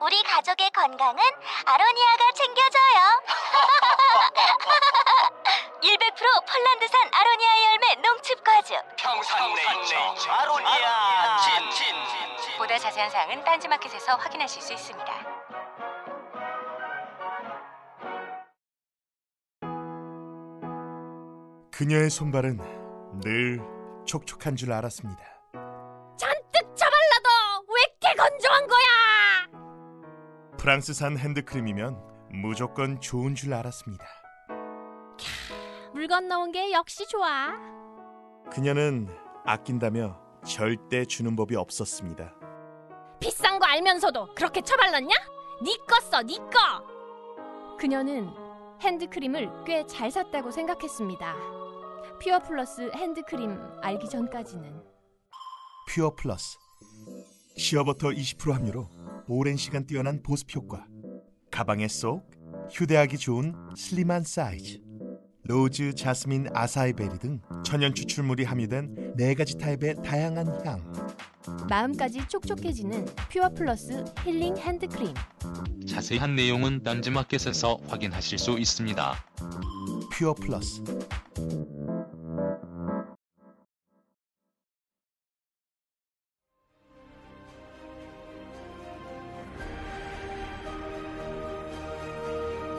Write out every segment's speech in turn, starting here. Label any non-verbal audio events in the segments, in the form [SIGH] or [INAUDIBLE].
우리 가족의 건강은 아로니아가 챙겨줘요. [LAUGHS] 100% 폴란드산 아로니아 열매 농축 과즙. 평산네이처 아로니아 친 보다 자세한 사항은 딴지마켓에서 확인하실 수 있습니다. 그녀의 손발은 늘 촉촉한 줄 알았습니다. 잔뜩 쳐 프랑스산 핸드크림이면 무조건 좋은 줄 알았습니다. 물 건너온 게 역시 좋아. 그녀는 아낀다며 절대 주는 법이 없었습니다. 비싼 거 알면서도 그렇게 쳐발랐냐? 니꺼 써, 니꺼. 그녀는 핸드크림을 꽤 잘 샀다고 생각했습니다. 퓨어 플러스 핸드크림 알기 전까지는 퓨어 플러스 시어버터 20% 함유로 오랜 시간 뛰어난 보습 효과 가방에 쏙 휴대하기 좋은 슬림한 사이즈 로즈, 자스민, 아사이베리 등 천연 추출물이 함유된 네 가지 타입의 다양한 향 마음까지 촉촉해지는 퓨어 플러스 힐링 핸드크림. 자세한 내용은 딴지마켓에서 확인하실 수 있습니다. 퓨어 플러스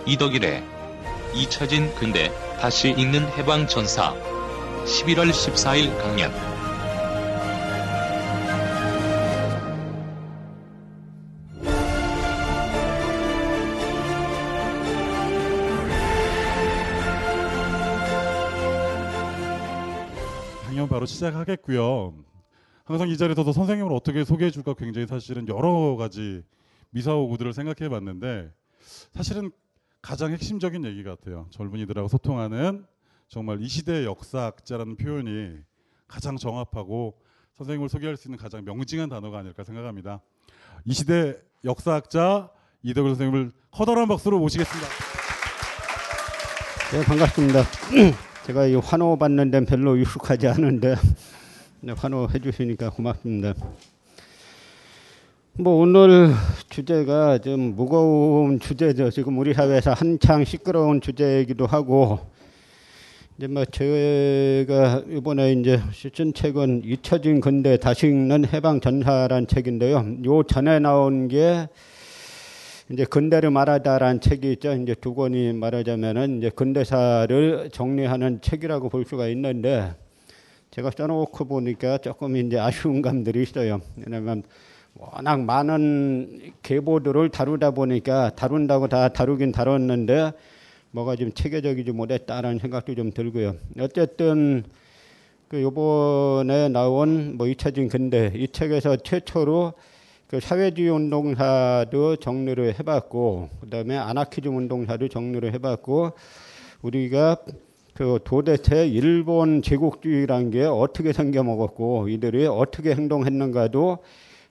이덕일의 잊혀진 근대 다시 읽는 해방전사 11월 14일 강연 강연 바로 시작하겠고요. 항상 이 자리에서도 선생님을 어떻게 소개해 줄까 굉장히 사실은 여러 가지 미사오구들을 생각해 봤는데 사실은 가장 핵심적인 얘기 같아요. 젊은이들하고 소통하는 정말 이 시대의 역사학자라는 표현이 가장 정확하고 선생님을 소개할 수 있는 가장 명징한 단어가 아닐까 생각합니다. 이 시대 역사학자 이덕을 선생님을 커다란 박수로 모시겠습니다. 네, 반갑습니다. [CLEARS THROAT] 제가 이 환호 받는 데는 별로 익숙하지 않은데 네, 환호해 주시니까 고맙습니다. 뭐 오늘 주제가 좀 무거운 주제죠. 지금 우리 사회에서 한창 시끄러운 주제이기도 하고 이제 뭐 제가 이번에 이제 쓴 책은 잊혀진 근대 다시 읽는 해방 전사란 책인데요. 요 전에 나온 게 이제 근대를 말하다라는 책이 있죠. 이제 두 권이 말하자면은 이제 근대사를 정리하는 책이라고 볼 수가 있는데 제가 써놓고 보니까 조금 이제 아쉬운 감들이 있어요. 왜냐면 워낙 많은 계보들을 다루다 보니까 다룬다고 다 다루긴 다뤘는데 뭐가 좀 체계적이지 못했다라는 생각도 좀 들고요. 어쨌든 그 요번에 나온 뭐 잊혀진 근대 이 책에서 최초로 그 사회주의 운동사도 정리를 해봤고 그다음에 아나키즘 운동사도 정리를 해봤고 우리가 그 도대체 일본 제국주의란 게 어떻게 생겨먹었고 이들이 어떻게 행동했는가도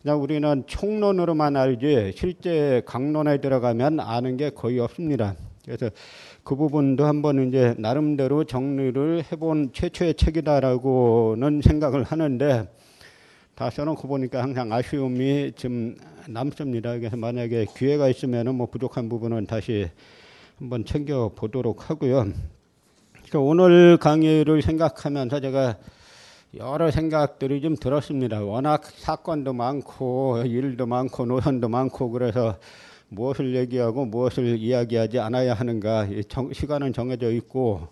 그냥 우리는 총론으로만 알지 실제 강론에 들어가면 아는 게 거의 없습니다. 그래서 그 부분도 한번 이제 나름대로 정리를 해본 최초의 책이다라고는 생각을 하는데 다시는 그 보니까 항상 아쉬움이 좀 남습니다. 그래서 만약에 기회가 있으면은 뭐 부족한 부분은 다시 한번 챙겨 보도록 하고요. 그러니까 오늘 강의를 생각하면서 제가 여러 생각들이 좀 들었습니다. 워낙 사건도 많고 일도 많고 노선도 많고 그래서 무엇을 얘기하고 무엇을 이야기하지 않아야 하는가 시간은 정해져 있고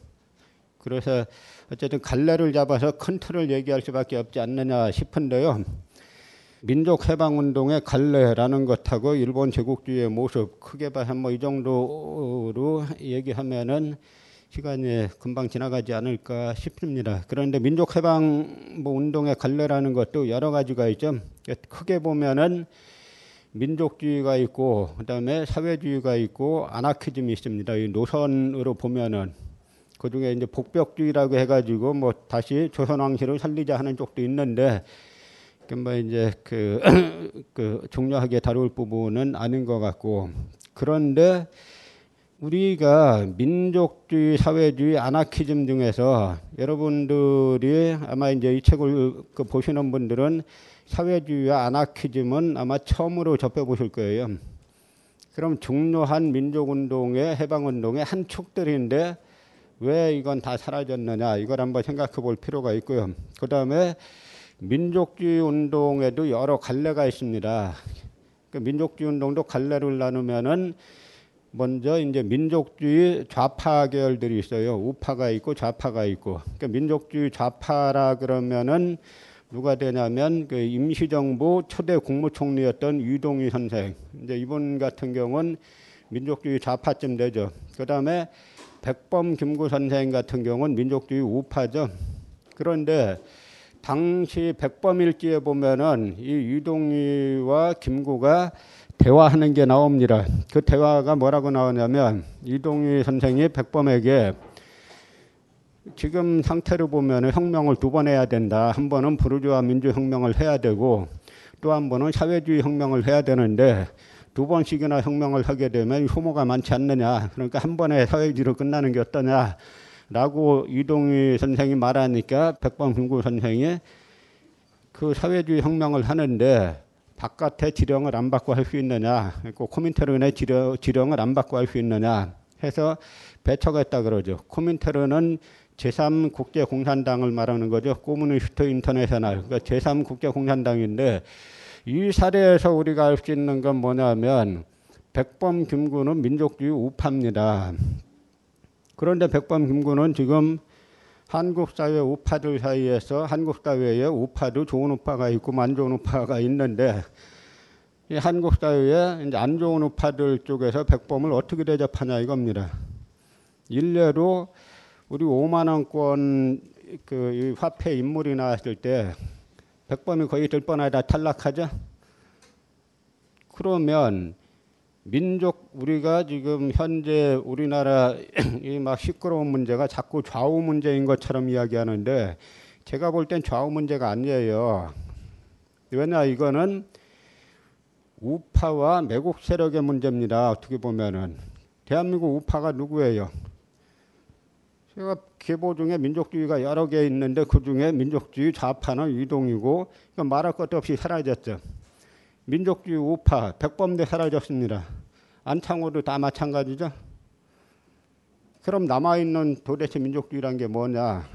그래서 어쨌든 갈래를 잡아서 큰 틀을 얘기할 수밖에 없지 않느냐 싶은데요. 민족 해방 운동의 갈래라는 것하고 일본 제국주의의 모습 크게 봐서 뭐 이 정도로 얘기하면은 시간이 금방 지나가지 않을까 싶습니다. 그런데 민족 해방 뭐 운동의 갈래라는 것도 여러 가지가 있죠. 크게 보면은 민족주의가 있고 그다음에 사회주의가 있고 아나키즘이 있습니다. 이 노선으로 보면은 그 중에 이제 복벽주의라고 해가지고 뭐 다시 조선왕실을 살리자 하는 쪽도 있는데 뭐 이제 그, [CLEARS THROAT] 그 중요하게 다룰 부분은 아닌 것 같고 그런데 우리가 민족주의, 사회주의, 아나키즘 중에서 여러분들이 아마 이제 이 책을 그 보시는 분들은 사회주의와 아나키즘은 아마 처음으로 접해 보실 거예요. 그럼 중요한 민족운동의 해방운동의 한 축들인데 왜 이건 다 사라졌느냐 이걸 한번 생각해 볼 필요가 있고요. 그 다음에 민족주의 운동에도 여러 갈래가 있습니다. 그 민족주의 운동도 갈래를 나누면은 먼저 이제 민족주의 좌파 계열들이 있어요. 우파가 있고 좌파가 있고. 그러니까 민족주의 좌파라 그러면은 누가 되냐면 그 임시정부 초대 국무총리였던 유동희 선생. 이제 이분 같은 경우는 민족주의 좌파쯤 되죠. 그다음에 백범 김구 선생 같은 경우는 민족주의 우파죠. 그런데 당시 백범일지에 보면은 이 유동희와 김구가 대화하는 게 나옵니다. 그 대화가 뭐라고 나오냐면 이동희 선생이 백범에게 지금 상태로 보면 혁명을 두 번 해야 된다. 한 번은 부르주아 민주혁명을 해야 되고 또 한 번은 사회주의 혁명을 해야 되는데 두 번씩이나 혁명을 하게 되면 소모가 많지 않느냐. 그러니까 한 번에 사회주의로 끝나는 게 어떠냐. 라고 이동휘 선생이 말하니까 백범 김구 선생이 그 사회주의 혁명을 하는데 바깥에 지령을 안 받고 할 수 있느냐, 그 코민테른의 지령, 지령을 안 받고 할 수 있느냐 해서 배척했다 그러죠. 코민테른은 제3국제공산당을 말하는 거죠. Communist International. 그러니까 제3국제공산당인데 이 사례에서 우리가 알 수 있는 건 뭐냐면 백범 김구는 민족주의 우파입니다. 그런데 백범 김구는 지금 한국 사회 우파들 사이에서 한국 사회에 우파도 좋은 우파가 있고 안 좋은 우파가 있는데 이 한국 사회에 이제 안 좋은 우파들 쪽에서 백범을 어떻게 대접하냐 이겁니다. 일례로 우리 5만 원권 그 화폐 인물이 나왔을 때 백범이 거의 될 뻔하다 탈락하죠. 그러면 민족 우리가 지금 현재 우리나라 [CLEARS THROAT] 이 막 시끄러운 문제가 자꾸 좌우 문제인 것처럼 이야기하는데 제가 볼 땐 좌우 문제가 아니에요. 왜냐 이거는 우파와 매국 세력의 문제입니다. 어떻게 보면은 대한민국 우파가 누구예요? 제가 계보 중에 민족주의가 여러 개 있는데 그 중에 민족주의 좌파는 이동이고 말할 것도 없이 사라졌죠. 민족주의 우파 백범대 사라졌습니다. 안창호도 다 마찬가지죠. 그럼 남아있는 도대체 민족주의란 게 뭐냐?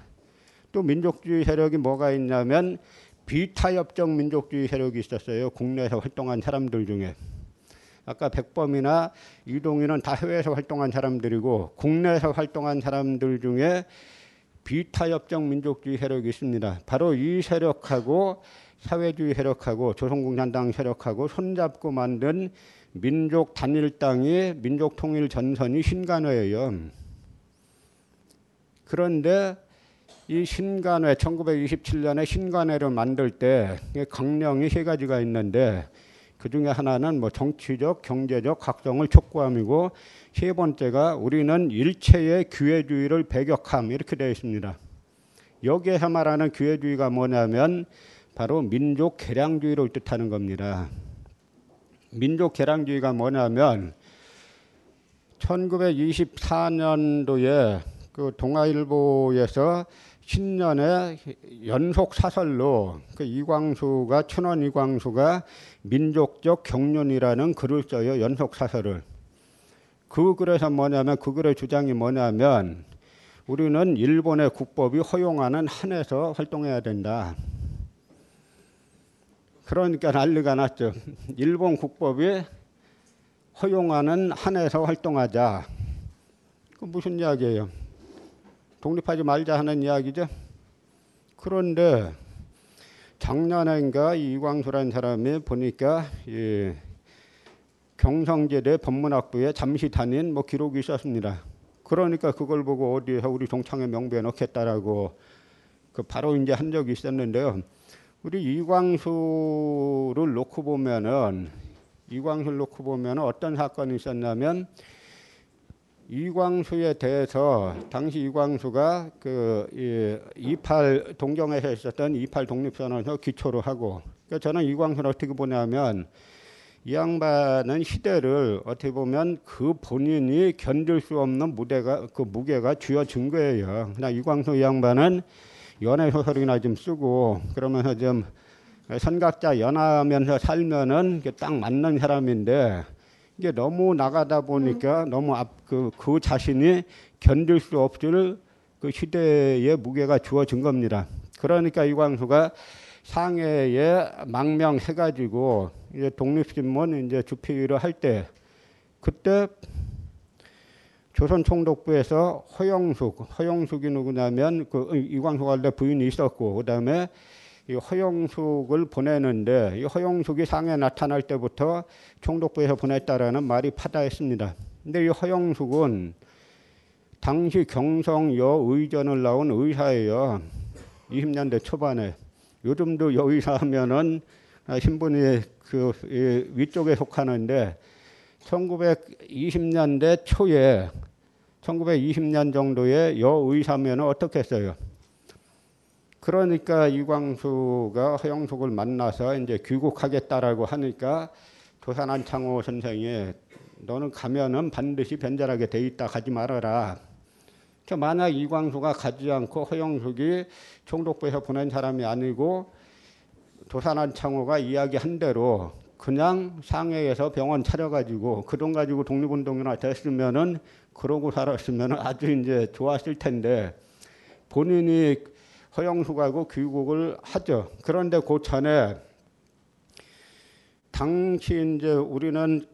또 민족주의 세력이 뭐가 있냐면 비타협적 민족주의 세력이 있었어요. 국내에서 활동한 사람들 중에. 아까 백범이나 이동희는 다 해외에서 활동한 사람들이고 국내에서 활동한 사람들 중에 비타협적 민족주의 세력이 있습니다. 바로 이 세력하고 사회주의 세력하고 조선공산당 세력하고 손잡고 만든 민족 단일당이 민족 통일 전선이 신간회예요. 그런데 이 신간회 1927년에 신간회를 만들 때 강령이 세 가지가 있는데 그 중에 하나는 뭐 정치적, 경제적 각성을 촉구함이고 세 번째가 우리는 일체의 기회주의를 배격함 이렇게 되어 있습니다. 여기에서 말하는 기회주의가 뭐냐면 바로 민족 개량주의를 뜻하는 겁니다. 민족 개량주의가 뭐냐면 1924년도에 그 동아일보에서 신년의 연속 사설로 그 이광수가 춘원 이광수가 민족적 경륜이라는 글을 써요 연속 사설을 그 글에서 뭐냐면 그 글의 주장이 뭐냐면 우리는 일본의 국법이 허용하는 한에서 활동해야 된다. 그러니까 난리가 났죠. 일본 국법이 허용하는 한에서 활동하자. 그 무슨 이야기예요? 독립하지 말자 하는 이야기죠. 그런데 작년인가 이광수라는 사람이 보니까 이 경성제대 법문학부에 잠시 다닌 뭐 기록이 있었습니다. 그러니까 그걸 보고 어디에서 우리 동창회 명부에 넣겠다라고 그 바로 이제 한 적이 있었는데요. 우리 이광수를 놓고 보면은 이광수를 놓고 보면 어떤 사건이 있었냐면 이광수에 대해서 당시 이광수가 그28 동경에서 있었던 28 독립선언을 기초로 하고 그러니까 저는 이광수를 어떻게 보냐면 이 양반은 시대를 어떻게 보면 그 본인이 견딜 수 없는 무대가 그 무게가 쥐어진 거예요. 그냥 이광수 이 양반은 연애 소설이나 좀 쓰고 그러면서 좀 선각자 연하면서 살면은 딱 맞는 사람인데 이게 너무 나가다 보니까 너무 앞, 그, 그 자신이 견딜 수 없을 그 시대의 무게가 주어진 겁니다. 그러니까 이광수가 상해에 망명해가지고 이제 독립신문 이제 주필을 할 때 그때 조선총독부에서 허영숙, 허영숙이 누구냐면 그 이광수 할때 부인이 있었고 그다음에 이 허영숙을 보내는데 이 허영숙이 상해 나타날 때부터 총독부에서 보냈다라는 말이 파다했습니다. 근데 이 허영숙은 당시 경성 여 의전을 나온 의사예요. 20년대 초반에 요즘도 여의사 하면은 신분이 그 위쪽에 속하는데 1920년대 초에 1920년 정도에 여의사면 어떻게 했어요? 그러니까 이광수가 허영숙을 만나서 이제 귀국하겠다라고 하니까 조산한 창호 선생이 너는 가면은 반드시 변절하게 돼 있다 가지 말아라. 만약 이광수가 가지 않고 허영숙이 총독부에서 보낸 사람이 아니고 조산한 창호가 이야기한 대로 그냥 상해에서 병원 차려가지고 그 돈 가지고 독립운동이나 됐으면은 그러고 살았으면 아주 이제 좋았을 텐데 본인이 허영숙하고 귀국을 하죠. 그런데 그 전에 당시 이제 우리는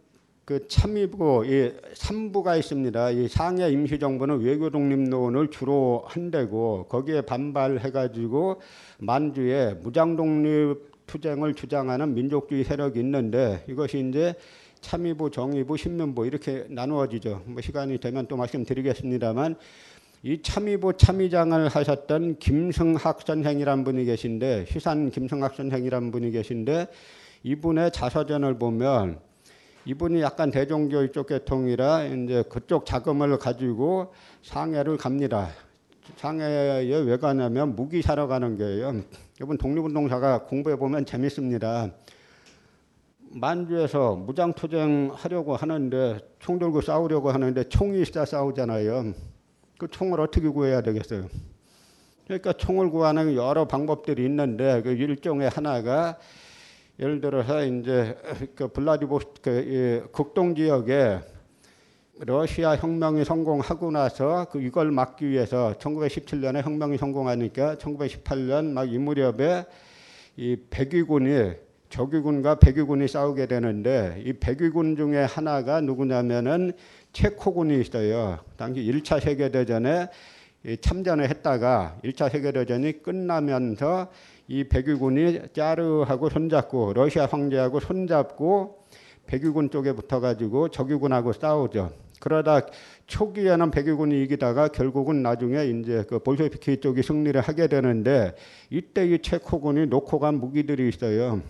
그 참의부 이 3부가 있습니다. 이 상해 임시정부는 외교 독립론을 주로 한대고 거기에 반발해 가지고 만주에 무장 독립 투쟁을 주장하는 민족주의 세력이 있는데 이것이 이제 참의부, 정의부, 신문부 이렇게 나누어지죠. 뭐 시간이 되면 또 말씀드리겠습니다만 이 참의부 참의장을 하셨던 김승학 선생이란 분이 계신데 희산 김승학 선생이란 분이 계신데 이분의 자서전을 보면 이분이 약간 대종교의 쪽 계통이라 이제 그쪽 자금을 가지고 상해를 갑니다. 상해에 왜 가냐면 무기 사러 가는 거예요. 이분 독립운동사가 공부해 보면 재밌습니다. 만주에서 무장투쟁 하려고 하는데 총 들고 싸우려고 하는데 총이 있어 싸우잖아요. 그 총을 어떻게 구해야 되겠어요? 그러니까 총을 구하는 여러 방법들이 있는데 그 일종의 하나가 예를 들어서 이제 그 블라디보스토크 그 극동 지역에 러시아 혁명이 성공하고 나서 그 이걸 막기 위해서 1917년에 혁명이 성공하니까 1918년 막 이 무렵에 이 백위군이 적위군과 백위군이 싸우게 되는데 이 백위군 중에 하나가 누구냐면은 체코군이 있어요. 당시 1차 세계대전에 참전을 했다가 1차 세계대전이 끝나면서 이 백위군이 짜르하고 손잡고 러시아 황제하고 손잡고 백위군 쪽에 붙어가지고 적위군하고 싸우죠. 그러다 초기에는 백위군이 이기다가 결국은 나중에 이제 그 볼셰비키 쪽이 승리를 하게 되는데 이때 이 체코군이 놓고 간 무기들이 있어요.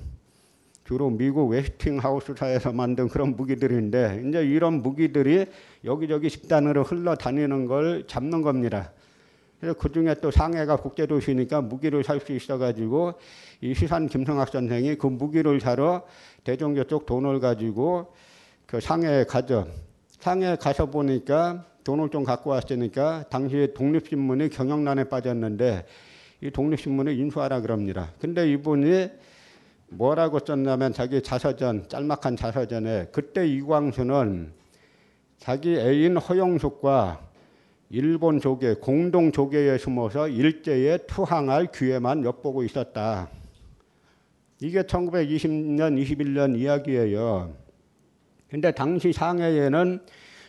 주로 미국 웨스팅하우스사에서 만든 그런 무기들인데 이제 이런 무기들이 여기저기 식단으로 흘러다니는 걸 잡는 겁니다. 그래서 그 중에 또 상해가 국제도시니까 무기를 살 수 있어가지고 이 시산 김성학 선생이 그 무기를 사러 대종교 쪽 돈을 가지고 그 상해에 가죠. 상해에 가서 보니까 돈을 좀 갖고 왔으니까 당시에 독립신문이 경영난에 빠졌는데 이 독립신문을 인수하라 그럽니다. 근데 이분이 뭐라고 썼냐면 자기 자서전 짤막한 자서전에 그때 이광수는 자기 애인 허영숙과 일본 조계 공동 조계에 숨어서 일제에 투항할 기회만 엿보고 있었다. 이게 1920년 21년 이야기예요. 근데 당시 상해에는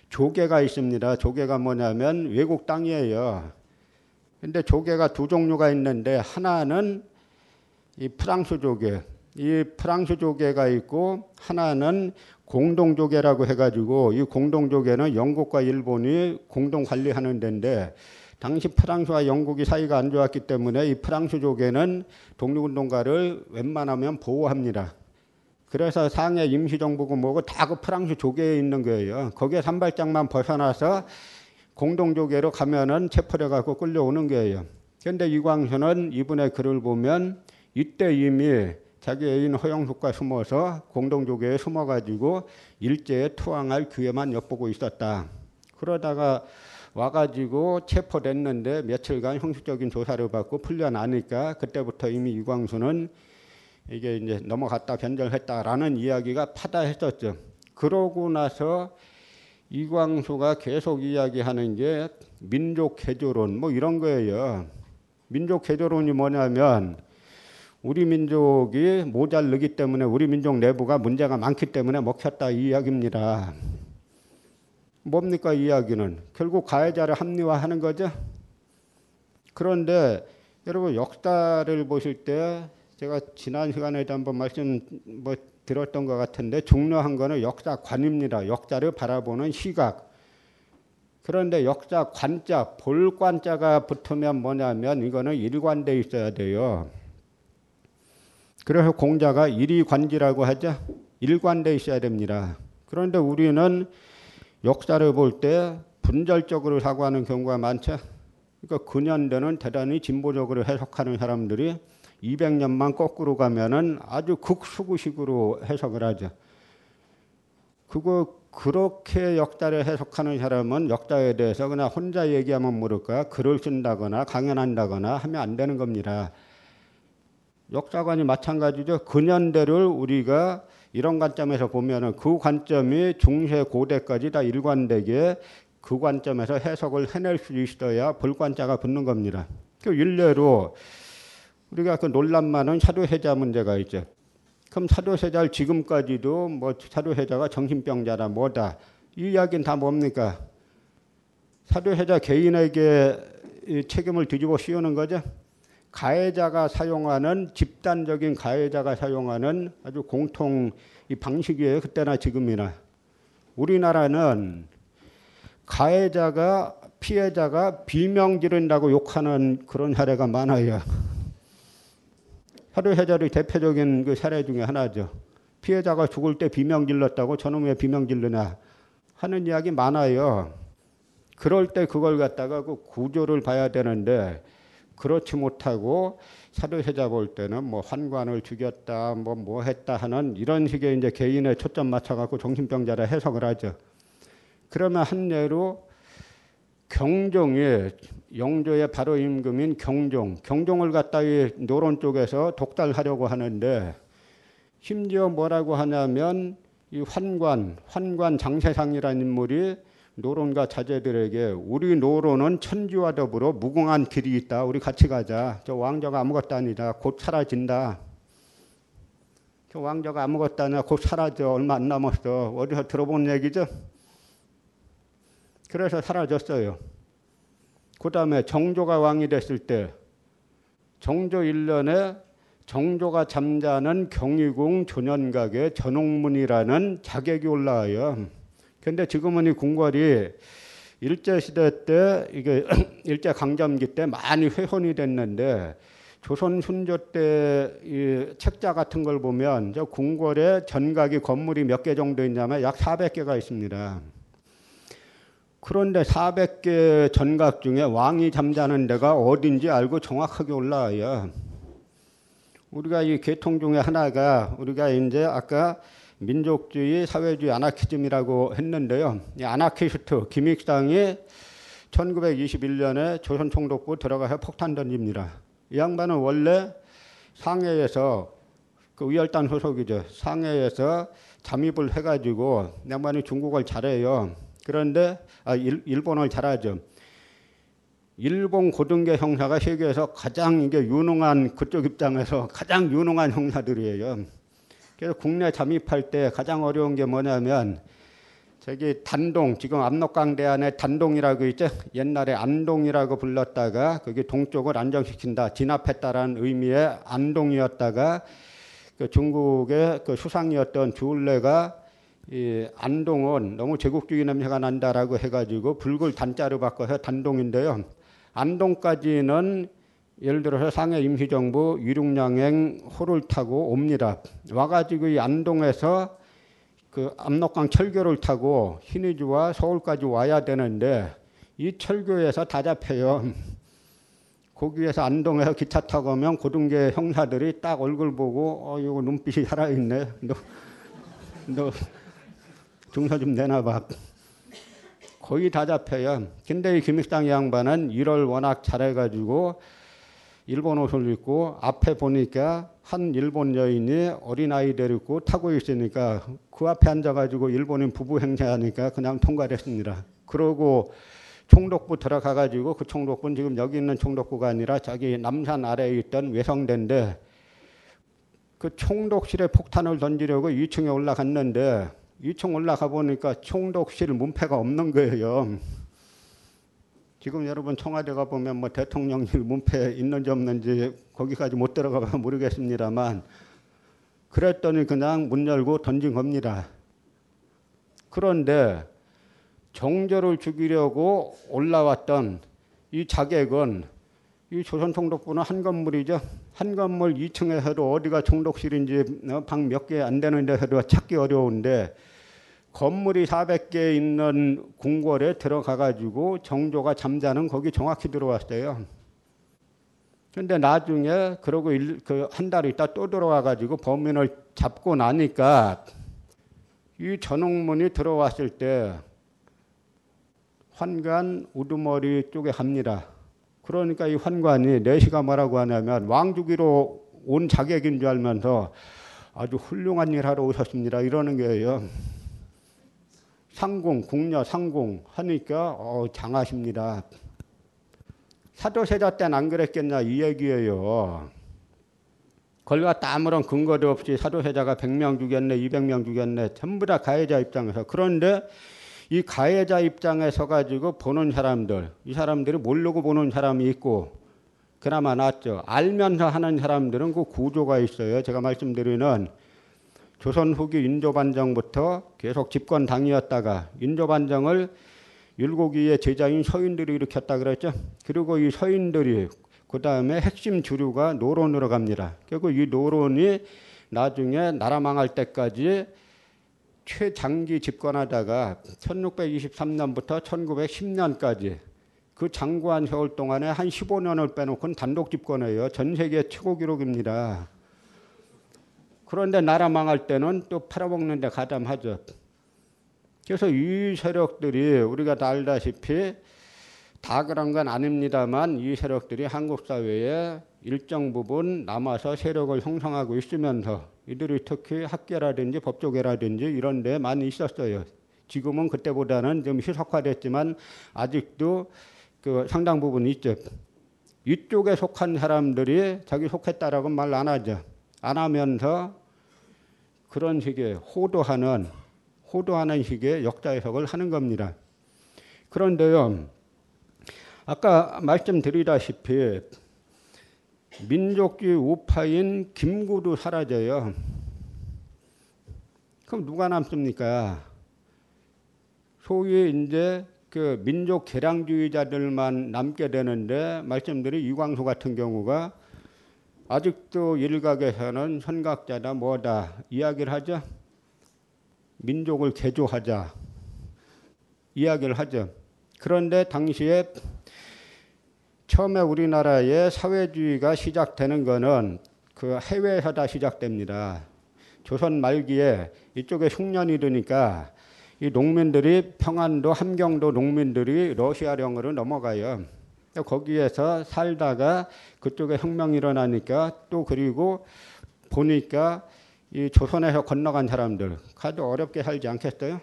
조계가 있습니다. 조계가 뭐냐면 외국 땅이에요. 근데 조계가 두 종류가 있는데 하나는 이 프랑스 조계, 이 프랑스 조계가 있고 하나는 공동 조계라고 해가지고 이 공동 조계는 영국과 일본이 공동 관리하는 데인데 당시 프랑스와 영국이 사이가 안 좋았기 때문에 이 프랑스 조계는 독립운동가를 웬만하면 보호합니다. 그래서 상해 임시정부고 뭐고 다 그 프랑스 조계에 있는 거예요. 거기에 산발장만 벗어나서 공동조계로 가면은 체포돼 갖고 끌려오는 거예요. 그런데 이광수는 이분의 글을 보면 이때 이미 자기 애인 허영숙과 숨어서 공동조계에 숨어가지고 일제에 투항할 기회만 엿보고 있었다. 그러다가 와가지고 체포됐는데 며칠간 형식적인 조사를 받고 풀려나니까 그때부터 이미 이광수는 이게 이제 넘어갔다 변절했다라는 이야기가 파다했었죠. 그러고 나서 이광수가 계속 이야기하는 게 민족 개조론 뭐 이런 거예요. 민족 개조론이 뭐냐면 우리 민족이 모자르기 때문에 우리 민족 내부가 문제가 많기 때문에 먹혔다 이 이야기입니다. 뭡니까 이 이야기는 결국 가해자를 합리화하는 거죠. 그런데 여러분 역사를 보실 때 제가 지난 시간에도 한번 말씀 뭐 들었던 것 같은데 중요한 거는 역사관입니다. 역사를 바라보는 시각. 그런데 역사 관자, 볼 관자가 붙으면 뭐냐면 이거는 일관돼 있어야 돼요. 그래서 공자가 일이관지라고 하죠. 일관돼 있어야 됩니다. 그런데 우리는 역사를 볼 때 분절적으로 사고하는 경우가 많죠. 그러니까 근현대는 대단히 진보적으로 해석하는 사람들이 200년만 거꾸로 가면은 아주 극수구식으로 해석을 하죠. 그거 그렇게 역사를 해석하는 사람은 역사에 대해서 그냥 혼자 얘기하면 모를까 글을 쓴다거나 강연한다거나 하면 안 되는 겁니다. 역사관이 마찬가지죠. 근현대를 우리가 이런 관점에서 보면은 그 관점이 중세 고대까지 다 일관되게 그 관점에서 해석을 해낼 수 있어야 볼관자가 붙는 겁니다. 그 일례로 우리가 그 논란 많은 사도세자 문제가 있죠. 그럼 사도세자를 지금까지도 뭐 사도세자가 정신병자다 뭐다 이 이야기는 다 뭡니까? 사도세자 개인에게 책임을 뒤집어 씌우는 거죠. 가해자가 사용하는 집단적인 가해자가 사용하는 아주 공통 이 방식이에요. 그때나 지금이나. 우리나라는 가해자가 피해자가 비명 지른다고 욕하는 그런 사례가 많아요. 사도세자의 대표적인 그 사례 중에 하나죠. 피해자가 죽을 때 비명 질렀다고 저놈 왜 비명 질르냐 하는 이야기 많아요. 그럴 때 그걸 갖다가 그 구조를 봐야 되는데 그렇지 못하고 사도세자 볼 때는 뭐 환관을 죽였다 뭐뭐 뭐 했다 하는 이런 식의 이제 개인의 초점 맞춰 갖고 정신병자라 해석을 하죠. 그러면 한 예로 경종이 영조의 바로 임금인 경종, 경종을 갖다 이 노론 쪽에서 독달하려고 하는데 심지어 뭐라고 하냐면 이 환관, 환관 장세상이라는 인물이 노론과 자제들에게 우리 노론은 천지와 더불어 무궁한 길이 있다. 우리 같이 가자. 저 왕자가 아무것도 아니다. 곧 사라진다. 저 왕자가 아무것도 아니야. 곧 사라져. 얼마 안 남았어. 어디서 들어본 얘기죠? 그래서 사라졌어요. 그 다음에 정조가 왕이 됐을 때 정조 1년에 정조가 잠자는 경희궁 조년각의 전홍문이라는 자객이 올라와요. 근데 지금은 이 궁궐이 일제 시대 때 이게 [CLEARS THROAT] 일제 강점기 때 많이 훼손이 됐는데 조선 순조 때 이 책자 같은 걸 보면 저 궁궐에 전각이 건물이 몇 개 정도 있냐면 약 400개가 있습니다. 그런데 400개 전각 중에 왕이 잠자는 데가 어딘지 알고 정확하게 올라와요. 우리가 이 계통 중에 하나가 우리가 이제 아까 민족주의, 사회주의, 아나키즘이라고 했는데요. 이 아나키스트 김익상이 1921년에 조선 총독부 들어가서 폭탄 던집니다. 이 양반은 원래 상해에서 그 위열단 소속이죠. 상해에서 잠입을 해가지고 양반이 중국어를 잘해요. 그런데 아, 일, 일본어를 잘하죠. 일본 고등계 형사가 세계에서 가장 이게 유능한 그쪽 입장에서 가장 유능한 형사들이에요. 그래서 국내 잠입할 때 가장 어려운 게 뭐냐면 저기 단동 지금 압록강대 안에 단동이라고 있죠. 옛날에 안동이라고 불렀다가 거기 동쪽을 안정시킨다 진압했다라는 의미의 안동이었다가 그 중국의 그 수상이었던 주울레가 이 안동은 너무 제국주의 냄새가 난다라고 해가지고 붉을 단자로 바꿔서 단동인데요. 안동까지는 예를 들어서 상해 임시정부 유륙양행 호를 타고 옵니다. 와가지고 이 안동에서 그 압록강 철교를 타고 신의주와 서울까지 와야 되는데 이 철교에서 다 잡혀요. 거기에서 안동에서 기차 타고 오면 고등계 형사들이 딱 얼굴 보고 어 이거 눈빛이 살아있네. 너, 너 중서 좀 내놔봐. 거의 다 잡혀요. 근데 이 김익당 양반은 일을 워낙 잘해가지고 일본 옷을 입고 앞에 보니까 한 일본 여인이 어린아이 데리고 타고 있으니까 그 앞에 앉아가지고 일본인 부부 행세하니까 그냥 통과됐습니다. 그러고 총독부 들어가가지고 그 총독부는 지금 여기 있는 총독부가 아니라 자기 남산 아래에 있던 외성대인데 그 총독실에 폭탄을 던지려고 2층에 올라갔는데 2층 올라가 보니까 총독실 문패가 없는 거예요. 지금 여러분 청와대 가 보면 뭐 대통령실 문패 있는지 없는지 거기까지 못 들어가봐 모르겠습니다만 그랬더니 그냥 문 열고 던진 겁니다. 그런데 정조를 죽이려고 올라왔던 이 자객은 이 조선 총독부는 한 건물이죠. 한 건물 2층에 해도 어디가 총독실인지 방 몇 개 안 되는 데 해도 찾기 어려운데 건물이 400개 있는 궁궐에 들어가 가지고 정조가 잠자는 거기 정확히 들어왔어요. 근데 나중에 그러고 그 한 달 있다 또 들어와 가지고 범인을 잡고 나니까 이 전옥문이 들어왔을 때 환관 우두머리 쪽에 합니다. 그러니까 이 환관이 내시가 뭐라고 하냐면 왕주기로 온 자객인 줄 알면서 아주 훌륭한 일 하러 오셨습니다. 이러는 거예요. 상공, 궁녀 상공 하니까 어, 장하십니다. 사도세자 때는 안 그랬겠냐 이 얘기예요. 걸과 아무런 근거도 없이 사도세자가 100명 죽였네, 200명 죽였네, 전부 다 가해자 입장에서. 그런데 이 가해자 입장에 서 가지고 보는 사람들, 이 사람들이 모르고 보는 사람이 있고, 그나마 낫죠. 알면서 하는 사람들은 그 구조가 있어요. 제가 말씀드리는 조선 후기 인조반정부터 계속 집권 당이었다가 인조반정을 율곡이의 제자인 서인들이 일으켰다 그랬죠. 그리고 이 서인들이 그 다음에 핵심 주류가 노론으로 갑니다. 결국 이 노론이 나중에 나라 망할 때까지 최장기 집권하다가 1623년부터 1910년까지 그 장구한 세월 동안에 한 15년을 빼놓고는 단독 집권해요. 전 세계 최고 기록입니다. 그런데 나라 망할 때는 또 팔아먹는 데 가담하죠. 그래서 이 세력들이 우리가 다 알다시피 다 그런 건 아닙니다만 이 세력들이 한국 사회에 일정 부분 남아서 세력을 형성하고 있으면서 이들이 특히 학계라든지 법조계라든지 이런 데 많이 있었어요. 지금은 그때보다는 좀 희석화됐지만 아직도 그 상당 부분 있죠. 이쪽에 속한 사람들이 자기 속했다라고 말 안 하죠. 안 하면서 그런 식의 호도하는 호도하는 식의 역사 해석을 하는 겁니다. 그런데요, 아까 말씀드리다시피 민족주의 우파인 김구도 사라져요. 그럼 누가 남습니까? 소위 이제 그 민족 개량주의자들만 남게 되는데 말씀드린 이광수 같은 경우가 아직도 일각에서는 현각자다 뭐다 이야기를 하죠. 민족을 개조하자 이야기를 하죠. 그런데 당시에 처음에 우리나라의 사회주의가 시작되는 것은 그 해외에서 다 시작됩니다. 조선 말기에 이쪽에 흉년이 드니까 이 농민들이 평안도 함경도 농민들이 러시아령으로 넘어가요. 거기에서 살다가 그쪽에 혁명이 일어나니까 또 그리고 보니까 이 조선에서 건너간 사람들 아주 어렵게 살지 않겠어요?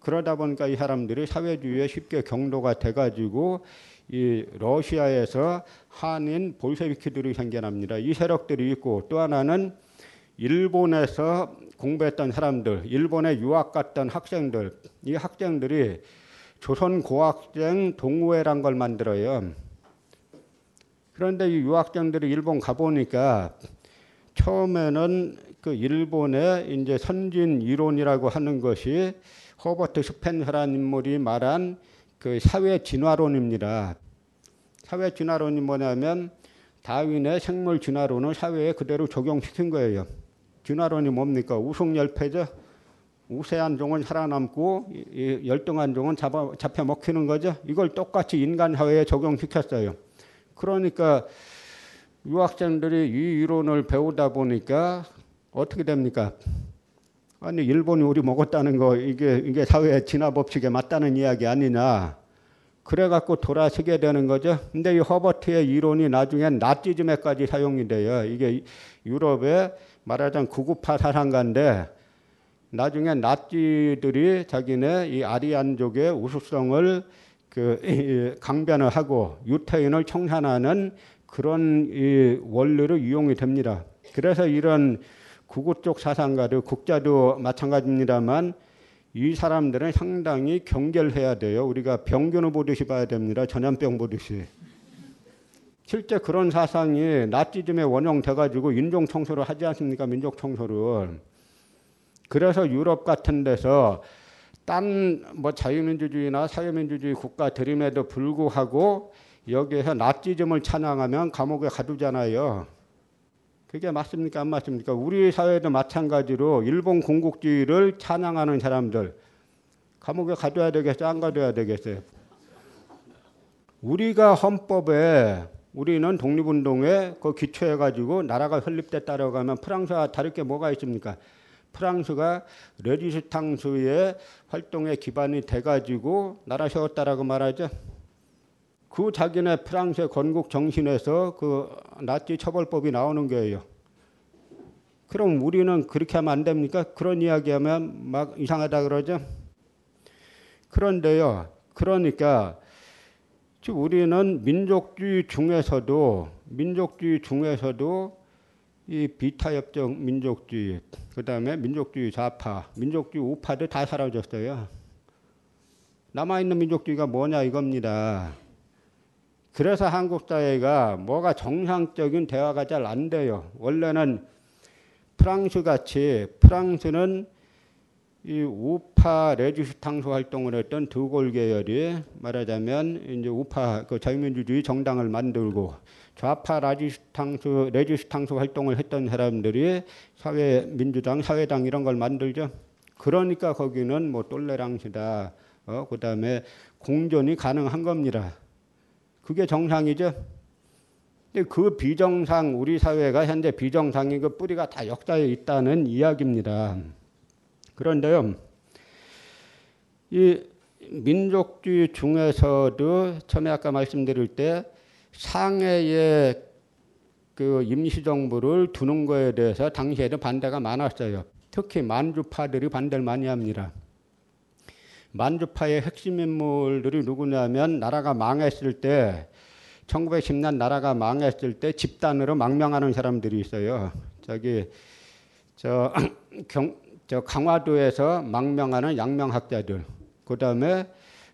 그러다 보니까 이 사람들이 사회주의에 쉽게 경도가 돼가지고 이 러시아에서 한인 볼셰비키들이 생겨납니다. 이 세력들이 있고 또 하나는 일본에서 공부했던 사람들, 일본에 유학 갔던 학생들, 이 학생들이 조선 고학생 동호회란 걸 만들어요. 그런데 이 유학생들이 일본 가보니까 처음에는 그 일본의 이제 선진 이론이라고 하는 것이 허버트 스펜서라는 인물이 말한 그 사회 진화론입니다. 사회 진화론이 뭐냐면 다윈의 생물 진화론을 사회에 그대로 적용시킨 거예요. 진화론이 뭡니까? 우승열패죠. 우세한 종은 살아남고 이 열등한 종은 잡아, 잡혀 먹히는 거죠. 이걸 똑같이 인간 사회에 적용시켰어요. 그러니까 유학생들이 이 이론을 배우다 보니까 어떻게 됩니까? 아니 일본이 우리 먹었다는 거 이게 이게 사회 진화 법칙에 맞다는 이야기 아니냐? 그래 갖고 돌아서게 되는 거죠. 근데 이 허버트의 이론이 나중엔 나치즘에까지 사용이 돼요. 이게 유럽의 말하자면 구구파 사상가인데 나중에 나치들이 자기네 이 아리안족의 우수성을 그 강변을 하고 유태인을 청산하는 그런 이 원리로 이용이 됩니다. 그래서 이런 구구 쪽 사상가들 국자도 마찬가지입니다만 이 사람들은 상당히 경계해야 돼요. 우리가 병균을 보듯이 봐야 됩니다. 전염병 보듯이. 실제 그런 사상이 나치즘에 원형돼 가지고 인종 청소를 하지 않습니까? 민족 청소를. 그래서 유럽 같은 데서 딴 뭐 자유민주주의나 사회민주주의 국가 들임에도 불구하고 여기에서 나치즘을 찬양하면 감옥에 가두잖아요. 그게 맞습니까? 안 맞습니까? 우리 사회도 마찬가지로 일본 공국주의를 찬양하는 사람들 감옥에 가둬야 되겠어요? 안 가둬야 되겠어요? 우리가 헌법에 우리는 독립운동에 그 기초해가지고 나라가 설립됐다라고 하면 프랑스와 다를 게 뭐가 있습니까? 프랑스가 레지스탕스의 활동에 기반이 돼가지고 나라 세웠다라고 말하죠. 그 자기네 프랑스의 건국 정신에서 그 나치 처벌법이 나오는 거예요. 그럼 우리는 그렇게 하면 안 됩니까? 그런 이야기하면 막 이상하다 그러죠. 그런데요. 그러니까 우리는 민족주의 중에서도 민족주의 중에서도 이 비타협적 민족주의, 그 다음에 민족주의 좌파, 민족주의 우파들 다 사라졌어요. 남아있는 민족주의가 뭐냐 이겁니다. 그래서 한국 사회가 뭐가 정상적인 대화가 잘 안 돼요. 원래는 프랑스 같이 프랑스는 이 우파 레지스탕스 활동을 했던 드골 계열이 말하자면 이제 우파 그 자유민주주의 정당을 만들고 좌파 라지스탕스 레지스탕스 활동을 했던 사람들이 사회 민주당, 사회당 이런 걸 만들죠. 그러니까 거기는 뭐 똘레랑시다. 어, 그 다음에 공존이 가능한 겁니다. 그게 정상이죠. 근데 그 비정상 우리 사회가 현재 비정상인 그 뿌리가 다 역사에 있다는 이야기입니다. 그런데요, 이 민족주의 중에서도 처음에 아까 말씀드릴 때 상해의 그 임시정부를 두는 거에 대해서 당시에도 반대가 많았어요. 특히 만주파들이 반대를 많이 합니다. 만주파의 핵심 인물들이 누구냐면 나라가 망했을 때 1910년 나라가 망했을 때 집단으로 망명하는 사람들이 있어요. 저기 저, [CLEARS THROAT] 경, 저 강화도에서 망명하는 양명학자들. 그다음에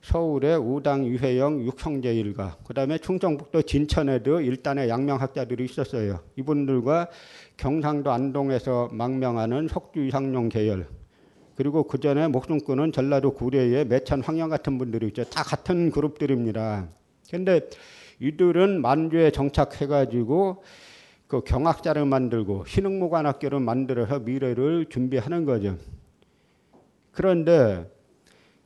서울의 우당 유해영 육형제 일가. 그 다음에 충청북도 진천에도 일단의 양명학자들이 있었어요. 이분들과 경상도 안동에서 망명하는 석주 이상용 계열. 그리고 그 전에 목숨 끊은 전라도 구례의 매천 황영 같은 분들이 있죠. 다 같은 그룹들입니다. 근데 이들은 만주에 정착해가지고 그 경학자를 만들고 신흥무관학교를 만들어서 미래를 준비하는 거죠. 그런데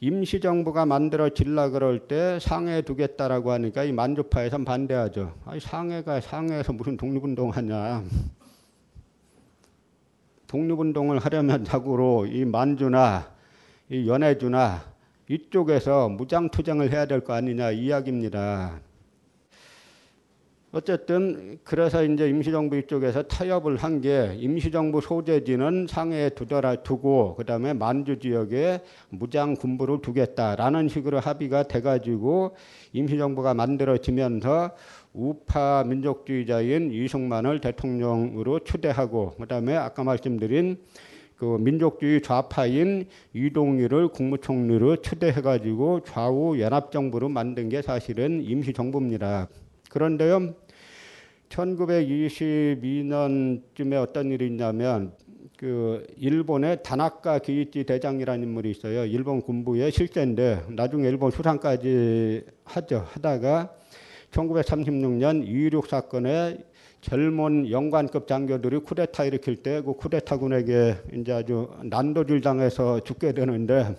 임시정부가 만들어 질라 그럴 때 상해 두겠다라고 하니까 이 만주파에선 반대하죠. 아니 상해가 상해에서 무슨 독립운동하냐. 독립운동을 하려면 자고로 이 만주나 이 연해주나 이쪽에서 무장투쟁을 해야 될 거 아니냐 이야기입니다. 어쨌든 그래서 이제 임시정부 이쪽에서 타협을 한 게 임시정부 소재지는 상해에 두더라 두고 그다음에 만주 지역에 무장 군부를 두겠다라는 식으로 합의가 돼가지고 임시정부가 만들어지면서 우파 민족주의자인 이승만을 대통령으로 추대하고 그다음에 아까 말씀드린 그 민족주의 좌파인 이동일을 국무총리로 추대해가지고 좌우 연합정부로 만든 게 사실은 임시정부입니다. 그런데요, 1922년쯤에 어떤 일이 있냐면 그 일본의 다나카 기이치 대장이라는 인물이 있어요. 일본 군부의 실세인데 나중에 일본 수상까지 하죠. 하다가 1936년 2.16 사건에 젊은 영관급 장교들이 쿠데타 일으킬 때 그 쿠데타군에게 이제 아주 난도질 당해서 죽게 되는데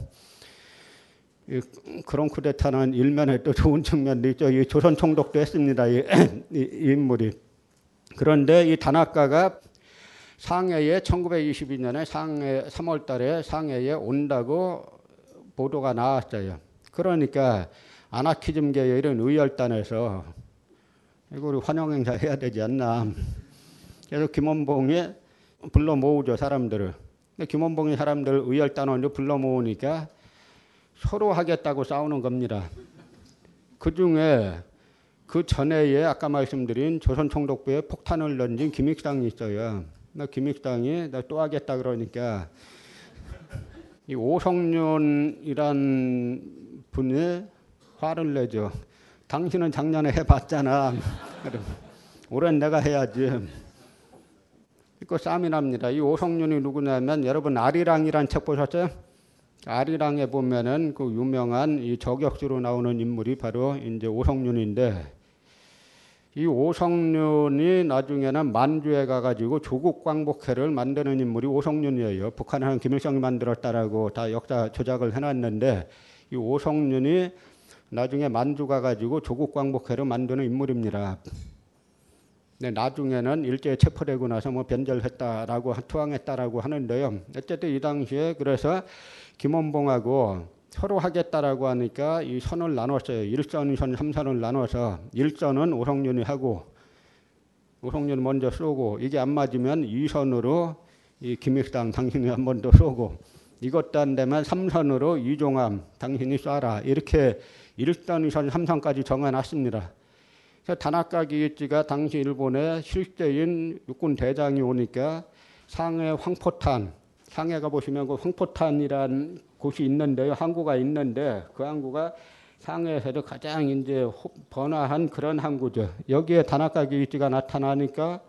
그런 쿠데타는 일면에 또 좋은 측면도 있죠. 이 조선 총독도 했습니다. 이, [CLEARS THROAT] 이, 이 인물이. 그런데 이 다나카가 상해에 1922년에 상해 3월 달에 상해에 온다고 보도가 나왔어요. 그러니까 아나키즘계의 이런 의열단에서 이거 우리 환영 행사 해야 되지 않나. 그래서 김원봉이 불러 모으죠 사람들을. 김원봉이 사람들 의열단원을 불러 모으니까 서로 하겠다고 싸우는 겁니다. 그 중에 그 전에에 아까 말씀드린 조선 총독부에 폭탄을 던진 김익상이 있어요. 나 김익상이 나 또 하겠다 그러니까 이 오성윤이란 분이 화를 내죠. 당신은 작년에 해봤잖아. 올해는 내가 해야지. 이거 싸움이 납니다. 이 오성윤이 누구냐면 여러분 아리랑이란 책 보셨어요? 아리랑에 보면은 그 유명한 이 저격수로 나오는 인물이 바로 이제 오성윤인데 이 오성윤이 나중에는 만주에 가가지고 조국 광복회를 만드는 인물이 오성윤이에요. 북한은 김일성이 만들었다라고 다 역사 조작을 해놨는데 이 오성윤이 나중에 만주 가가지고 조국 광복회를 만드는 인물입니다. 근데 나중에는 일제에 체포되고 나서 뭐 변절했다라고 투항했다라고 하는데요. 어쨌든 이 당시에 그래서 김원봉하고 서로 하겠다라고 하니까 이 선을 나눴어요. 1선, 2선, 3선을 나눠서 1선은 오성윤이 하고 오성윤 먼저 쏘고 이게 안 맞으면 2선으로 이 김익당 당신이 한 번 더 쏘고 이것도 안 되면 3선으로 이종함 당신이 쏴라 이렇게 1선, 2선, 3선까지 정해놨습니다. 다나카 기이치가 당시 일본의 실제인 육군 대장이 오니까 상해 황포탄 상해가 보시면 그 황포탄이란 곳이 있는데요. 항구가 있는데 그 항구가 상해에서도 가장 이제 번화한 그런 항구죠. 여기에 다나카 기이치가 나타나니까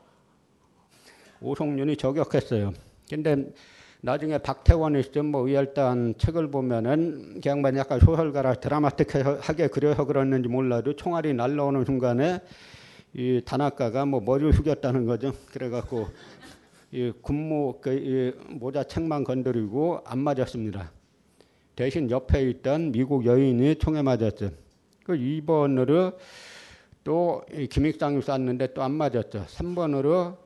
오성윤이 저격했어요. 근데 나중에 박태원이 좀뭐 의열단 책을 보면은 그 양반이 약간 소설가라 드라마틱하게 그려서 그랬는지 몰라도 총알이 날라오는 순간에 이 다나카가 뭐 머리를 숙였다는 거죠. 그래갖고 이 군무 그이 모자 책만 건드리고 안 맞았습니다. 대신 옆에 있던 미국 여인이 총에 맞았죠. 그 2번으로 또 김익상이 쐈는데 또 안 맞았죠. 3번으로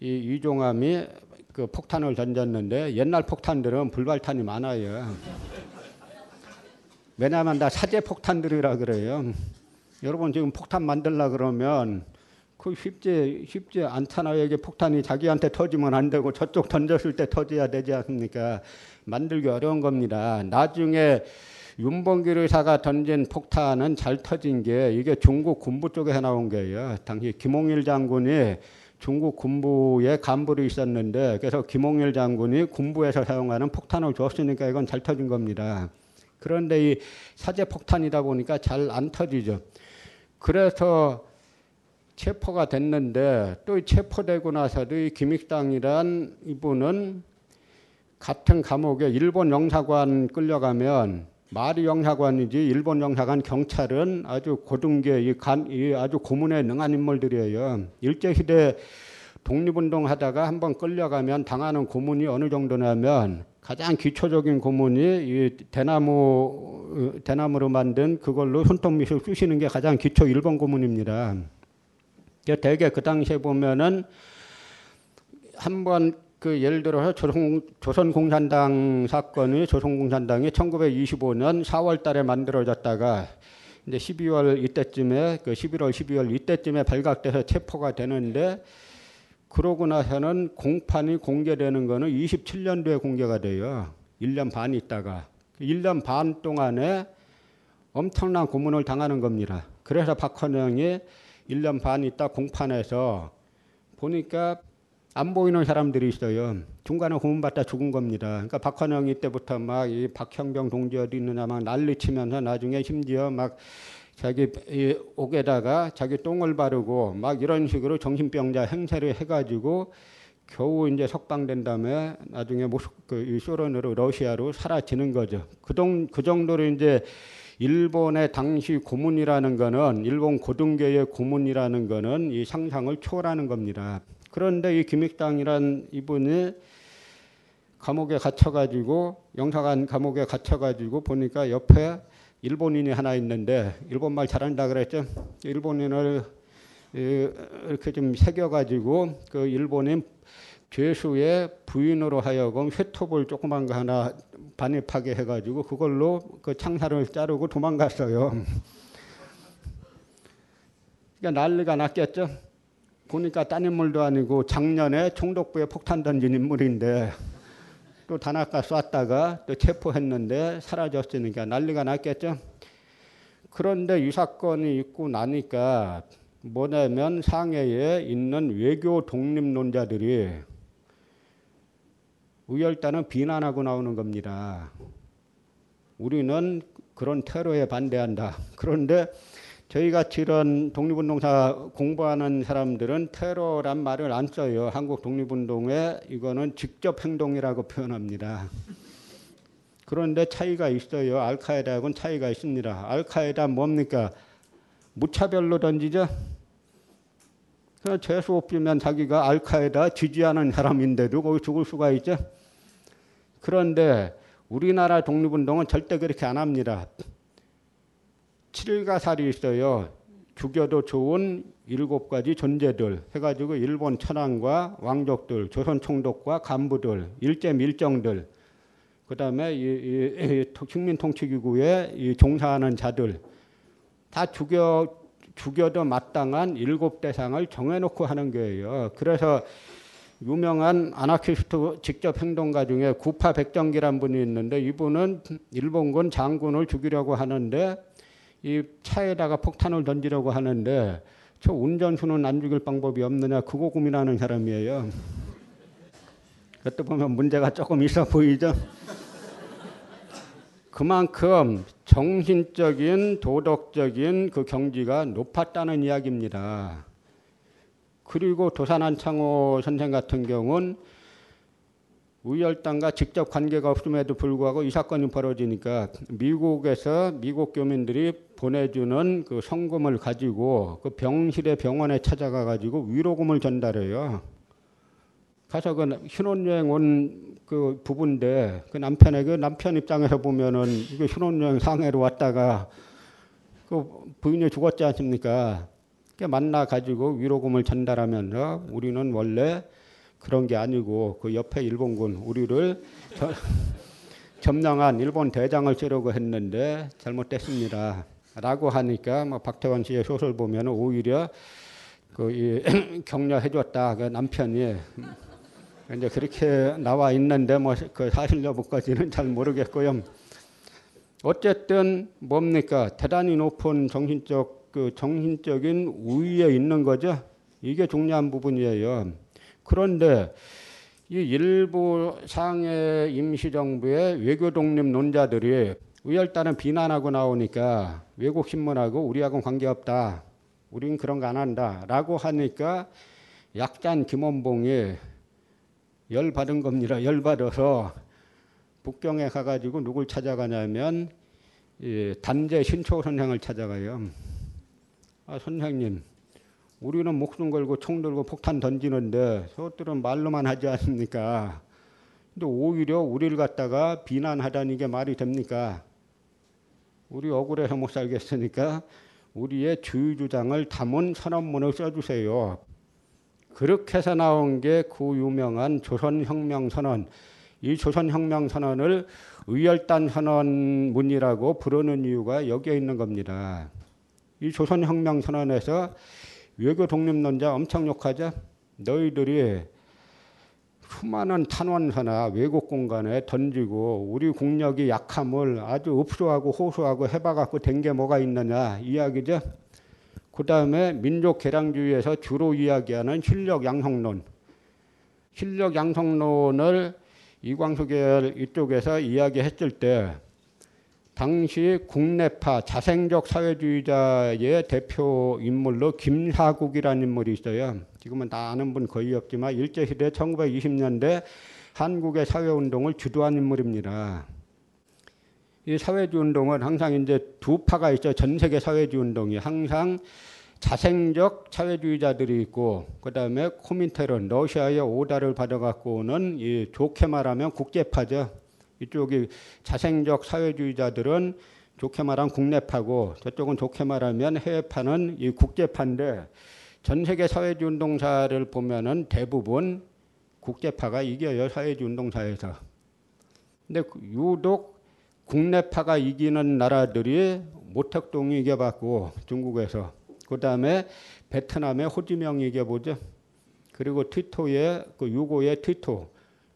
이 이종함이 그 폭탄을 던졌는데 옛날 폭탄들은 불발탄이 많아요. 왜냐하면 다 사제 폭탄들이라 그래요. 여러분 지금 폭탄 만들라 그러면 그 쉽지 쉽지 않잖아요. 이게 폭탄이 자기한테 터지면 안 되고 저쪽 던졌을 때 터져야 되지 않습니까? 만들기 어려운 겁니다. 나중에 윤봉길 의사가 던진 폭탄은 잘 터진 게 이게 중국 군부 쪽에서 나온 거예요. 당시 김홍일 장군이 중국 군부의 간부로 있었는데 그래서 김홍일 장군이 군부에서 사용하는 폭탄을 줬으니까 이건 잘 터진 겁니다. 그런데 이 사제 폭탄이다 보니까 잘 안 터지죠. 그래서 체포가 됐는데 또 체포되고 나서도 이 김익당이란 이분은 같은 감옥에 일본 영사관 끌려가면 말이 영사관이지 일본 영사관 경찰은 아주 고등계 이 간, 이 아주 고문에 능한 인물들이에요. 일제 시대 독립운동 하다가 한번 끌려가면 당하는 고문이 어느 정도냐면 가장 기초적인 고문이 이 대나무 어, 대나무로 만든 그걸로 손톱 밑을 쑤시는 게 가장 기초 일본 고문입니다. 그 대개 그 당시에 보면은 한번 그 예를 들어서 조선, 조선공산당 사건이 조선공산당이 1925년 4월 달에 만들어졌다가 이제 12월 이때쯤에 그 11월 12월 이때쯤에 발각돼서 체포가 되는데 그러고 나서는 공판이 공개되는 거는 27년도에 공개가 돼요. 1년 반 있다가 1년 반 동안에 엄청난 고문을 당하는 겁니다. 그래서 박헌영이 1년 반 있다 공판에서 보니까 안 보이는 사람들이 있어요. 중간에 고문받다 죽은 겁니다. 그러니까 박헌영이 때부터 막 이 박형병 동지 어디 있느냐 막 난리치면서 나중에 심지어 막 자기 이 옥에다가 자기 똥을 바르고 막 이런 식으로 정신병자 행세를 해가지고 겨우 이제 석방된 다음에 나중에 그이 소련으로 러시아로 사라지는 거죠. 그동 그 정도로 이제 일본의 당시 고문이라는 거는 일본 고등계의 고문이라는 거는 이 상상을 초월하는 겁니다. 그런데 이 김익당이란 이분이 감옥에 갇혀가지고 영사관 감옥에 갇혀가지고 보니까 옆에 일본인이 하나 있는데 일본말 잘한다 그랬죠. 일본인을 이렇게 좀 새겨가지고 그 일본인 죄수의 부인으로 하여금 쇠톱을 조그만 거 하나 반입하게 해가지고 그걸로 그 창살을 자르고 도망갔어요. [LAUGHS] 그러니까 난리가 났겠죠. 보니까 딴 인물도 아니고 작년에 총독부에 폭탄 던진 인물인데 또 단아까 쐈다가 또 체포했는데 사라졌으니까 난리가 났겠죠. 그런데 이 사건이 있고 나니까 뭐냐면 상해에 있는 외교 독립론자들이 우열단은 비난하고 나오는 겁니다. 우리는 그런 테러에 반대한다. 그런데 저희 같이 이런 독립운동사 공부하는 사람들은 테러란 말을 안 써요. 한국 독립운동에 이거는 직접 행동이라고 표현합니다. 그런데 차이가 있어요. 알카에다하고는 차이가 있습니다. 알카에다 뭡니까? 무차별로 던지죠. 재수 없으면 자기가 알카에다 지지하는 사람인데도 거기 죽을 수가 있죠. 그런데 우리나라 독립운동은 절대 그렇게 안 합니다. 7일가 살이 있어요. 죽여도 좋은 일곱 가지 존재들 해가지고 일본 천황과 왕족들, 조선 총독과 간부들, 일제 밀정들, 그 다음에 식민통치기구에 이 종사하는 자들 다 죽여 죽여도 마땅한 일곱 대상을 정해놓고 하는 거예요. 그래서 유명한 아나키스트 직접 행동가 중에 구파 백정기란 분이 있는데 이분은 일본군 장군을 죽이려고 하는데 이 차에다가 폭탄을 던지려고 하는데 저 운전수는 안 죽일 방법이 없느냐 그거 고민하는 사람이에요. 그때 보면 문제가 조금 있어 보이죠. 그만큼 정신적인 도덕적인 그 경지가 높았다는 이야기입니다. 그리고 도산한창호 선생 같은 경우는 우열당과 직접 관계가 없음에도 불구하고 이 사건이 벌어지니까 미국에서 미국 교민들이 보내주는 그 성금을 가지고 그 병실의 병원에 찾아가 가지고 위로금을 전달해요. 가서 그 신혼여행 온 그 부부인데 그 남편에게 남편 입장에서 보면은 이거 신혼여행 상해로 왔다가 그 부인이 죽었지 않습니까? 만나 가지고 위로금을 전달하면서 우리는 원래 그런 게 아니고 그 옆에 일본군 우리를 저, [LAUGHS] 점령한 일본 대장을 찌르고 했는데 잘못됐습니다. 라고 하니까 뭐 박태원 씨의 소설 보면 오히려 그 [CLEARS THROAT] 격려해 줬다 그 남편이 이제 그렇게 나와 있는데 뭐 그 사실 여부까지는 잘 모르겠고요. 어쨌든 뭡니까 대단히 높은 정신적 그 정신적인 우위에 있는 거죠. 이게 중요한 부분이에요. 그런데 이 일부 상해 임시정부의 외교 독립 논자들이 의열단은 비난하고 나오니까 외국 신문하고 우리하고는 관계없다. 우린 그런 거 안 한다. 라고 하니까 약잔 김원봉이 열 받은 겁니다. 열 받아서 북경에 가가지고 누굴 찾아가냐면 단재 신초 선생을 찾아가요. 아, 선생님, 우리는 목숨 걸고 총 들고 폭탄 던지는데 저들은 말로만 하지 않습니까? 근데 오히려 우리를 갖다가 비난하다는 게 말이 됩니까? 우리 억울해서 못 살겠으니까 우리의 주의 주장을 담은 선언문을 써주세요. 그렇게 해서 나온 게 그 유명한 조선혁명 선언. 이 조선혁명 선언을 의열단 선언문이라고 부르는 이유가 여기에 있는 겁니다. 이 조선혁명 선언에서 외교 독립론자 엄청 욕하죠. 너희들이 수많은 탄원서나 외국 공간에 던지고 우리 국력이 약함을 아주 읍소하고 호소하고 해봐갖고 된 게 뭐가 있느냐 이야기죠. 그 다음에 민족 개량주의에서 주로 이야기하는 실력 양성론. 실력 양성론을 이광수 계열 이쪽에서 이야기했을 때 당시 국내파 자생적 사회주의자의 대표 인물로 김사국이라는 인물이 있어요. 지금은 다 아는 분 거의 없지만 일제시대 1920년대 한국의 사회운동을 주도한 인물입니다. 이 사회주의 운동은 항상 이제 두 파가 있죠. 전 세계 사회주의 운동이 항상 자생적 사회주의자들이 있고 그다음에 코민테론 러시아의 오다를 받아갖고 오는 이 좋게 말하면 국제파죠. 이쪽이 자생적 사회주의자들은 좋게 말하면 국내파고 저쪽은 좋게 말하면 해외파는 이 국제파인데 전 세계 사회주의 운동사를 보면은 대부분 국제파가 이겨요 사회주의 운동사에서. 근데 유독 국내파가 이기는 나라들이 모택동이 이겨봤고 중국에서 그 다음에 베트남의 호지명이 이겨보죠. 그리고 티토의 그 유고의 티토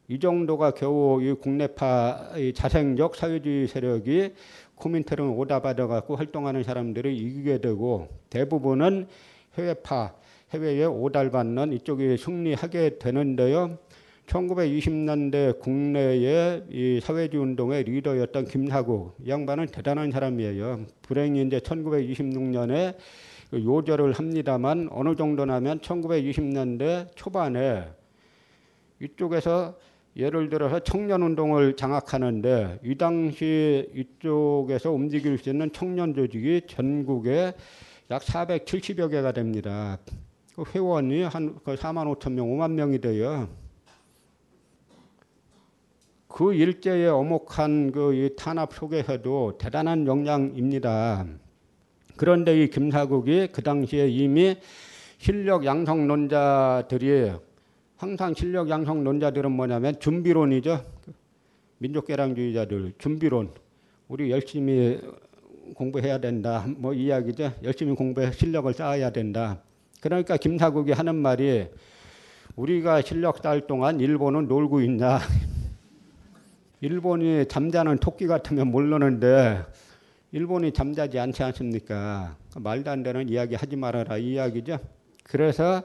이 정도가 겨우 이 국내파 이 자생적 사회주의 세력이 코민테론 오다 받아갖고 활동하는 사람들을 이기게 되고 대부분은 해외파 해외에 오달 받는 이쪽이 승리하게 되는데요. 1920년대 국내의 이 사회주의 운동의 리더였던 이 양반은 대단한 사람이에요. 불행히 이제 1926년에 요절을 합니다만 어느 정도냐면 1920년대 초반에 이쪽에서 예를 들어서 청년 운동을 장악하는데 이 당시 이쪽에서 움직일 수 있는 청년 조직이 전국에 약 470여 개가 됩니다. 그 회원이 한 4만 5천 명, 5만 명이 돼요. 그 일제의 어목한 그 탄압 속에서도 대단한 역량입니다. 그런데 이 김사국이 그 당시에 이미 실력 양성론자들이 항상 실력 양성론자들은 뭐냐면 준비론이죠. 민족개량주의자들 준비론. 우리 열심히 공부해야 된다. 뭐 이야기죠. 열심히 공부해 실력을 쌓아야 된다. 그러니까 김사국이 하는 말이 우리가 실력 쌓을 동안 일본은 놀고 있냐. [LAUGHS] 일본이 잠자는 토끼 같으면 모르는데 일본이 잠자지 않지 않습니까? 말도 안 되는 이야기 하지 말아라 이 이야기죠. 그래서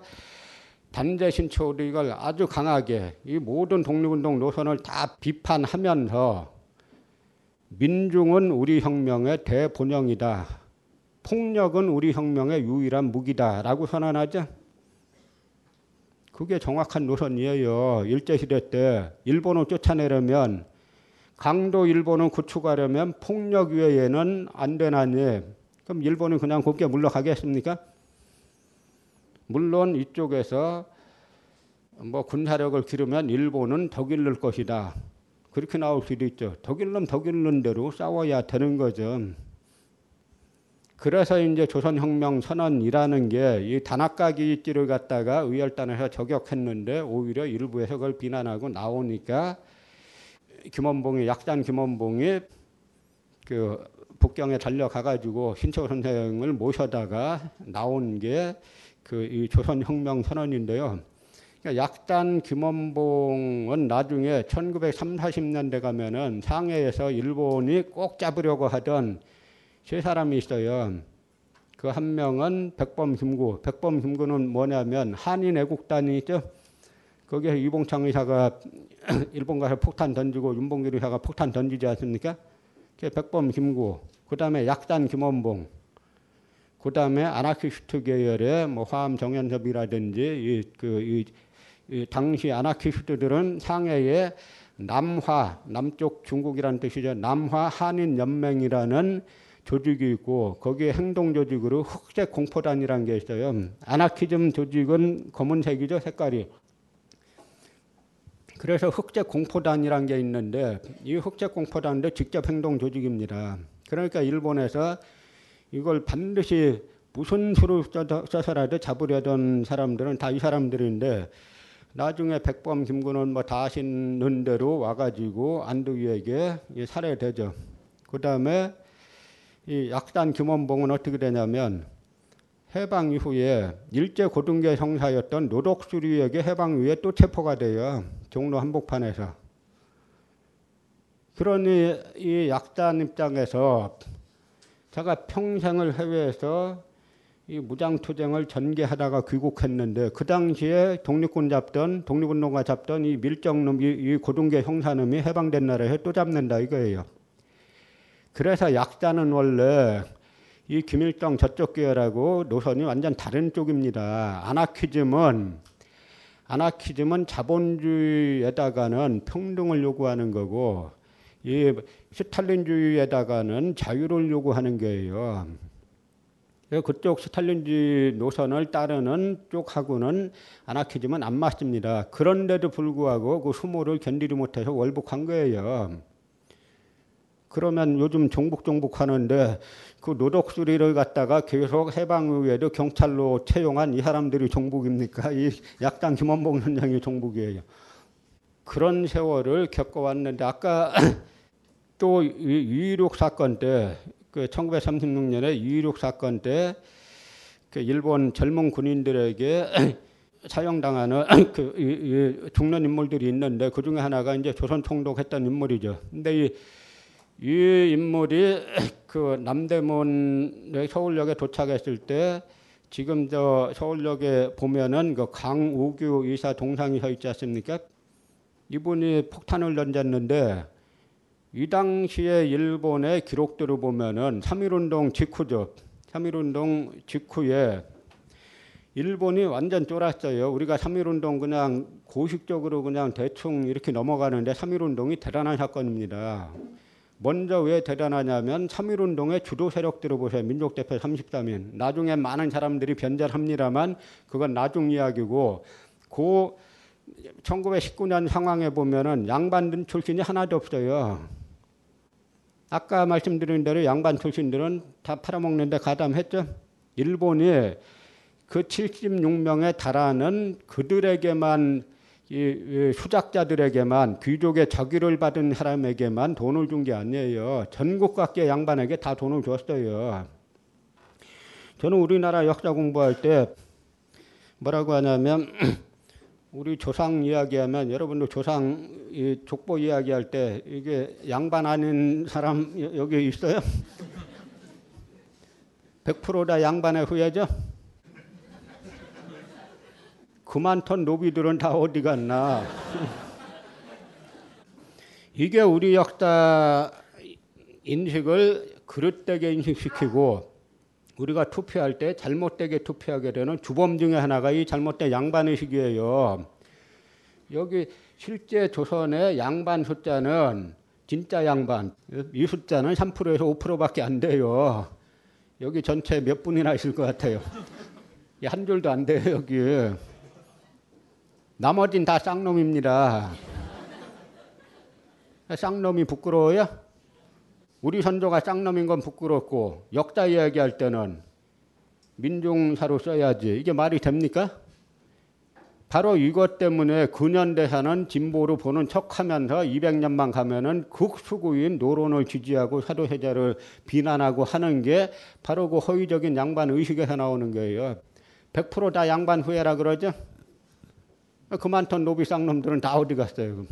단재 신초도 이걸 아주 강하게 이 모든 독립운동 노선을 다 비판하면서 민중은 우리 혁명의 대본영이다. 폭력은 우리 혁명의 유일한 무기다라고 선언하죠. 그게 정확한 노선이에요. 일제시대 때 일본을 쫓아내려면 강도 일본을 구축하려면 폭력 외에는 안 되나니 그럼 일본은 그냥 곱게 물러가겠습니까? 물론 이쪽에서 뭐 군사력을 기르면 일본은 더 기를 것이다. 그렇게 나올 수도 있죠. 더 기르면 더 기르는 대로 싸워야 되는 거죠. 그래서 이제 조선혁명 선언이라는 게 이 단학가기 입지를 갖다가 의열단에서 저격했는데 오히려 일부에서 그걸 비난하고 나오니까 김원봉이 약산 김원봉이 그 북경에 달려가가지고 신초 선생을 모셔다가 나온 게 그 이 조선혁명 선언인데요. 그러니까 약단 김원봉은 나중에 1930, 40년대 가면은 상해에서 일본이 꼭 잡으려고 하던 세 사람이 있어요. 그 한 명은 백범 김구. 백범 김구는 뭐냐면 한인 애국단이 있죠. 거기에 이봉창 의사가 [CLEARS THROAT] 일본 가서 폭탄 던지고 윤봉길 의사가 폭탄 던지지 않습니까? 그게 백범 김구. 그 다음에 약단 김원봉. 그 다음에 아나키스트 계열의 뭐 화암 정연섭이라든지 이, 그, 이, 이 당시 아나키스트들은 상해에 남화 남쪽 중국이라는 뜻이죠. 남화 한인 연맹이라는 조직이 있고 거기에 행동 조직으로 흑색 공포단이라는 게 있어요. 아나키즘 조직은 검은색이죠 색깔이. 그래서 흑색 공포단이라는 게 있는데 이 흑색 공포단도 직접 행동 조직입니다. 그러니까 일본에서 이걸 반드시 무슨 수로 써서라도 잡으려던 사람들은 다 이 사람들인데 나중에 백범 김구는 뭐다 아시는 대로 와가지고 안두위에게 살해되죠. 그 다음에 이 약단 김원봉은 어떻게 되냐면 해방 이후에 일제 고등계 형사였던 노덕수리에게 해방 이후에 또 체포가 돼요. 종로 한복판에서. 그러니 이 약단 입장에서 제가 평생을 해외에서 이 무장투쟁을 전개하다가 귀국했는데 그 당시에 독립군 잡던 독립운동가 잡던 이 밀정놈 이, 이 고등계 형사놈이 해방된 나라에 또 잡는다 이거예요. 그래서 약자는 원래 이 김일성 저쪽 계열하고 노선이 완전 다른 쪽입니다. 아나키즘은 아나키즘은 자본주의에다가는 평등을 요구하는 거고 이 스탈린주의에다가는 자유를 요구하는 거예요. 그쪽 스탈린주의 노선을 따르는 쪽하고는 아나키즘은 안 맞습니다. 그런데도 불구하고 그 수모를 견디지 못해서 월북한 거예요. 그러면 요즘 종북 종북 하는데 그 노덕수리를 갖다가 계속 해방 후에도 경찰로 채용한 이 사람들이 종북입니까? 이 약당 김원봉 선장이 종북이에요. 그런 세월을 겪어왔는데 아까 또 이륙 사건 때 그 1936년에 이륙 사건 때 그 일본 젊은 군인들에게 [CLEARS THROAT] 사형당하는 [CLEARS THROAT] 그 죽는 인물들이 있는데 그 중에 하나가 이제 조선 총독했던 인물이죠. 근데 이, 이 인물이 [CLEARS THROAT] 그 남대문 서울역에 도착했을 때 지금 저 서울역에 보면은 그 강우규 이사 동상이 서 있지 않습니까? 이분이 폭탄을 던졌는데 이 당시에 일본의 기록들을 보면은 3.1운동 직후죠. 3.1운동 직후에 일본이 완전 쫄았어요. 우리가 3.1운동 그냥 고식적으로 그냥 대충 이렇게 넘어가는데 3.1운동이 대단한 사건입니다. 먼저 왜 대단하냐면 3.1운동의 주도 세력들을 보세요. 민족대표 33인. 나중에 많은 사람들이 변절합니다만 그건 나중 이야기고 그 1919년 상황에 보면은 양반 출신이 하나도 없어요. 아까 말씀드린 대로 양반 출신들은 다 팔아먹는데 가담했죠. 일본이 그 76명에 달하는 그들에게만 이 수작자들에게만 귀족의 저기를 받은 사람에게만 돈을 준 게 아니에요. 전국 각계 양반에게 다 돈을 줬어요. 저는 우리나라 역사 공부할 때 뭐라고 하냐면 [CLEARS THROAT] 우리 조상 이야기하면 여러분도 조상 이 족보 이야기할 때 이게 양반 아닌 사람 여기 있어요? [LAUGHS] 100%다 양반의 후예죠? 그만턴 노비들은 다 어디 갔나? [LAUGHS] 이게 우리 역사 인식을 그릇되게 인식시키고 우리가 투표할 때 잘못되게 투표하게 되는 주범 중에 하나가 이 잘못된 양반의식이에요. 여기 실제 조선의 양반 숫자는 진짜 양반 이 숫자는 3%에서 5%밖에 안 돼요. 여기 전체 몇 분이나 있을 것 같아요. 한 줄도 안 돼요 여기. 나머진 다 쌍놈입니다. 쌍놈이 부끄러워요? 우리 선조가 쌍놈인 건 부끄럽고 역사 이야기할 때는 민중사로 써야지. 이게 말이 됩니까? 바로 이것 때문에 근현대사는 진보로 보는 척하면서 200년만 가면은 극수구인 노론을 지지하고 사도세자를 비난하고 하는 게 바로 그 허위적인 양반 의식에서 나오는 거예요. 100%다 양반 후예라 그러죠? 그만던 노비 쌍놈들은 다 어디 갔어요? 그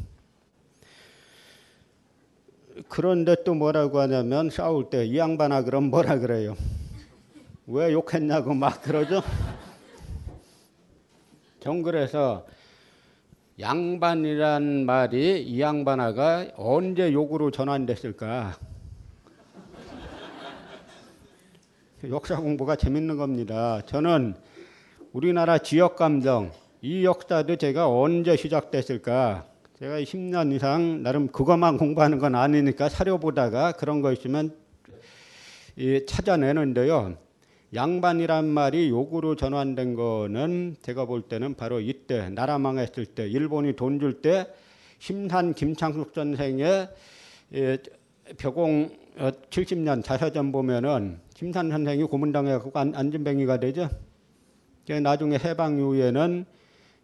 런데 또 뭐라고 하냐면 싸울 때 이 양반아 그럼 뭐라 그래요? 왜 욕했냐고 막 그러죠? 정글에서 양반이란 말이 이 양반아가 언제 욕으로 전환됐을까? 역사 공부가 재밌는 겁니다. 저는 우리나라 지역 감정, 이 역사도 제가 언제 시작됐을까? 제가 10년 이상 나름 그것만 공부하는 건 아니니까 사료 보다가 그런 거 있으면 이 찾아내는데요. 양반이란 말이 욕으로 전환된 거는 제가 볼 때는 바로 이때 나라 망했을 때 일본이 돈 줄 때 심산 김창숙 선생의 예, 벼공 70년 자서전 보면은 심산 선생이 고문당해 갖고 안진뱅이가 되죠. 나중에 해방 이후에는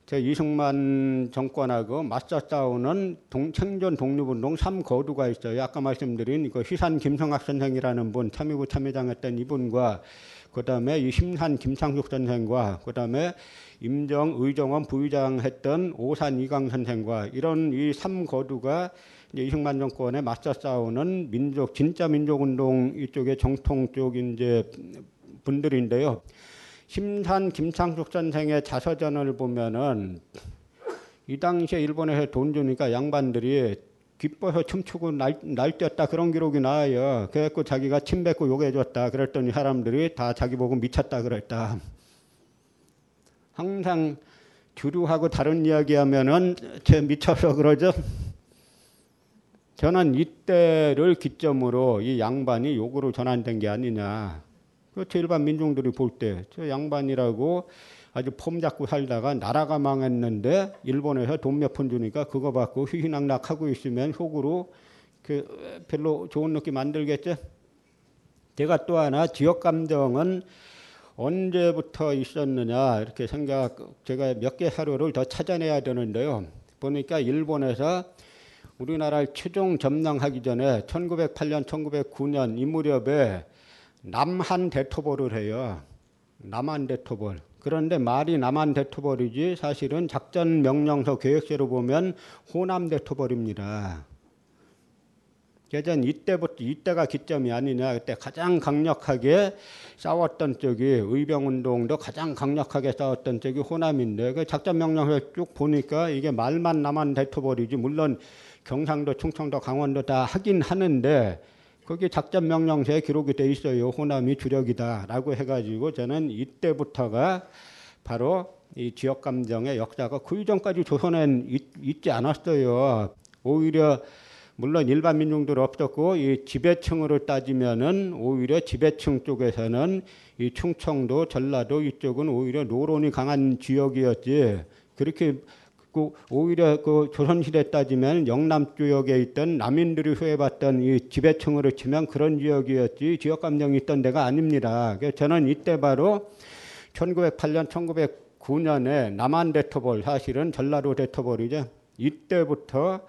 저 이승만 정권하고 맞서 싸우는 동, 생존 독립운동 3거두가 있어요. 아까 말씀드린 그 희산 김성학 선생이라는 분, 참여부 참여장했던 이분과 그 다음에 이 심산 김창숙 선생과 그 다음에 임정 의정원 부의장 했던 오산 이강 선생과 이런 이 3거두가 이승만 정권에 맞서 싸우는 민족 진짜 민족운동 이쪽의 정통 쪽 이제 분들인데요. 심산 김창숙 선생의 자서전을 보면은 이 당시에 일본에서 돈 주니까 양반들이 기뻐서 춤추고 날, 날뛰었다 그런 기록이 나와요. 그래갖고 자기가 침 뱉고 욕해줬다. 그랬더니 사람들이 다 자기 보고 미쳤다 그랬다. 항상 주류하고 다른 이야기하면은 제 미쳐서 그러죠. 저는 이때를 기점으로 이 양반이 욕으로 전환된 게 아니냐. 그렇죠. 일반 민중들이 볼 때 저 양반이라고 아주 폼 잡고 살다가 나라가 망했는데 일본에서 돈 몇 푼 주니까 그거 받고 휘휘낙낙하고 있으면 속으로 그 별로 좋은 느낌 안 들겠죠. 제가 또 하나 지역 감정은 언제부터 있었느냐 이렇게 생각 제가 몇 개 사료를 더 찾아내야 되는데요. 보니까 일본에서 우리나라를 최종 점령하기 전에 1908년, 1909년 이 무렵에 남한 대토벌을 해요. 남한 대토벌. 그런데 말이 남한 대토벌이지 사실은 작전 명령서 계획서로 보면 호남 대토벌입니다. 예전 이때부터 이때가 기점이 아니냐 그때 가장 강력하게 싸웠던 쪽이 의병운동도 가장 강력하게 싸웠던 쪽이 호남인데 그 작전 명령서 쭉 보니까 이게 말만 남한 대토벌이지 물론 경상도 충청도 강원도 다 하긴 하는데 거기 작전 명령서에 기록이 돼 있어요. 호남이 주력이다라고 해가지고 저는 이때부터가 바로 이 지역 감정의 역사가 그 이전까지 조선엔 있, 지 않았어요. 오히려 물론 일반 민중들 없었고 이 지배층으로 따지면은 오히려 지배층 쪽에서는 이 충청도 전라도 이쪽은 오히려 노론이 강한 지역이었지 그렇게 그 오히려 그 조선시대 따지면 영남 지역에 있던 남인들이 후회받던 이 지배층으로 치면 그런 지역이었지 지역 감정이 있던 데가 아닙니다. 그래서 저는 이때 바로 1908년, 1909년에 남한 대토벌 사실은 전라도 대토벌이죠. 이때부터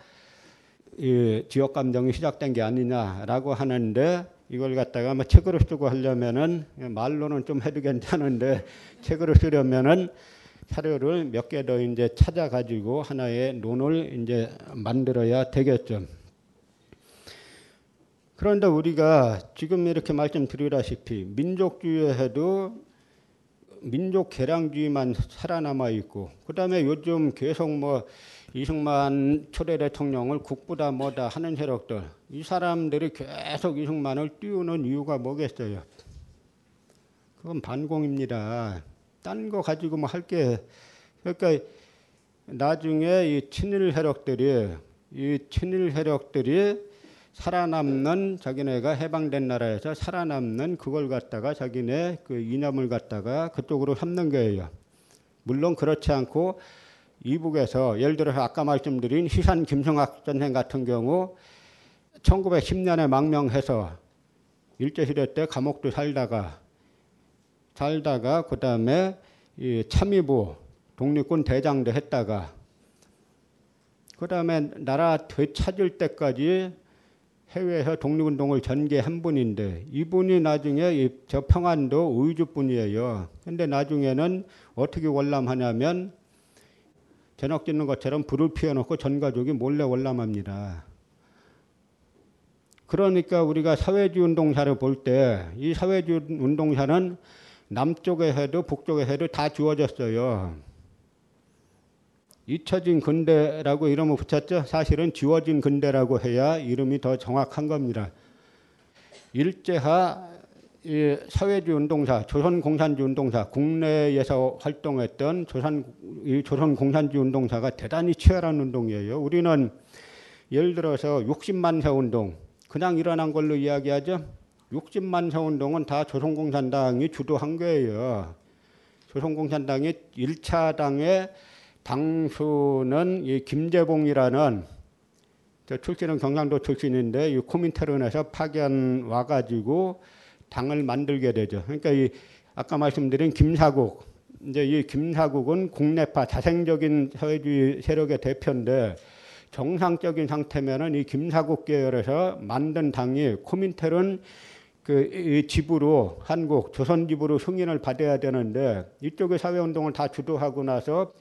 이 지역 감정이 시작된 게 아니냐라고 하는데 이걸 갖다가 뭐 책으로 쓰고 하려면은 말로는 좀 해도 괜찮은데 [LAUGHS] 책으로 쓰려면은 사료를 몇 개 더 이제 찾아 가지고 하나의 논을 이제 만들어야 되겠죠. 그런데 우리가 지금 이렇게 말씀드리다시피 민족주의에도 민족 개량주의만 살아남아 있고 그다음에 요즘 계속 뭐 이승만 초대 대통령을 국부다 뭐다 하는 세력들 이 사람들이 계속 이승만을 띄우는 이유가 뭐겠어요? 그건 반공입니다. 딴 거 가지고 뭐 할 게 그러니까 나중에 이 친일 세력들이 이 친일 세력들이 살아남는 자기네가 해방된 나라에서 살아남는 그걸 갖다가 자기네 그 이념을 갖다가 그쪽으로 삼는 거예요. 물론 그렇지 않고 이북에서 예를 들어서 아까 말씀드린 희산 김성학 선생 같은 경우 1910년에 망명해서 일제시대 때 감옥도 살다가 살다가 그 다음에 참의부 독립군 대장도 했다가 그 다음에 나라 되찾을 때까지 해외에서 독립운동을 전개한 분인데 이분이 나중에 저 평안도 의주분이에요. 근데 나중에는 어떻게 월남하냐면 저녁 짓는 것처럼 불을 피워놓고 전 가족이 몰래 월남합니다. 그러니까 우리가 사회주의 운동사를 볼 때 이 사회주의 운동사는 남쪽에 해도 북쪽에 해도 다 지워졌어요. 잊혀진 근대라고 이름을 붙였죠. 사실은 지워진 근대라고 해야 이름이 더 정확한 겁니다. 일제하 사회주의 운동사, 조선공산주의 운동사, 국내에서 활동했던 조선, 조선공산주의 운동사가 대단히 치열한 운동이에요. 우리는 예를 들어서 60만 세 운동, 그냥 일어난 걸로 이야기하죠. 60만 세 운동은 다 조선공산당이 주도한 거예요. 조선공산당이 1차 당의 당수는 이 김재봉이라는 저 출신은 경상도 출신인데 이 코민테른에서 파견 와가지고 당을 만들게 되죠. 그러니까 이 아까 말씀드린 김사국 이제 이 김사국은 국내파 자생적인 사회주의 세력의 대표인데 정상적인 상태면은 이 김사국 계열에서 만든 당이 코민텔은 그 지부로 한국 조선 지부로 승인을 받아야 되는데 이쪽의 사회 운동을 다 주도하고 나서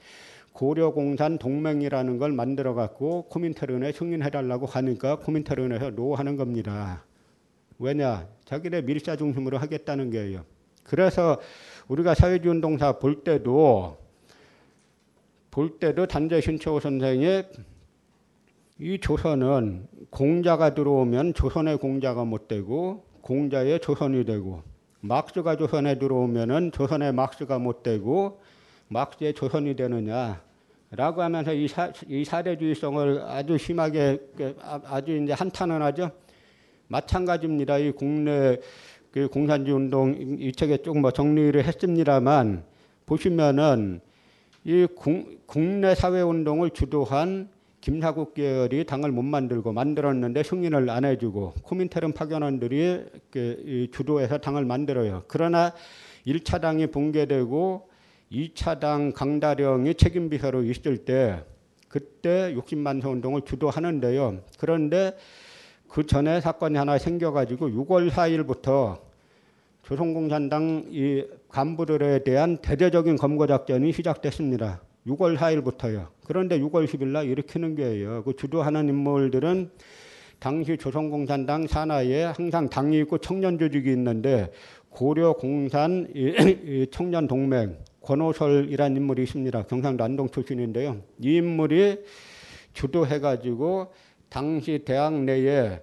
고려공산 동맹이라는 걸 만들어 갖고 코민테른에 승인해 달라고 하니까 코민테른에서 노 하는 겁니다. 왜냐? 자기네 밀사 중심으로 하겠다는 거예요. 그래서 우리가 사회주의 운동사 볼 때도 볼 때도 단재 신채호 선생의 이 조선은 공자가 들어오면 조선의 공자가 못 되고 공자의 조선이 되고 막스가 조선에 들어오면은 조선의 막스가 못 되고 막스의 조선이 되느냐라고 하면서 이, 사, 이 사대주의성을 아주 심하게 아주 이제 한탄을 하죠. 마찬가지입니다. 이 국내 그 공산주의 운동 이 책에 조금 뭐 정리를 했습니다만 보시면은 이 국내 사회 운동을 주도한 김사국 계열이 당을 못 만들고 만들었는데 승인을 안 해주고 코민테른 파견원들이 주도해서 당을 만들어요. 그러나 1차 당이 붕괴되고 2차 당 강다령이 책임 비서로 있을 때 그때 60만 세 운동을 주도하는데요. 그런데 그 전에 사건이 하나 생겨가지고 6월 4일부터 조선공산당 이 간부들에 대한 대대적인 검거 작전이 시작됐습니다. 6월 4일부터요. 그런데 6월 10일 날 일으키는 거예요. 그 주도하는 인물들은 당시 조선공산당 산하에 항상 당이 있고 청년 조직이 있는데 고려공산 청년 동맹 권오설이라는 인물이 있습니다. 경상도 안동 출신인데요. 이 인물이 주도해가지고 당시 대학 내에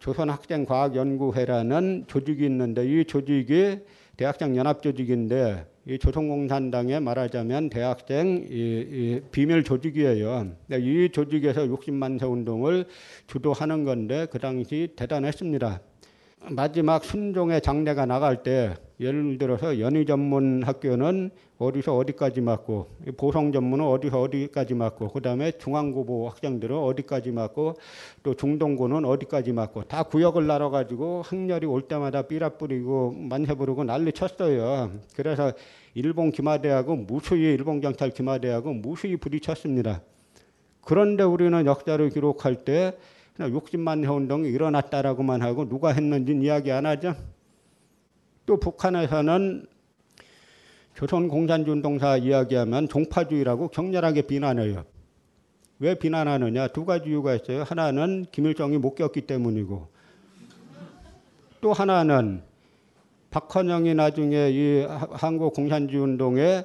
조선학생과학연구회라는 조직이 있는데 이 조직이 대학생 연합 조직인데 이 조선공산당에 말하자면 대학생 이, 이 비밀 조직이에요. 이 조직에서 60만 세 운동을 주도하는 건데 그 당시 대단했습니다. 마지막 순종의 장례가 나갈 때 예를 들어서 연희 전문 학교는 어디서 어디까지 맞고 보성 전문은 어디서 어디까지 맞고 그다음에 중앙고보 학생들은 어디까지 맞고 또 중동고는 어디까지 맞고 다 구역을 나눠 가지고 학렬이 올 때마다 삐라 뿌리고 만세 부르고 난리 쳤어요. 그래서 일본 기마대하고 무수히 일본 경찰 기마대하고 무수히 부딪혔습니다. 그런데 우리는 역사를 기록할 때 60만 해운동이 일어났다라고만 하고 누가 했는지는 이야기 안 하죠. 또 북한에서는 조선공산주운동사 이야기하면 종파주의라고 격렬하게 비난해요. 왜 비난하느냐? 두 가지 이유가 있어요. 하나는 김일성이 못 겪기 때문이고 또 하나는 박헌영이 나중에 이 한국 공산주의 운동에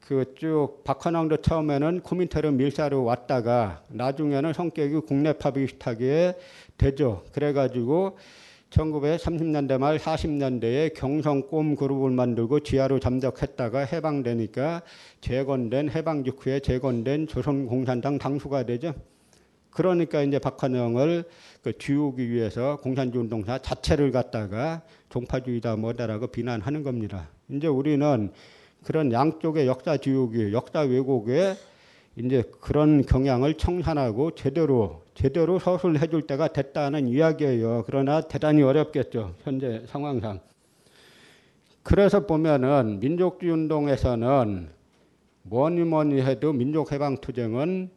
그 쭉 박헌영도 처음에는 코민테르 밀사로 왔다가 나중에는 성격이 국내파 비슷하게 되죠. 그래가지고 1930년대 말 40년대에 경성꼼 그룹을 만들고 지하로 잠적했다가 해방되니까 재건된 해방 직후에 재건된 조선공산당 당수가 되죠. 그러니까 이제 박헌영을 그 지우기 위해서 공산주의 운동사 자체를 갖다가 종파주의다 뭐다라고 비난하는 겁니다. 이제 우리는 그런 양쪽의 역사 지우기, 역사 왜곡에 이제 그런 경향을 청산하고 제대로 제대로 서술해 줄 때가 됐다는 이야기예요. 그러나 대단히 어렵겠죠. 현재 상황상. 그래서 보면은 민족주의 운동에서는 뭐니 뭐니 해도 민족해방투쟁은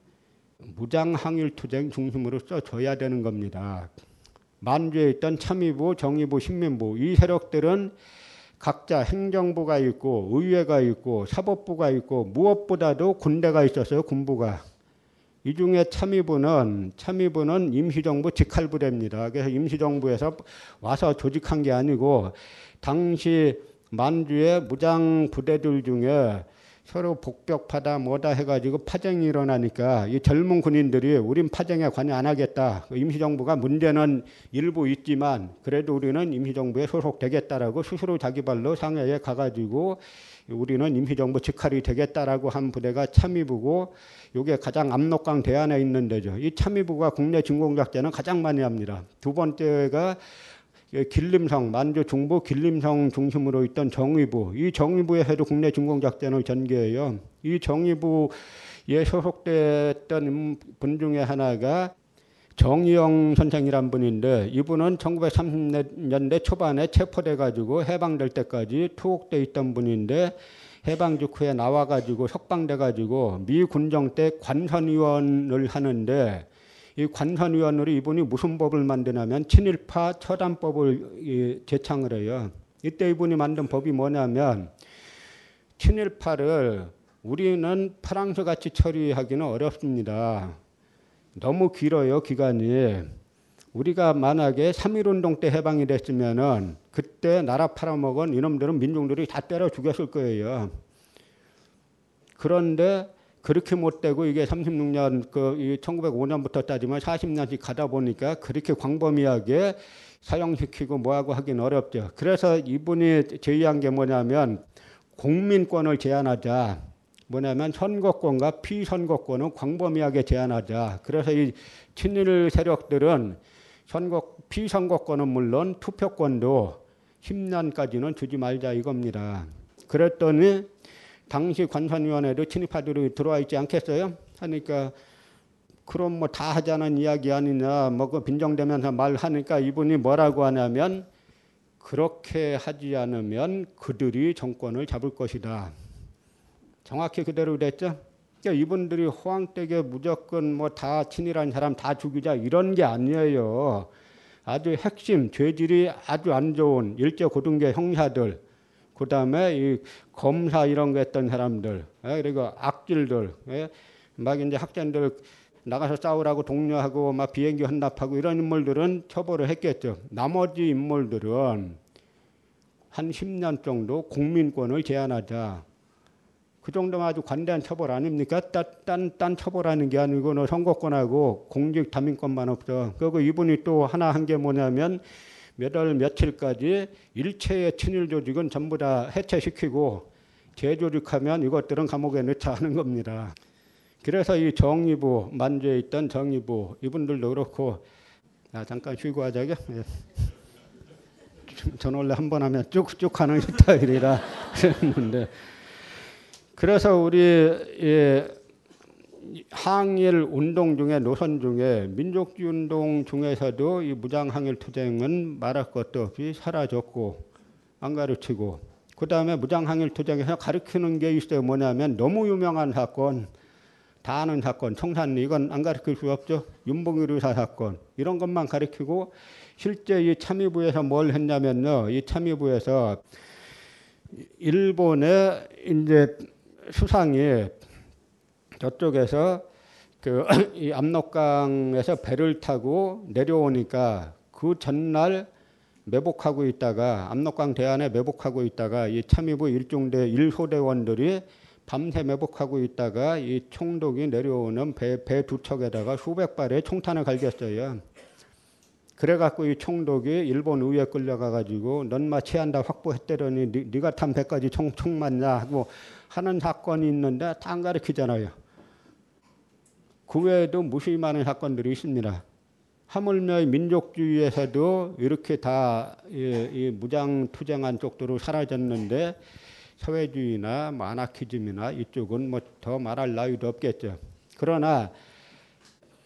무장항일투쟁 중심으로 써줘야 되는 겁니다. 만주에 있던 참의부, 정의부, 신민부 이 세력들은 각자 행정부가 있고 의회가 있고 사법부가 있고 무엇보다도 군대가 있었어요. 군부가. 이 중에 참의부는 참의부는 임시정부 직할부대입니다. 그래서 임시정부에서 와서 조직한 게 아니고 당시 만주의 무장 부대들 중에 서로 복벽파다 뭐다 해가지고 파쟁이 일어나니까 이 젊은 군인들이 우린 파쟁에 관여 안 하겠다. 임시정부가 문제는 일부 있지만 그래도 우리는 임시정부에 소속되겠다라고 스스로 자기 발로 상해에 가가지고 우리는 임시정부 직할이 되겠다라고 한 부대가 참의부고 이게 가장 압록강 대안에 있는 데죠. 이 참의부가 국내 진공작전은 가장 많이 합니다. 두 번째가 길림성 만주 중부 길림성 중심으로 있던 정의부 이 정의부에서도 국내 진공작전을 전개해요. 이 정의부에 소속됐던 분 중에 하나가 정의영 선생이란 분인데 이분은 1930년대 초반에 체포돼 가지고 해방될 때까지 투옥돼 있던 분인데 해방 직후에 나와 가지고 석방돼 가지고 미 군정 때 관선위원을 하는데 이 관선위원으로 이분이 무슨 법을 만드냐면 친일파 처단법을 제창을 해요. 이때 이분이 만든 법이 뭐냐면 친일파를 우리는 프랑스 같이 처리하기는 어렵습니다. 너무 길어요 기간이. 우리가 만약에 3.1운동 때 해방이 됐으면은 그때 나라 팔아먹은 이놈들은 민중들이 다 때려 죽였을 거예요. 그런데 그렇게 못 되고 이게 36년 그 1905년부터 따지면 40년씩 가다 보니까 그렇게 광범위하게 사용시키고 뭐하고 하긴 어렵죠. 그래서 이분이 제의한 게 뭐냐면 공민권을 제한하자. 뭐냐면 선거권과 피선거권은 광범위하게 제한하자. 그래서 이 친일 세력들은 선거 피선거권은 물론 투표권도 10년까지는 주지 말자 이겁니다. 그랬더니 당시 관선위원회도 친일파들이 들어와 있지 않겠어요? 하니까 그럼 뭐 다 하자는 이야기 아니냐 뭐그 빈정대면서 말하니까 이분이 뭐라고 하냐면 그렇게 하지 않으면 그들이 정권을 잡을 것이다. 정확히 그대로 됐죠. 그러니까 이분들이 호황댁에 무조건 뭐 다 친일한 사람 다 죽이자 이런 게 아니에요. 아주 핵심 죄질이 아주 안 좋은 일제 고등계 형사들 그 다음에 이 검사 이런 거 했던 사람들, 예, 그리고 악질들, 예, 막 이제 학생들 나가서 싸우라고 독려하고 막 비행기 헌납하고 이런 인물들은 처벌을 했겠죠. 나머지 인물들은 한 10년 정도 국민권을 제한하자. 그 정도면 아주 관대한 처벌 아닙니까? 딴, 딴, 딴 처벌하는 게 아니고 너 선거권하고 공직 담임권만 없어. 그리고 이분이 또 하나 한 게 뭐냐면 몇 월 며칠까지 일체의 친일 조직은 전부 다 해체시키고 재조직하면 이것들은 감옥에 넣자 하는 겁니다. 그래서 이 정의부 만주에 있던 정의부 이분들도 그렇고 아, 잠깐 쉬고 하자죠. 예. 전 원래 한 번 하면 쭉쭉 하는 스타일이라 [LAUGHS] 그랬는데 그래서 우리 예, 항일 운동 중에 노선 중에 민족주의 운동 중에서도 이 무장 항일 투쟁은 말할 것도 없이 사라졌고 안 가르치고 그 다음에 무장 항일 투쟁에서 가르치는 게 있어요. 뭐냐면 너무 유명한 사건, 다 아는 사건, 청산리 이건 안 가르칠 수 없죠. 윤봉일 의사 사건 이런 것만 가르치고 실제 이 참의부에서 뭘 했냐면요. 이 참의부에서 일본의 이제 수상이 저쪽에서 그 [CLEARS THROAT] 이 압록강에서 배를 타고 내려오니까 그 전날 매복하고 있다가 압록강 대안에 매복하고 있다가 이 참의부 일중대 일소대원들이 밤새 매복하고 있다가 이 총독이 내려오는 배 배 두 척에다가 수백 발의 총탄을 갈겼어요. 그래갖고 이 총독이 일본 의회 끌려가 가지고 넌마 치한다 확보했더니 니, 네가 탄 배까지 총, 총 맞냐 하고 하는 사건이 있는데 다 안 가르치잖아요. 그 외에도 무수히 많은 사건들이 있습니다. 하물며 민족주의에서도 이렇게 다 이, 이 무장 투쟁한 쪽도로 사라졌는데 사회주의나 마나키즘이나 이쪽은 뭐 더 말할 나위도 없겠죠. 그러나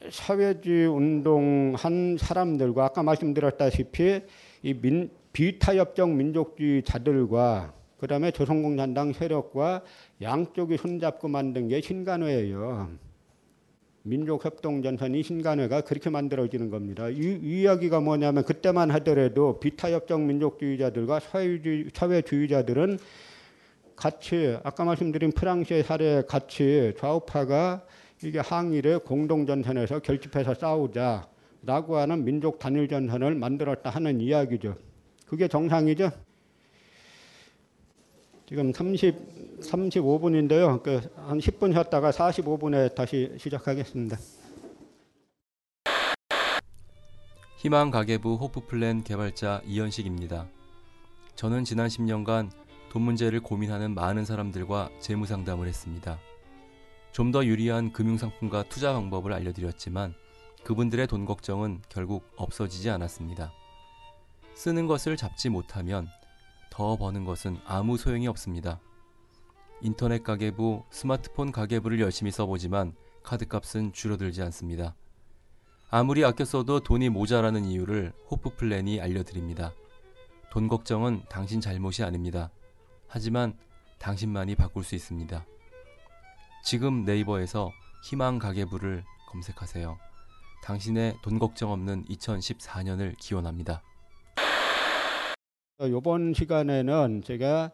사회주의 운동한 사람들과 아까 말씀드렸다시피 이 민, 비타협적 민족주의자들과 그 다음에 조선공산당 세력과 양쪽이 손잡고 만든 게 신간회예요. 민족협동전선이 신간회가 그렇게 만들어지는 겁니다. 이, 이 이야기가 뭐냐면 그때만 하더라도 비타협적 민족주의자들과 사회주의, 사회주의자들은 같이 아까 말씀드린 프랑스의 사례 같이 좌우파가 이게 항일의 공동전선에서 결집해서 싸우자라고 하는 민족 단일 전선을 만들었다 하는 이야기죠. 그게 정상이죠. 지금 30, 35분인데요. 그 한 10분 쉬었다가 45분에 다시 시작하겠습니다. 희망 가계부 호프플랜 개발자 이현식입니다. 저는 지난 10년간 돈 문제를 고민하는 많은 사람들과 재무 상담을 했습니다. 좀 더 유리한 금융상품과 투자 방법을 알려드렸지만 그분들의 돈 걱정은 결국 없어지지 않았습니다. 쓰는 것을 잡지 못하면 더 버는 것은 아무 소용이 없습니다. 인터넷 가계부, 스마트폰 가계부를 열심히 써보지만 카드값은 줄어들지 않습니다. 아무리 아껴 써도 돈이 모자라는 이유를 호프 플랜이 알려드립니다. 돈 걱정은 당신 잘못이 아닙니다. 하지만 당신만이 바꿀 수 있습니다. 지금 네이버에서 희망 가계부를 검색하세요. 당신의 돈 걱정 없는 2014년을 기원합니다. 이번 시간에는 제가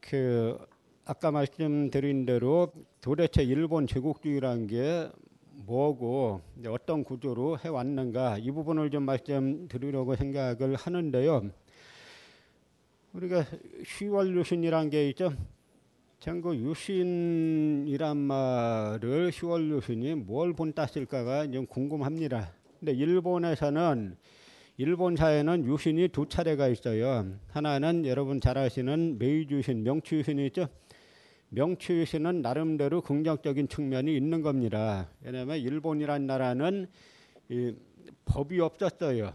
그 아까 말씀드린 대로 도대체 일본 제국주의란 게 뭐고 어떤 구조로 해왔는가 이 부분을 좀 말씀드리려고 생각을 하는데요. 우리가 10월 유신이란 게 있죠. 전그 유신이란 말을 10월 유신이 뭘 본땄을까가 좀 궁금합니다. 근데 일본에서는 일본 사회는 유신이 두 차례가 있어요. 하나는 여러분 잘 아시는 메이주 유신, 명치 유신이 있죠. 명치 유신은 나름대로 긍정적인 측면이 있는 겁니다. 왜냐하면 일본이란 나라는 이 법이 없었어요.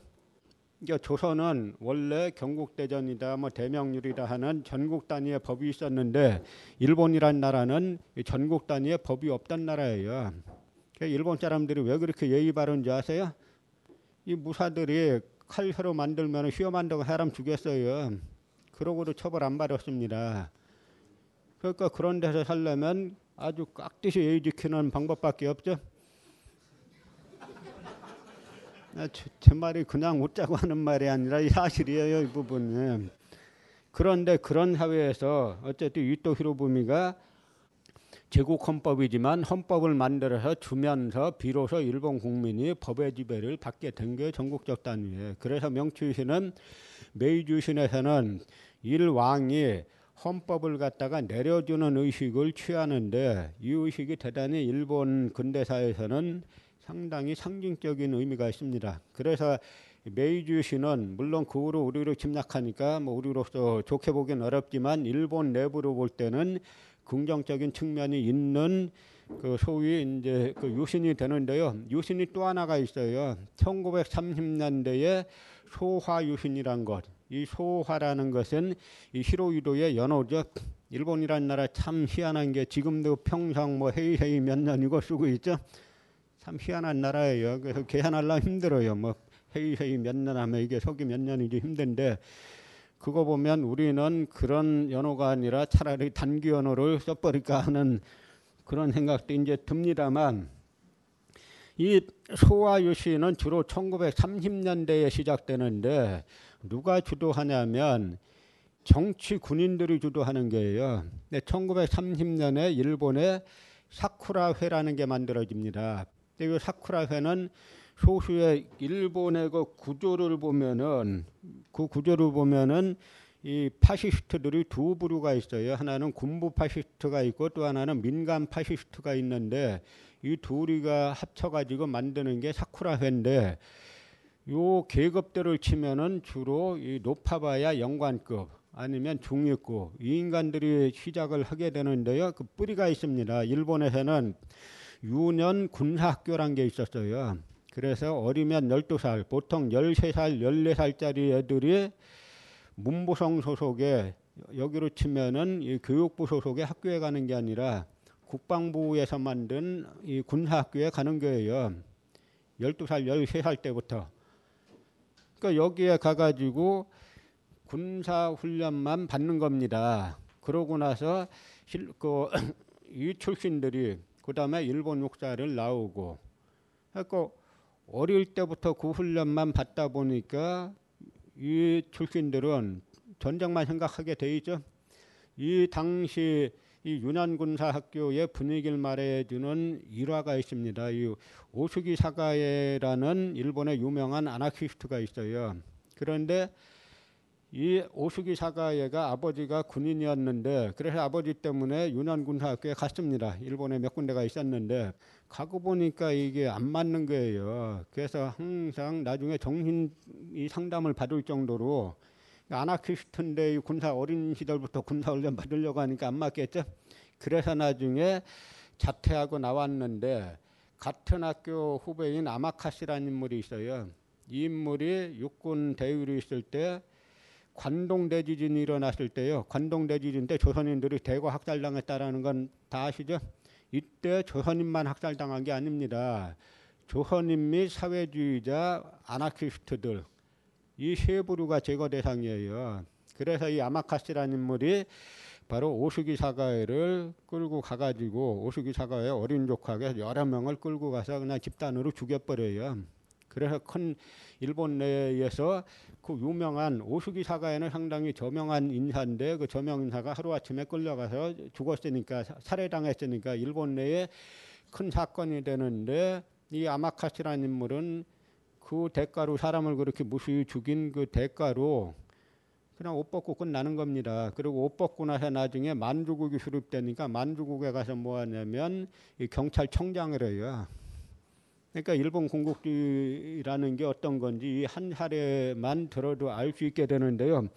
그러니까 조선은 원래 경국대전이다, 뭐 대명률이다 하는 전국 단위의 법이 있었는데 일본이란 나라는 전국 단위의 법이 없던 나라예요. 그러니까 일본 사람들이 왜 그렇게 예의 바른지 아세요? 이 무사들이 칼 새로 만들면 휘어만다고 사람 죽였어요. 그러고도 처벌 안 받았습니다. 그러니까 그런 데서 살려면 아주 깍듯이 예의 지키는 방법밖에 없죠. 아, 제, 제 말이 그냥 웃자고 하는 말이 아니라 사실이에요 이 부분은. 그런데 그런 사회에서 어쨌든 이토 히로부미가 제국 헌법이지만 헌법을 만들어서 주면서 비로소 일본 국민이 법의 지배를 받게 된 게 전국적 단위에 그래서 명치유신은 메이주신에서는 일왕이 헌법을 갖다가 내려주는 의식을 취하는데 이 의식이 대단히 일본 근대사에서는 상당히 상징적인 의미가 있습니다. 그래서 메이주시는 물론 그 후로 우리로 침략하니까 뭐 우리로서 좋게 보기는 어렵지만 일본 내부로 볼 때는 긍정적인 측면이 있는 그 소위 이제 그 유신이 되는데요. 유신이 또 하나가 있어요. 1930년대에 소화 유신이란 것. 이 소화라는 것은 이 히로유도의 연호죠. 일본이란 나라 참 희한한 게 지금도 평상 뭐 헤이 헤이 몇 년이고 쓰고 있죠. 참 희한한 나라예요. 그래서 계산하려 힘들어요. 뭐 헤이 헤이 몇 년 하면 이게 속이 몇 년이지 힘든데 그거 보면 우리는 그런 연호가 아니라 차라리 단기 연호를 써버릴까 하는 그런 생각도 이제 듭니다만 이 소화유신은 주로 1930년대에 시작되는데 누가 주도하냐면 정치 군인들이 주도하는 거예요. 1930년에 일본에 사쿠라회라는 게 만들어집니다. 이 사쿠라회는 소수의 일본의 그 구조를 보면은 그 구조를 보면은 이 파시스트들이 두 부류가 있어요. 하나는 군부 파시스트가 있고 또 하나는 민간 파시스트가 있는데 이 둘이가 합쳐가지고 만드는 게 사쿠라회인데 요 계급들을 치면은 주로 이 높아봐야 영관급 아니면 중위급 이 인간들이 시작을 하게 되는데요. 그 뿌리가 있습니다. 일본에서는 유년 군사학교란 게 있었어요. 그래서 어리면 12살, 보통 13살, 14살짜리 애들이 문부성 소속의 여기로 치면은 이 교육부 소속의 학교에 가는 게 아니라 국방부에서 만든 이 군사학교에 가는 거예요. 12살, 13살 때부터. 그러니까 여기에 가가지고 군사 훈련만 받는 겁니다. 그러고 나서 그이 [CLEARS THROAT] 출신들이 그 다음에 일본 육사를 나오고 그러니까 어릴 때부터 그 훈련만 받다 보니까 이 출신들은 전쟁만 생각하게 돼 있죠. 이 당시 이 유난군사학교의 분위기를 말해주는 일화가 있습니다. 이 오수기 사가에라는 일본의 유명한 아나키스트가 있어요. 그런데 이 오수기 사가예가 아버지가 군인이었는데 그래서 아버지 때문에 유난 군사학교에 갔습니다. 일본에 몇 군데가 있었는데 가고 보니까 이게 안 맞는 거예요. 그래서 항상 나중에 정신 이 상담을 받을 정도로 아나키스트인데 군사 어린 시절부터 군사 훈련 받으려고 하니까 안 맞겠죠. 그래서 나중에 자퇴하고 나왔는데 같은 학교 후배인 아마카시라는 인물이 있어요. 이 인물이 육군 대위로 있을 때 관동 대지진이 일어났을 때요. 관동 대지진 때 조선인들이 대거 학살당했다라는 건 다 아시죠? 이때 조선인만 학살당한 게 아닙니다. 조선인 및 사회주의자 아나키스트들 이 세 부류가 제거 대상이에요. 그래서 이 아마카스라는 인물이 바로 오수기 사가회를 끌고 가가지고 오수기 사가회 어린 조카가 여러 명을 끌고 가서 그냥 집단으로 죽여버려요. 그래서 큰 일본 내에서 그 유명한 오수기 사가에는 상당히 저명한 인사인데 그 저명 인사가 하루 아침에 끌려가서 죽었으니까 사- 살해당했으니까 일본 내에 큰 사건이 되는데 이 아마카스라는 인물은 그 대가로 사람을 그렇게 무수히 죽인 그 대가로 그냥 옷 벗고 끝나는 겁니다. 그리고 옷 벗고 나서 나중에 만주국이 수립되니까 만주국에 가서 뭐 하냐면 이 경찰청장을 해요. 그러니까 일본 군국주의라는 게 어떤 건지 이 한 사례만 들어도 알 수 있게 되는데요.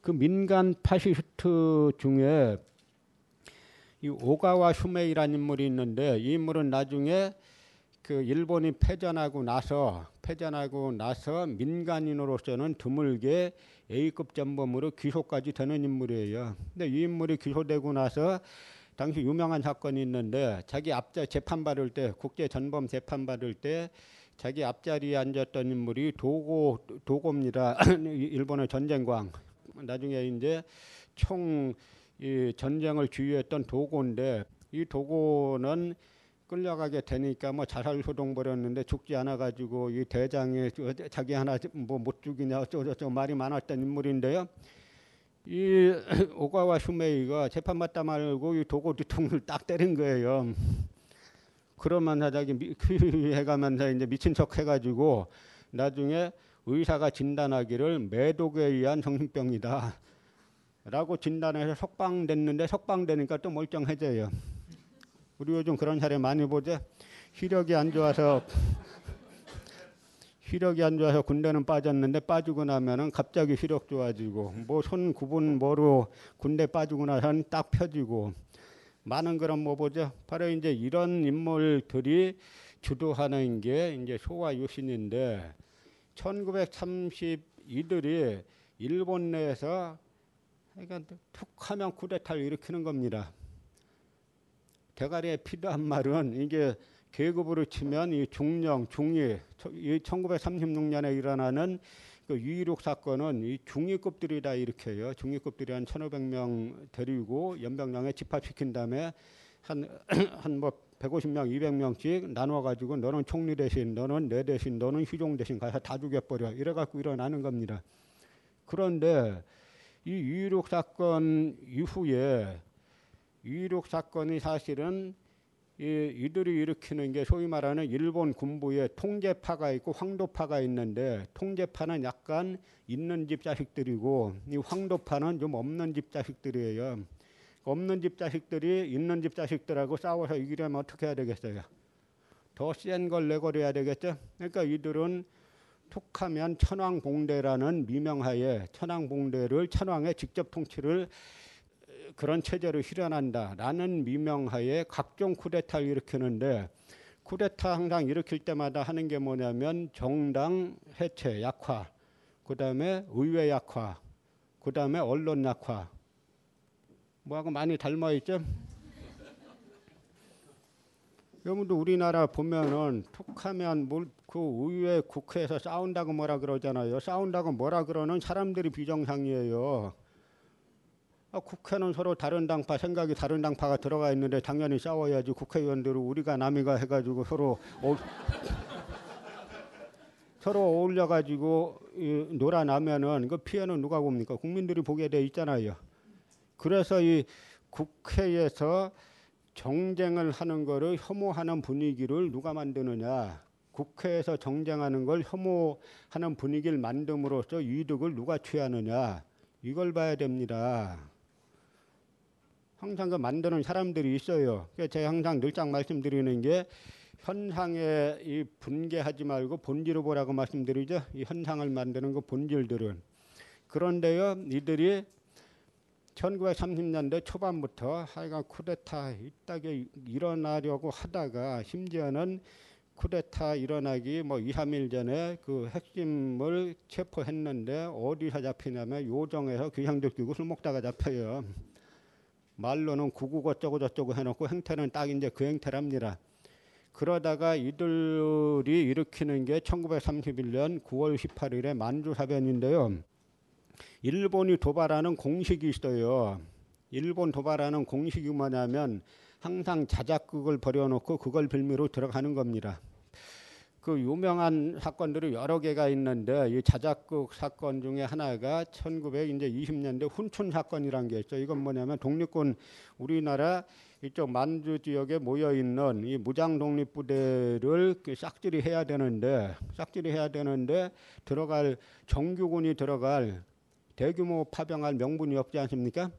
그 민간 파시스트 중에 이 오가와 슈메이라는 인물이 있는데 이 인물은 나중에 그 일본이 패전하고 나서 패전하고 나서 민간인으로서는 드물게 A급 전범으로 기소까지 되는 인물이에요. 근데 이 인물이 기소되고 나서 당시 유명한 사건이 있는데 자기 앞자 재판 받을 때 국제 전범 재판 받을 때 자기 앞자리에 앉았던 인물이 도고 도고입니다. [CLEARS THROAT] 일본의 전쟁광. 나중에 이제 총 이 전쟁을 주유했던 도고인데 이 도고는 끌려가게 되니까 뭐 자살 소동 벌였는데 죽지 않아 가지고 이 대장에 저- 자기 하나 뭐 못 죽이냐 어쩌고저쩌고 말이 많았던 인물인데요. 이 [CLEARS THROAT] 오가와 슈메이가 재판 받다 말고 이 도고 뒤통수를 딱 때린 거예요. 자기 미- [LAUGHS] 해가면서 이제 미친 척 해가지고 나중에 의사가 진단하기를 매독에 의한 정신병이다. 라고 진단해서 석방됐는데 석방되니까 또 멀쩡해져요. 우리 요즘 그런 사례 많이 보죠. 시력이 안 좋아서 시력이 안 좋아서 군대는 빠졌는데 빠지고 나면은 갑자기 시력 좋아지고 뭐 손 구분 뭐로 군대 빠지고 나서는 딱 펴지고 많은 그런 뭐 보죠. 바로 이제 이런 인물들이 주도하는 게 이제 소와 유신인데 1932들이 일본 내에서 그러니까 툭 하면 쿠데타를 일으키는 겁니다. 대가리에 필요한 말은 이게 계급으로 치면 이 중령, 중위, 저- 이 1936년에 일어나는 그 유이륙 사건은 이 중위급들이 다 일으켜요. 중위급들이 한 1,500명 데리고 연병장에 집합시킨 다음에 한 [CLEARS THROAT] 한 뭐 150명, 200명씩 나눠 가지고 너는 총리 대신, 너는 내 대신, 너는 휴종 대신 가서 다 죽여버려. 이래 갖고 일어나는 겁니다. 그런데 이 유이륙 사건 이후에 유이륙 사건이 사실은 이, 이들이 일으키는 게 소위 말하는 일본 군부의 통제파가 있고 황도파가 있는데 통제파는 약간 있는 집 자식들이고 이 황도파는 좀 없는 집 자식들이에요. 없는 집 자식들이 있는 집 자식들하고 싸워서 이기려면 어떻게 해야 되겠어요? 더 센 걸 내거려야 되겠죠? 그러니까 이들은 툭하면 천황봉대라는 미명하에 천황봉대를 천황의 직접 통치를 그런 체제를 실현한다라는 미명하에 각종 쿠데타를 일으키는데 쿠데타 항상 일으킬 때마다 하는 게 뭐냐면 정당 해체 약화, 그다음에 의회 약화, 그다음에 언론 약화. 뭐하고 많이 닮아 있죠? 여러분도 우리나라 보면은 툭하면 뭘그 의회 국회에서 싸운다고 뭐라 그러잖아요. 싸운다고 뭐라 그러는 사람들이 비정상이에요. 아, 국회는 서로 다른 당파 생각이 다른 당파가 들어가 있는데 당연히 싸워야지 국회의원들은 우리가 남이가 해가지고 서로 어, [LAUGHS] 서로 어울려 가지고 놀아나면은 그 피해는 누가 봅니까? 국민들이 보게 돼 있잖아요. 그래서 이 국회에서 정쟁을 하는 거를 혐오하는 분위기를 누가 만드느냐? 국회에서 정쟁하는 걸 혐오하는 분위기를 만듦으로써 이득을 누가 취하느냐? 이걸 봐야 됩니다. 항상 그 만드는 사람들이 있어요. 그래서 제가 항상 늘상 말씀드리는 게 현상에 이 분개하지 말고 본질을 보라고 말씀드리죠. 이 현상을 만드는 그 본질들은 그런데요, 이들이 1930년대 초반부터 하여간 쿠데타 이따게 일어나려고 하다가 심지어는 쿠데타 일어나기 뭐 2, 3일 전에 그 핵심을 체포했는데 어디서 잡히냐면 요정에서 귀향들 끼고 술 먹다가 잡혀요. 말로는 구국 어쩌고 저쩌고 해놓고 행태는 딱 이제 그 행태랍니다. 그러다가 이들이 일으키는 게 1931년 9월 18일에 만주사변인데요. 일본이 도발하는 공식이 있어요. 일본 도발하는 공식이 뭐냐면 항상 자작극을 벌여놓고 그걸 빌미로 들어가는 겁니다. 그 유명한 사건들이 여러 개가 있는데 이 자작극 사건 중에 하나가 1920년대 훈춘 사건이란 게 있죠. 이건 뭐냐면 독립군 우리나라 이쪽 만주 지역에 모여 있는 이 무장 독립 부대를 그 싹질이 해야 되는데 싹질이 해야 되는데 들어갈 정규군이 들어갈 대규모 파병할 명분이 없지 않습니까?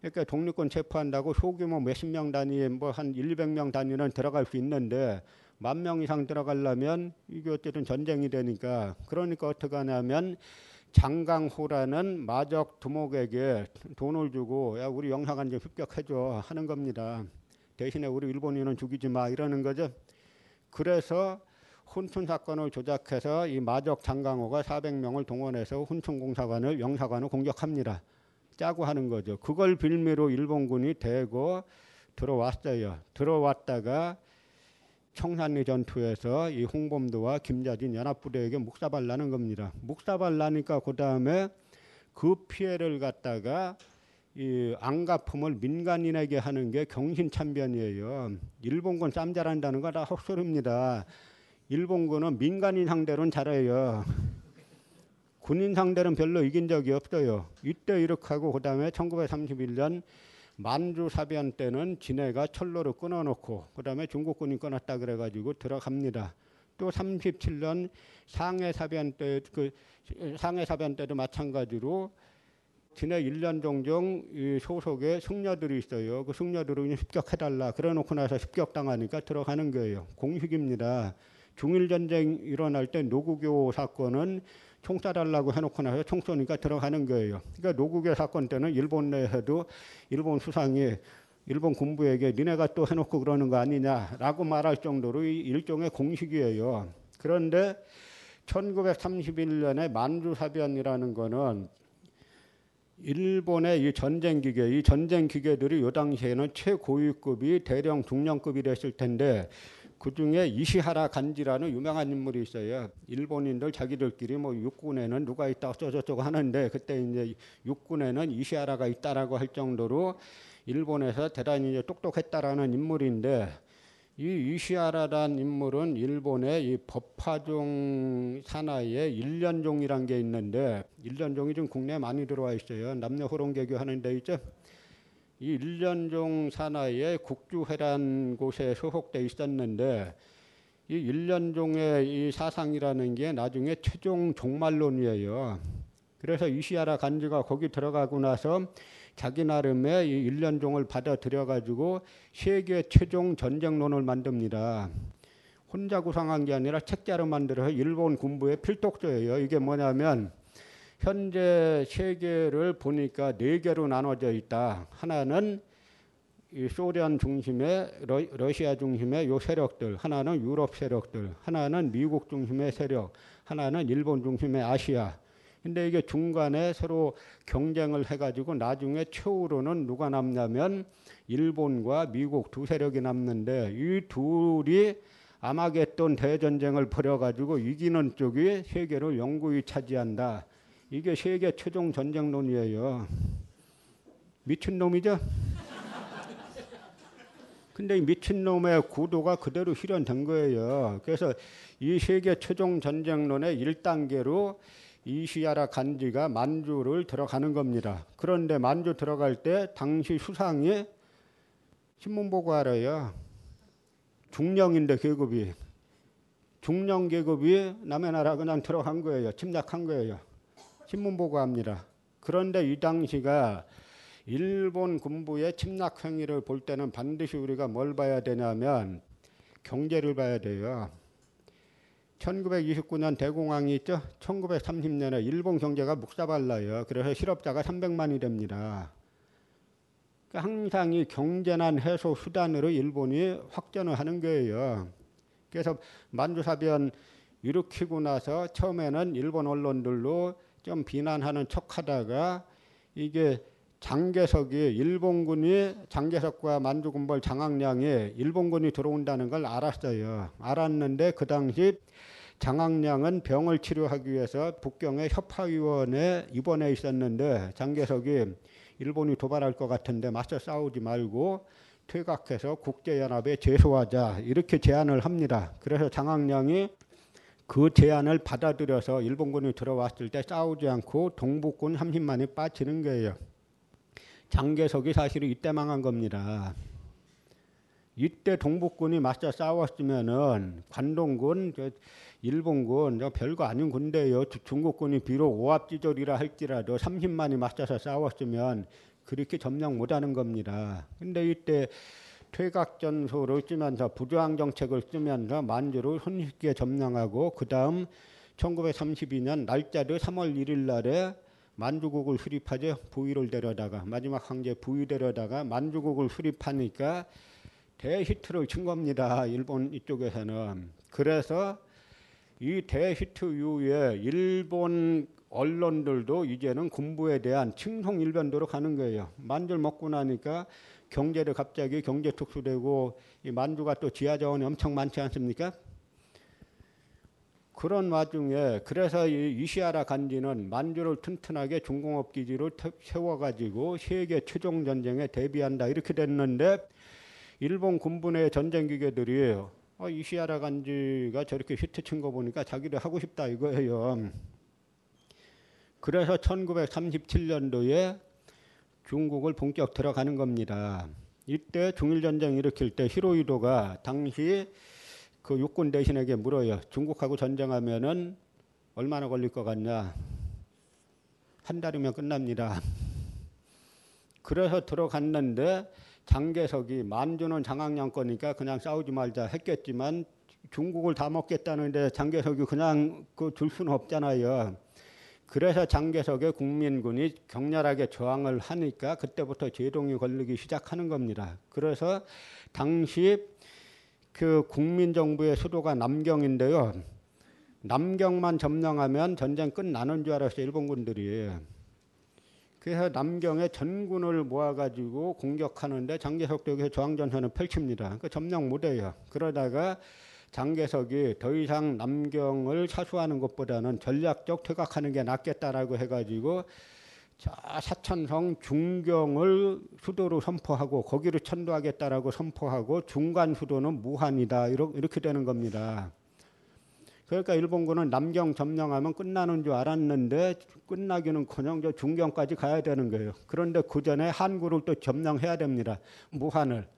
그러니까 독립군 체포한다고 소규모 몇십 명 단위 뭐한 1, 200명 단위는 들어갈 수 있는데 만 명 이상 들어가려면 이게 어쨌든 전쟁이 되니까 그러니까 어떻게 하냐면 장강호라는 마적 두목에게 돈을 주고 야 우리 영사관 좀 습격해줘 하는 겁니다. 대신에 우리 일본인은 죽이지 마 이러는 거죠. 그래서 훈춘 사건을 조작해서 이 마적 장강호가 400명을 동원해서 훈춘 공사관을 영사관을 공격합니다. 짜고 하는 거죠. 그걸 빌미로 일본군이 대고 들어왔어요. 들어왔다가 청산리 전투에서 이 홍범도와 김자진 연합부대에게 묵사발 나는 겁니다. 묵사발 나니까 그 다음에 그 피해를 갖다가 이 안가품을 민간인에게 하는 게 경신참변이에요. 일본군 쌈 잘한다는 거 다 헛소리입니다. 일본군은 민간인 상대로는 잘해요. 군인 상대는 별로 이긴 적이 없어요. 이때 이렇게 하고 그다음에 1931년 만주 사변 때는 진해가 철로를 끊어놓고 그다음에 중국군이 끊었다 그래가지고 들어갑니다. 또 37년 상해 사변 때 그 상해 사변 때도 마찬가지로 진해 1년 종종 이 소속에 승려들이 있어요. 그 승려들을 습격해달라. 그래놓고 나서 습격당하니까 들어가는 거예요. 공식입니다. 중일 전쟁 일어날 때 노구교 사건은 총 쏴달라고 해놓고 나서 총 쏘니까 들어가는 거예요. 그러니까 노국의 사건 때는 일본 내에도 일본 수상이 일본 군부에게 니네가 또 해놓고 그러는 거 아니냐라고 말할 정도로 일종의 공식이에요. 그런데 1931년에 만주사변이라는 거는 일본의 이 전쟁 기계, 이 전쟁 기계들이 요 당시에는 최고위급이 대령 중령급이 됐을 텐데 그 중에 이시하라 간지라는 유명한 인물이 있어요. 일본인들 자기들끼리 뭐 육군에는 누가 있다 어쩌저쩌고 하는데 그때 이제 육군에는 이시하라가 있다라고 할 정도로 일본에서 대단히 이제 똑똑했다라는 인물인데 이 이시하라란 인물은 일본의 이 법화종 산하에 일련종이란 게 있는데 일련종이 좀 국내에 많이 들어와 있어요. 남녀 호롱개교 하는 데 있죠. 이 일련종 산하에 국주회란 곳에 소속돼 있었는데 이 일련종의 이 사상이라는 게 나중에 최종 종말론이에요. 그래서 이시아라 간지가 거기 들어가고 나서 자기 나름의 이 일련종을 받아들여 가지고 세계 최종 전쟁론을 만듭니다. 혼자 구상한 게 아니라 책자로 만들어서 일본 군부의 필독조예요. 이게 뭐냐면 현재 세계를 보니까 네 개로 나눠져 있다. 하나는 이 소련 중심의 러, 시아 중심의 요 세력들, 하나는 유럽 세력들, 하나는 미국 중심의 세력, 하나는 일본 중심의 아시아. 근데 이게 중간에 서로 경쟁을 해가지고 나중에 최후로는 누가 남냐면 일본과 미국 두 세력이 남는데 이 둘이 아마겟돈 대전쟁을 벌여가지고 이기는 쪽이 세계를 영구히 차지한다. 이게 세계 최종 전쟁론이에요. 미친놈이죠? 근데 이 미친놈의 구도가 그대로 실현된 거예요. 그래서 이 세계 최종 전쟁론의 1단계로 이시야라 간지가 만주를 들어가는 겁니다. 그런데 만주 들어갈 때 당시 수상이 신문 보고 알아요. 중령인데 계급이 중령 계급이 남의 나라 그냥 들어간 거예요. 침략한 거예요. 신문 보고합니다. 그런데 이 당시가 일본 군부의 침략 행위를 볼 때는 반드시 우리가 뭘 봐야 되냐면 경제를 봐야 돼요. 1929년 대공황이 있죠. 1930년에 일본 경제가 묵사발라요. 그래서 실업자가 300만이 됩니다. 그러니까 항상 이 경제난 해소 수단으로 일본이 확전을 하는 거예요. 그래서 만주사변 일으키고 나서 처음에는 일본 언론들로 좀 비난하는 척하다가 이게 장개석이 일본군이 장개석과 만주군벌 장학량이 일본군이 들어온다는 걸 알았어요. 알았는데 그 당시 장학량은 병을 치료하기 위해서 북경의 협화위원회 입원해 있었는데 장개석이 일본이 도발할 것 같은데 맞서 싸우지 말고 퇴각해서 국제연합에 제소하자 이렇게 제안을 합니다. 그래서 장학량이 그 제안을 받아들여서 일본군이 들어왔을 때 싸우지 않고 동북군 30만이 빠지는 거예요. 장개석이 사실은 이때 망한 겁니다. 이때 동북군이 맞서 싸웠으면은 관동군, 저 일본군 저 별거 아닌 군대예요. 주- 중국군이 비록 오합지졸이라 할지라도 30만이 맞서서 싸웠으면 그렇게 점령 못하는 겁니다. 근데 이때 퇴각전소를 쓰면서 부조항 정책을 쓰면서 만주를 손쉽게 점령하고 그 다음 1932년 날짜를 3월 1일 날에 만주국을 수립하죠. 부위를 데려다가 마지막 황제 부위 데려다가 만주국을 수립하니까 대히트를 친 겁니다. 일본 이쪽에서는. 그래서 이 대히트 이후에 일본 언론들도 이제는 군부에 대한 칭송 일변도로 가는 거예요. 만주를 먹고 나니까 경제를 갑자기 경제 특수되고 이 만주가 또 지하 자원이 엄청 많지 않습니까? 그런 와중에 그래서 이 이시하라 간지는 만주를 튼튼하게 중공업 기지로 태- 세워가지고 세계 최종 전쟁에 대비한다 이렇게 됐는데 일본 군부의 전쟁 기계들이 어, 이시하라 간지가 저렇게 히트 친 거 보니까 자기도 하고 싶다 이거예요. 그래서 1937년도에 중국을 본격 들어가는 겁니다. 이때 중일 전쟁 일으킬 때 히로히도가 당시 그 육군 대신에게 물어요. 중국하고 전쟁하면은 얼마나 걸릴 것 같냐? 한 달이면 끝납니다. 그래서 들어갔는데 장개석이 만주는 장학량 거니까 그냥 싸우지 말자 했겠지만 중국을 다 먹겠다는데 장개석이 그냥 그 줄 수는 없잖아요. 그래서 장개석의 국민군이 격렬하게 저항을 하니까 그때부터 제동이 걸리기 시작하는 겁니다. 그래서 당시 그 국민정부의 수도가 남경인데요. 남경만 점령하면 전쟁 끝나는 줄 알았어요. 일본군들이. 그래서 남경에 전군을 모아가지고 공격하는데 장개석도 여기서 저항전선을 펼칩니다. 그 점령 못해요. 그러다가 장개석이 더 이상 남경을 사수하는 것보다는 전략적 퇴각하는 게 낫겠다라고 해가지고 자 사천성 중경을 수도로 선포하고 거기를 천도하겠다라고 선포하고 중간 수도는 무한이다 이렇게 되는 겁니다. 그러니까 일본군은 남경 점령하면 끝나는 줄 알았는데 끝나기는커녕 저 중경까지 가야 되는 거예요. 그런데 그 전에 한국을 또 점령해야 됩니다. 무한을.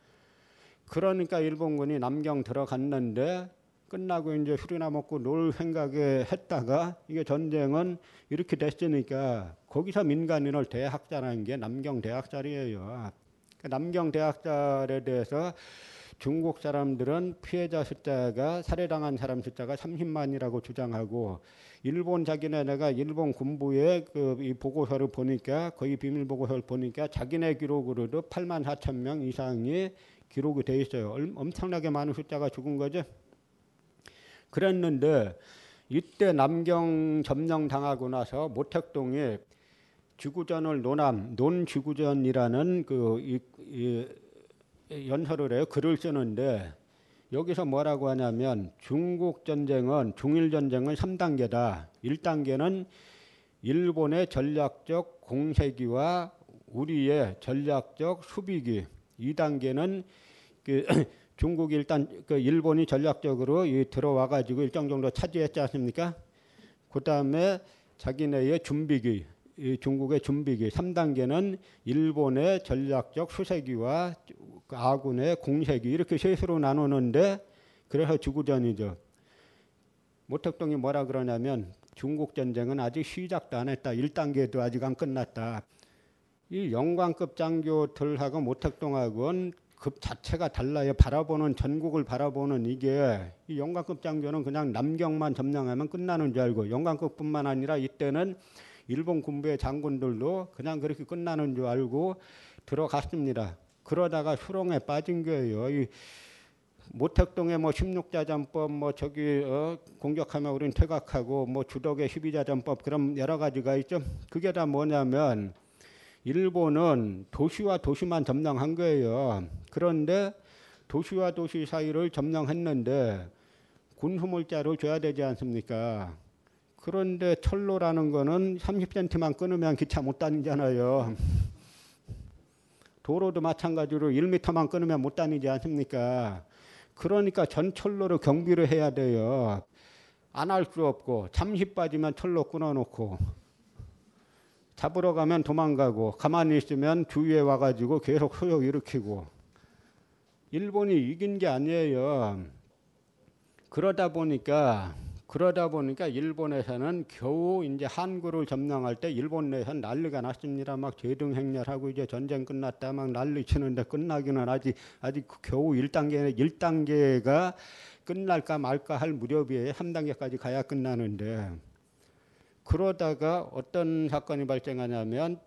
그러니까 일본군이 남경 들어갔는데 끝나고 이제 술이나 먹고 놀 생각에 했다가 이게 전쟁은 이렇게 됐으니까 거기서 민간인을 대학자라는 게 남경 대학살이에요. 그 남경 대학살에 대해서 중국 사람들은 피해자 숫자가 살해당한 사람 숫자가 30만이라고 주장하고 일본 자기네가 일본 군부의 그 이 보고서를 보니까 거의 비밀 보고서를 보니까 자기네 기록으로도 8만 4천 명 이상이 기록이 돼 있어요. 얼- 엄청나게 많은 숫자가 죽은 거죠. 그랬는데 이때 남경 점령 당하고 나서 모택동에 지구전을 노남 논지구전이라는 그 이, 이 연설을 해요. 글을 쓰는데 여기서 뭐라고 하냐면 중국 전쟁은 중일 전쟁은 3단계다. 1단계는 일본의 전략적 공세기와 우리의 전략적 수비기. 2단계는 그 [CLEARS THROAT] 중국이 일단 그 일본이 전략적으로 이 들어와 가지고 일정 정도 차지했지 않습니까? 그다음에 자기네의 준비기 이 중국의 준비기 3단계는 일본의 전략적 수세기와 그 아군의 공세기 이렇게 셋으로 나누는데 그래서 지구전이죠. 모택동이 뭐라 그러냐면 중국 전쟁은 아직 시작도 안 했다. 1단계도 아직 안 끝났다. 이 영광급 장교들하고 모택동하고는 급 자체가 달라요. 바라보는 전국을 바라보는 이게 이 영광급 장교는 그냥 남경만 점령하면 끝나는 줄 알고 영광급뿐만 아니라 이때는 일본 군부의 장군들도 그냥 그렇게 끝나는 줄 알고 들어갔습니다. 그러다가 수렁에 빠진 거예요. 이 모택동에 뭐 16자전법 뭐 저기 어 공격하면 우린 퇴각하고 뭐 주덕의 12자전법 그런 여러 가지가 있죠. 그게 다 뭐냐면 일본은 도시와 도시만 점령한 거예요. 그런데 도시와 도시 사이를 점령했는데 군수물자를 줘야 되지 않습니까? 그런데 철로라는 거는 30cm만 끊으면 기차 못 다니잖아요. 도로도 마찬가지로 1m만 끊으면 못 다니지 않습니까? 그러니까 전 철로로 경비를 해야 돼요. 안 할 수 없고 잠시 빠지면 철로 끊어놓고 잡으러 가면 도망가고 가만히 있으면 주위에 와가지고 계속 소요 일으키고 일본이 이긴 게 아니에요. 그러다 보니까 그러다 보니까 일본에서는 겨우 이제 한국을 점령할 때 일본 내에서 난리가 났습니다. 막 제등행렬하고 이제 전쟁 끝났다 막 난리 치는데 끝나기는 아직 아직 겨우 1단계 1단계가 끝날까 말까 할 무렵이에요. 3단계까지 가야 끝나는데 그러다가 어떤 사건이 발생하냐면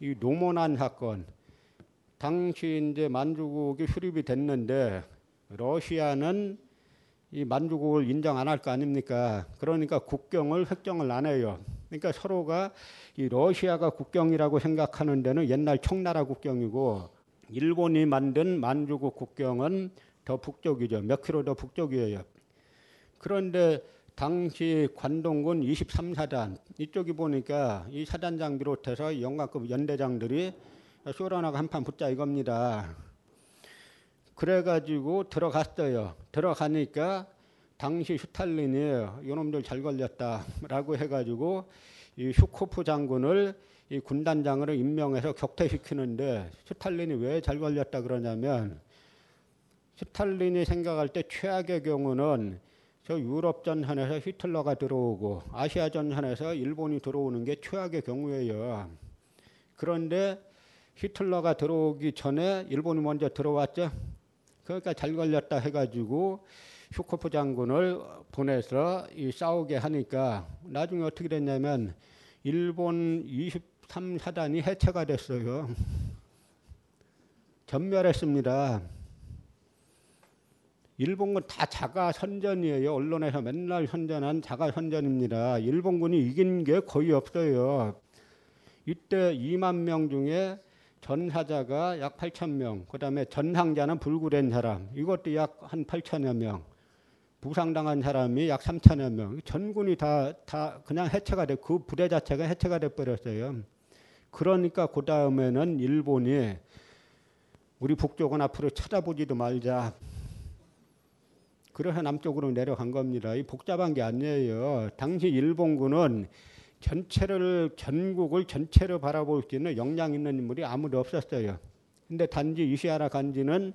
이 노모난 사건 당시 이제 만주국이 수립이 됐는데 러시아는 이 만주국을 인정 안 할 거 아닙니까? 그러니까 국경을 획정을 안 해요. 그러니까 서로가 이 러시아가 국경이라고 생각하는 데는 옛날 청나라 국경이고 일본이 만든 만주국 국경은 더 북쪽이죠. 몇 킬로 더 북쪽이에요. 그런데 당시 관동군 23사단 이쪽이 보니까 이 사단장 비롯해서 영관급 연대장들이 쇼라나가 한판 붙자 이겁니다. 그래가지고 들어갔어요. 들어가니까 당시 슈탈린이 요놈들 잘 걸렸다라고 해가지고 이 슈코프 장군을 이 군단장으로 임명해서 격퇴시키는데 슈탈린이 왜 잘 걸렸다 그러냐면 슈탈린이 생각할 때 최악의 경우는 저 유럽 전선에서 히틀러가 들어오고 아시아 전선에서 일본이 들어오는 게 최악의 경우예요. 그런데 히틀러가 들어오기 전에 일본이 먼저 들어왔죠. 그러니까 잘 걸렸다 해가지고 슈코프 장군을 보내서 이 싸우게 하니까 나중에 어떻게 됐냐면 일본 23사단이 해체가 됐어요. 전멸했습니다. 일본군 다 자가 선전이에요. 언론에서 맨날 선전한 자가 선전입니다. 일본군이 이긴 게 거의 없어요. 이때 2만 명 중에 전사자가 약 8천 명, 그다음에 전상자는 불구된 사람, 이것도 약 한 8천여 명, 부상당한 사람이 약 3천여 명, 전군이 다, 다 그냥 해체가 돼, 그 부대 자체가 해체가 돼 버렸어요. 그러니까 그 다음에는 일본이 우리 북쪽은 앞으로 쳐다보지도 말자. 그래서 남쪽으로 내려간 겁니다. 이 복잡한 게 아니에요. 당시 일본군은 전체를 전국을 전체로 바라볼 수 있는 역량 있는 인물이 아무도 없었어요. 근데 단지 이시하라 간지는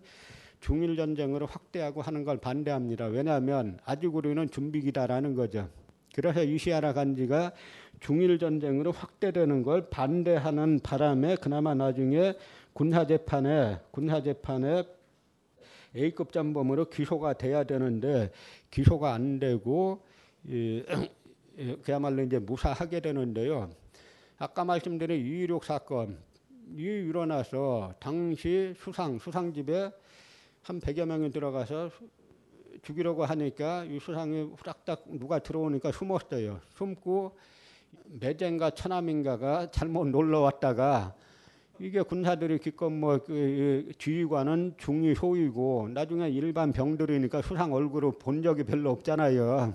중일 전쟁으로 확대하고 하는 걸 반대합니다. 왜냐하면 아직 우리는 준비기다라는 거죠. 그래서 이시하라 간지가 중일 전쟁으로 확대되는 걸 반대하는 바람에 그나마 나중에 군사 재판에 군사 재판에 A급 잠범으로 기소가 돼야 되는데 기소가 안 되고 이, 그야말로 이제 무사하게 되는데요. 아까 말씀드린 이일육 사건 이 일어나서 당시 수상 수상집에 한 100여 명이 들어가서 죽이려고 하니까 이 수상이 후닥닥 누가 들어오니까 숨었어요. 숨고 매젠가 처남인가가 잘못 놀러 왔다가 이게 군사들이 기껏 뭐 그 지휘관은 중위 소위고 나중에 일반 병들이니까 수상 얼굴을 본 적이 별로 없잖아요.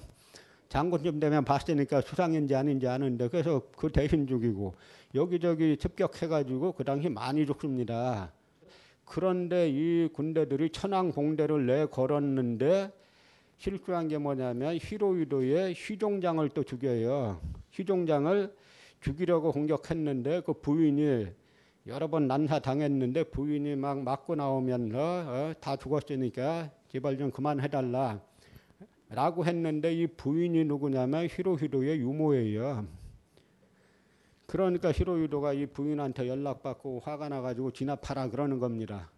장군쯤 되면 봤으니까 수상인지 아닌지 아는데 그래서 그 대신 죽이고 여기저기 습격해가지고 그 당시 많이 죽습니다. 그런데 이 군대들이 천왕봉대를 내 걸었는데 실수한 게 뭐냐면 히로이도의 휘종장을 또 죽여요. 휘종장을 죽이려고 공격했는데 그 부인이 여러 번 난사 당했는데 부인이 막 맞고 나오면 어, 어, 다 죽었으니까 제발 좀 그만해달라. 라고 했는데 이 부인이 누구냐면 히로히로의 유모예요. 그러니까 히로히로가 이 부인한테 연락받고 화가 나가지고 진압하라 그러는 겁니다.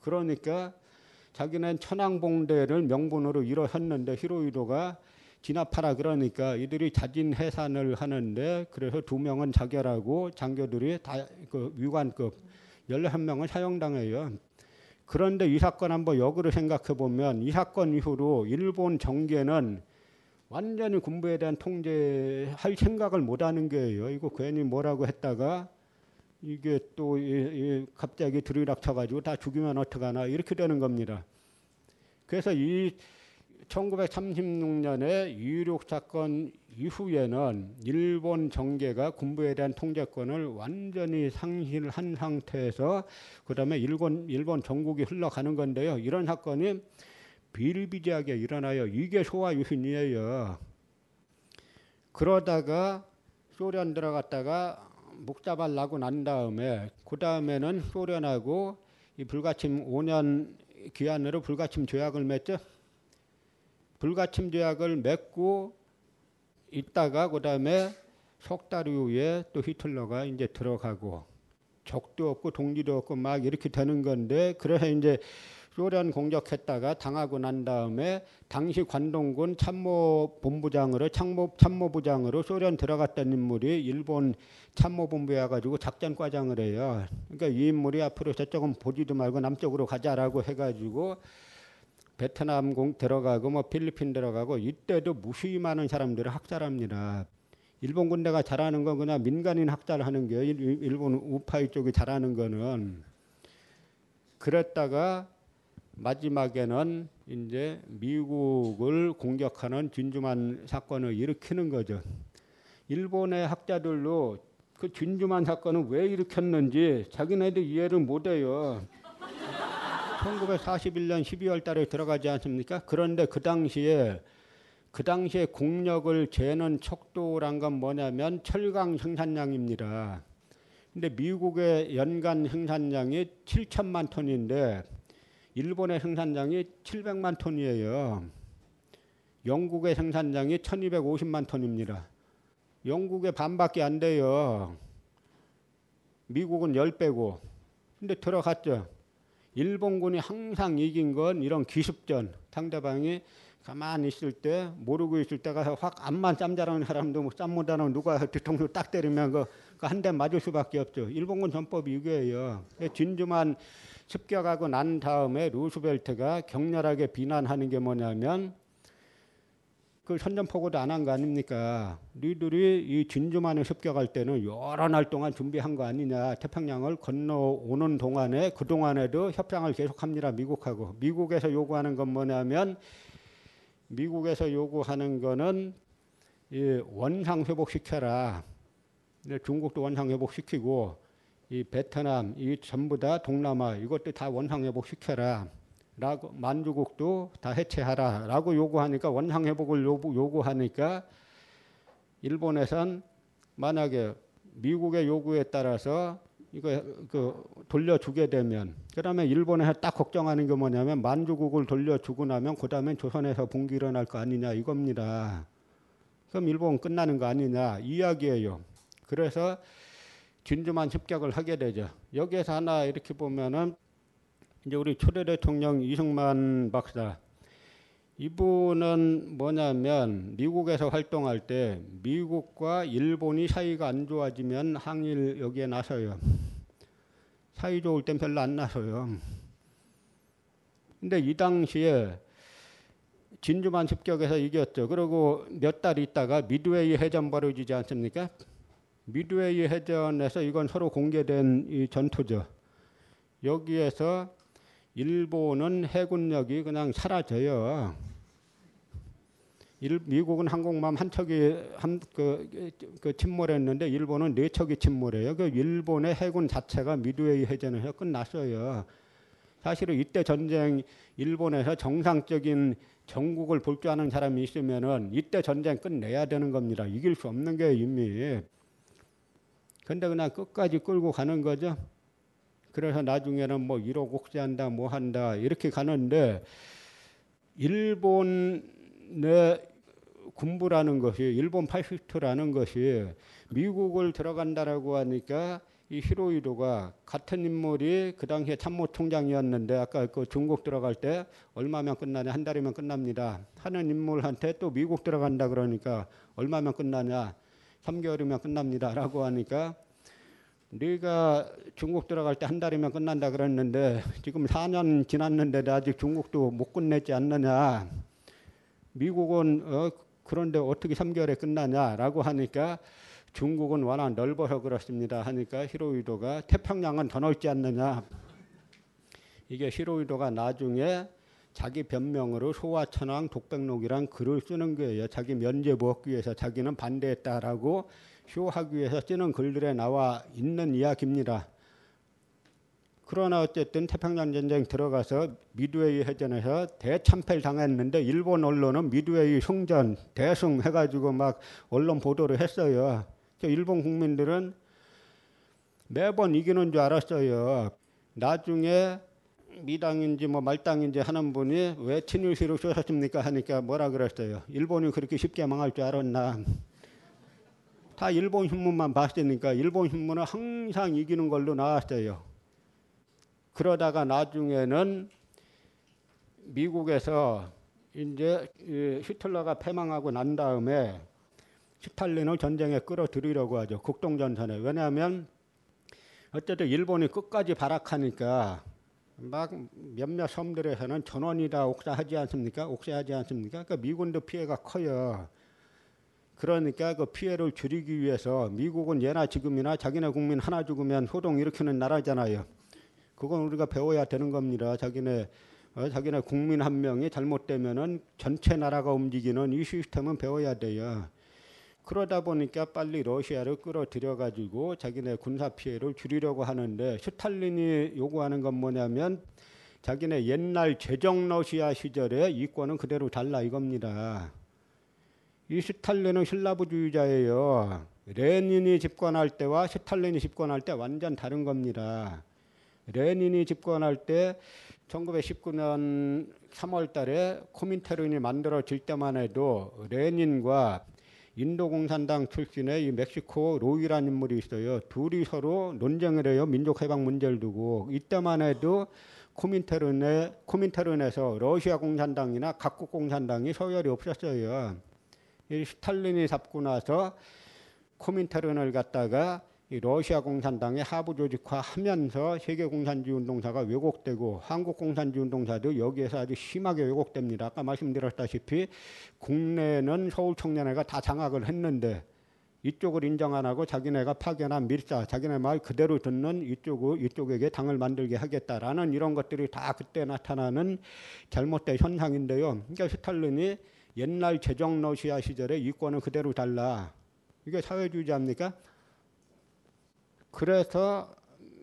그러니까 자기는 천왕봉대를 명분으로 일어섰는데 히로히로가 진압하라 그러니까 이들이 자진 해산을 하는데 그래서 두 명은 자결하고 장교들이 다 그 위관급 11명을 사형당해요. 그런데 이 사건 한번 역으로 생각해 보면 이 사건 이후로 일본 정계는 완전히 군부에 대한 통제할 생각을 못 하는 거예요. 이거 괜히 뭐라고 했다가 이게 또 갑자기 들이닥쳐 가지고 다 죽이면 어떡하나 이렇게 되는 겁니다. 그래서 이 1936년에 이륙 사건 이후에는 일본 정계가 군부에 대한 통제권을 완전히 상실한 상태에서 그다음에 일본 일본 전국이 흘러가는 건데요. 이런 사건이 비일비재하게 일어나요. 이게 소화 유신이에요. 그러다가 소련 들어갔다가 목자발 나고 난 다음에 그 다음에는 소련하고 이 불가침 5년 기한으로 불가침 조약을 맺죠. 불가침 조약을 맺고 있다가 그다음에 후에 또 히틀러가 이제 들어가고 적도 없고 동지도 없고 막 이렇게 되는 건데 그래서 이제 소련 공격했다가 당하고 난 다음에 당시 관동군 참모본부장으로 참모 참모부장으로 소련 들어갔던 인물이 일본 참모본부에 와가지고 작전과장을 해요. 그러니까 이 인물이 앞으로 저쪽은 보지도 말고 남쪽으로 가자라고 해가지고 베트남 공 들어가고 뭐 필리핀 들어가고 이때도 무수히 많은 사람들을 학살합니다. 일본 군대가 잘하는 건 그냥 민간인 학살하는 게 일- 일본 우파이 쪽이 잘하는 거는 그랬다가 마지막에는 이제 미국을 공격하는 진주만 사건을 일으키는 거죠. 일본의 학자들로 그 진주만 사건을 왜 일으켰는지 자기네들 이해를 못해요. 1941년 12월 달에 들어가지 않습니까? 그런데 그 당시에 그 당시에 공력을 재는 척도란 건 뭐냐면 철강 생산량입니다. 근데 미국의 연간 생산량이 7천만 톤인데 일본의 생산량이 700만 톤이에요. 영국의 생산량이 1250만 톤입니다. 영국의 반밖에 안 돼요. 미국은 10배고. 근데 들어갔죠. 일본군이 항상 이긴 건 이런 기습전. 상대방이 가만히 있을 때 모르고 있을 때가 확 앞만 짬자라는 사람도 뭐 짬못하는 누가 뒤통수 딱 때리면 그한 대 맞을 수밖에 없죠. 일본군 전법이 이거예요. 진주만 습격하고 난 다음에 루스벨트가 격렬하게 비난하는 게 뭐냐면 그 선전포고도 안 한 거 아닙니까? 니들이 이 진주만을 습격할 때는 여러 날 동안 준비한 거 아니냐? 태평양을 건너오는 동안에 그 동안에도 협상을 계속합니다. 미국하고 미국에서 요구하는 건 뭐냐면 미국에서 요구하는 거는 이 원상 회복시켜라. 근데 중국도 원상 회복시키고 이 베트남 이 전부 다 동남아 이것도 다 원상 회복시켜라. 라고 만주국도 다 해체하라라고 요구하니까 원상 회복을 요구, 요구하니까 일본에선 만약에 미국의 요구에 따라서 이거 그 돌려주게 되면 그다음에 일본에서 딱 걱정하는 게 뭐냐면 만주국을 돌려주고 나면 그다음에 조선에서 붕괴 일어날 거 아니냐 이겁니다. 그럼 일본 끝나는 거 아니냐 이야기예요. 그래서 진주만 습격을 하게 되죠. 여기에서 하나 이렇게 보면은 이제 우리 초대 대통령 이승만 박사 이분은 뭐냐면 미국에서 활동할 때 미국과 일본이 사이가 안 좋아지면 항일 여기에 나서요. 사이 좋을 땐 별로 안 나서요. 근데 이 당시에 진주만 습격에서 이겼죠. 그리고 몇 달 있다가 미드웨이 해전 벌어지지 않습니까? 미드웨이 해전에서 이건 서로 공개된 이 전투죠. 여기에서 일본은 해군력이 그냥 사라져요. 일, 미국은 항공모함 한 척이 한, 그, 그 침몰했는데 일본은 네 척이 침몰해요. 그 일본의 해군 자체가 미드웨이 해전에서 끝났어요. 사실은 이때 전쟁 일본에서 정상적인 전국을 볼 줄 아는 사람이 있으면은 이때 전쟁 끝내야 되는 겁니다. 이길 수 없는 게 이미. 근데 그냥 끝까지 끌고 가는 거죠. 그래서 나중에는 뭐 1억 옥쇄한다 뭐 한다 이렇게 가는데 일본의 군부라는 것이 일본 파시스트라는 것이 미국을 들어간다라고 하니까 이 히로이도가 같은 인물이 그 당시에 참모총장이었는데 아까 그 중국 들어갈 때 얼마면 끝나냐 한 달이면 끝납니다 하는 인물한테 또 미국 들어간다 그러니까 얼마면 끝나냐 3개월이면 끝납니다라고 하니까 네가 중국 들어갈 때 한 달이면 끝난다 그랬는데 지금 4년 지났는데 아직 중국도 못 끝냈지 않느냐. 미국은 어, 그런데 어떻게 3개월에 끝나냐라고 하니까 중국은 워낙 넓어서 그렇습니다 하니까 히로이도가 태평양은 더 넓지 않느냐. 이게 히로이도가 나중에 자기 변명으로 소화천왕 독백록이란 글을 쓰는 거예요. 자기 면죄부 얻기 위해서 자기는 반대했다라고 쇼하기 위해서 쓰는 글들에 나와 있는 이야기입니다. 그러나 어쨌든 태평양 전쟁 들어가서 미드웨이 해전에서 대참패를 당했는데 일본 언론은 미드웨이 승전 대승 해가지고 막 언론 보도를 했어요. 저 일본 국민들은 매번 이기는 줄 알았어요. 나중에 미당인지 뭐 말당인지 하는 분이 왜 친일시를 쏘셨습니까 하니까 뭐라 그랬어요. 일본이 그렇게 쉽게 망할 줄 알았나. 다 일본 신문만 봤으니까 일본 신문은 항상 이기는 걸로 나왔어요. 그러다가 나중에는 미국에서 이제 히틀러가 패망하고 난 다음에 스탈린을 전쟁에 끌어들이려고 하죠. 국동전선에. 왜냐하면 어쨌든 일본이 끝까지 발악하니까 막 몇몇 섬들에서는 전원이다 옥사하지 않습니까? 옥사하지 않습니까? 그러니까 미군도 피해가 커요. 그러니까 그 피해를 줄이기 위해서 미국은 예나 지금이나 자기네 국민 하나 죽으면 호동 일으키는 나라잖아요. 그건 우리가 배워야 되는 겁니다. 자기네 어, 자기네 국민 한 명이 잘못되면은 전체 나라가 움직이는 이 시스템은 배워야 돼요. 그러다 보니까 빨리 러시아를 끌어들여 가지고 자기네 군사 피해를 줄이려고 하는데 스탈린이 요구하는 건 뭐냐면 자기네 옛날 제정 러시아 시절에 이권은 그대로 달라 이겁니다. 이 스탈린은 신라부주의자예요. 레닌이 집권할 때와 스탈린이 집권할 때 완전 다른 겁니다. 레닌이 집권할 때 1919년 3월 달에 코민테른이 만들어질 때만 해도 레닌과 인도 공산당 출신의 이 멕시코 로이라는 인물이 있어요. 둘이 서로 논쟁을 해요. 민족 해방 문제를 두고 이때만 해도 코민테른의 코민테른에서 러시아 공산당이나 각국 공산당이 서열이 없었어요. 이 스탈린이 잡고 나서 코민테른을 갖다가 이 러시아 공산당의 하부 조직화하면서 세계 공산주의 운동사가 왜곡되고 한국 공산주의 운동사도 여기에서 아주 심하게 왜곡됩니다. 아까 말씀드렸다시피 국내는 서울 청년회가 다 장악을 했는데 이쪽을 인정 안 하고 자기네가 파견한 밀사, 자기네 말 그대로 듣는 이쪽 이쪽에게 당을 만들게 하겠다라는 이런 것들이 다 그때 나타나는 잘못된 현상인데요. 그러니까 스탈린이 옛날 제정 러시아 시절에 이권은 그대로 달라. 이게 사회주의자입니까? 그래서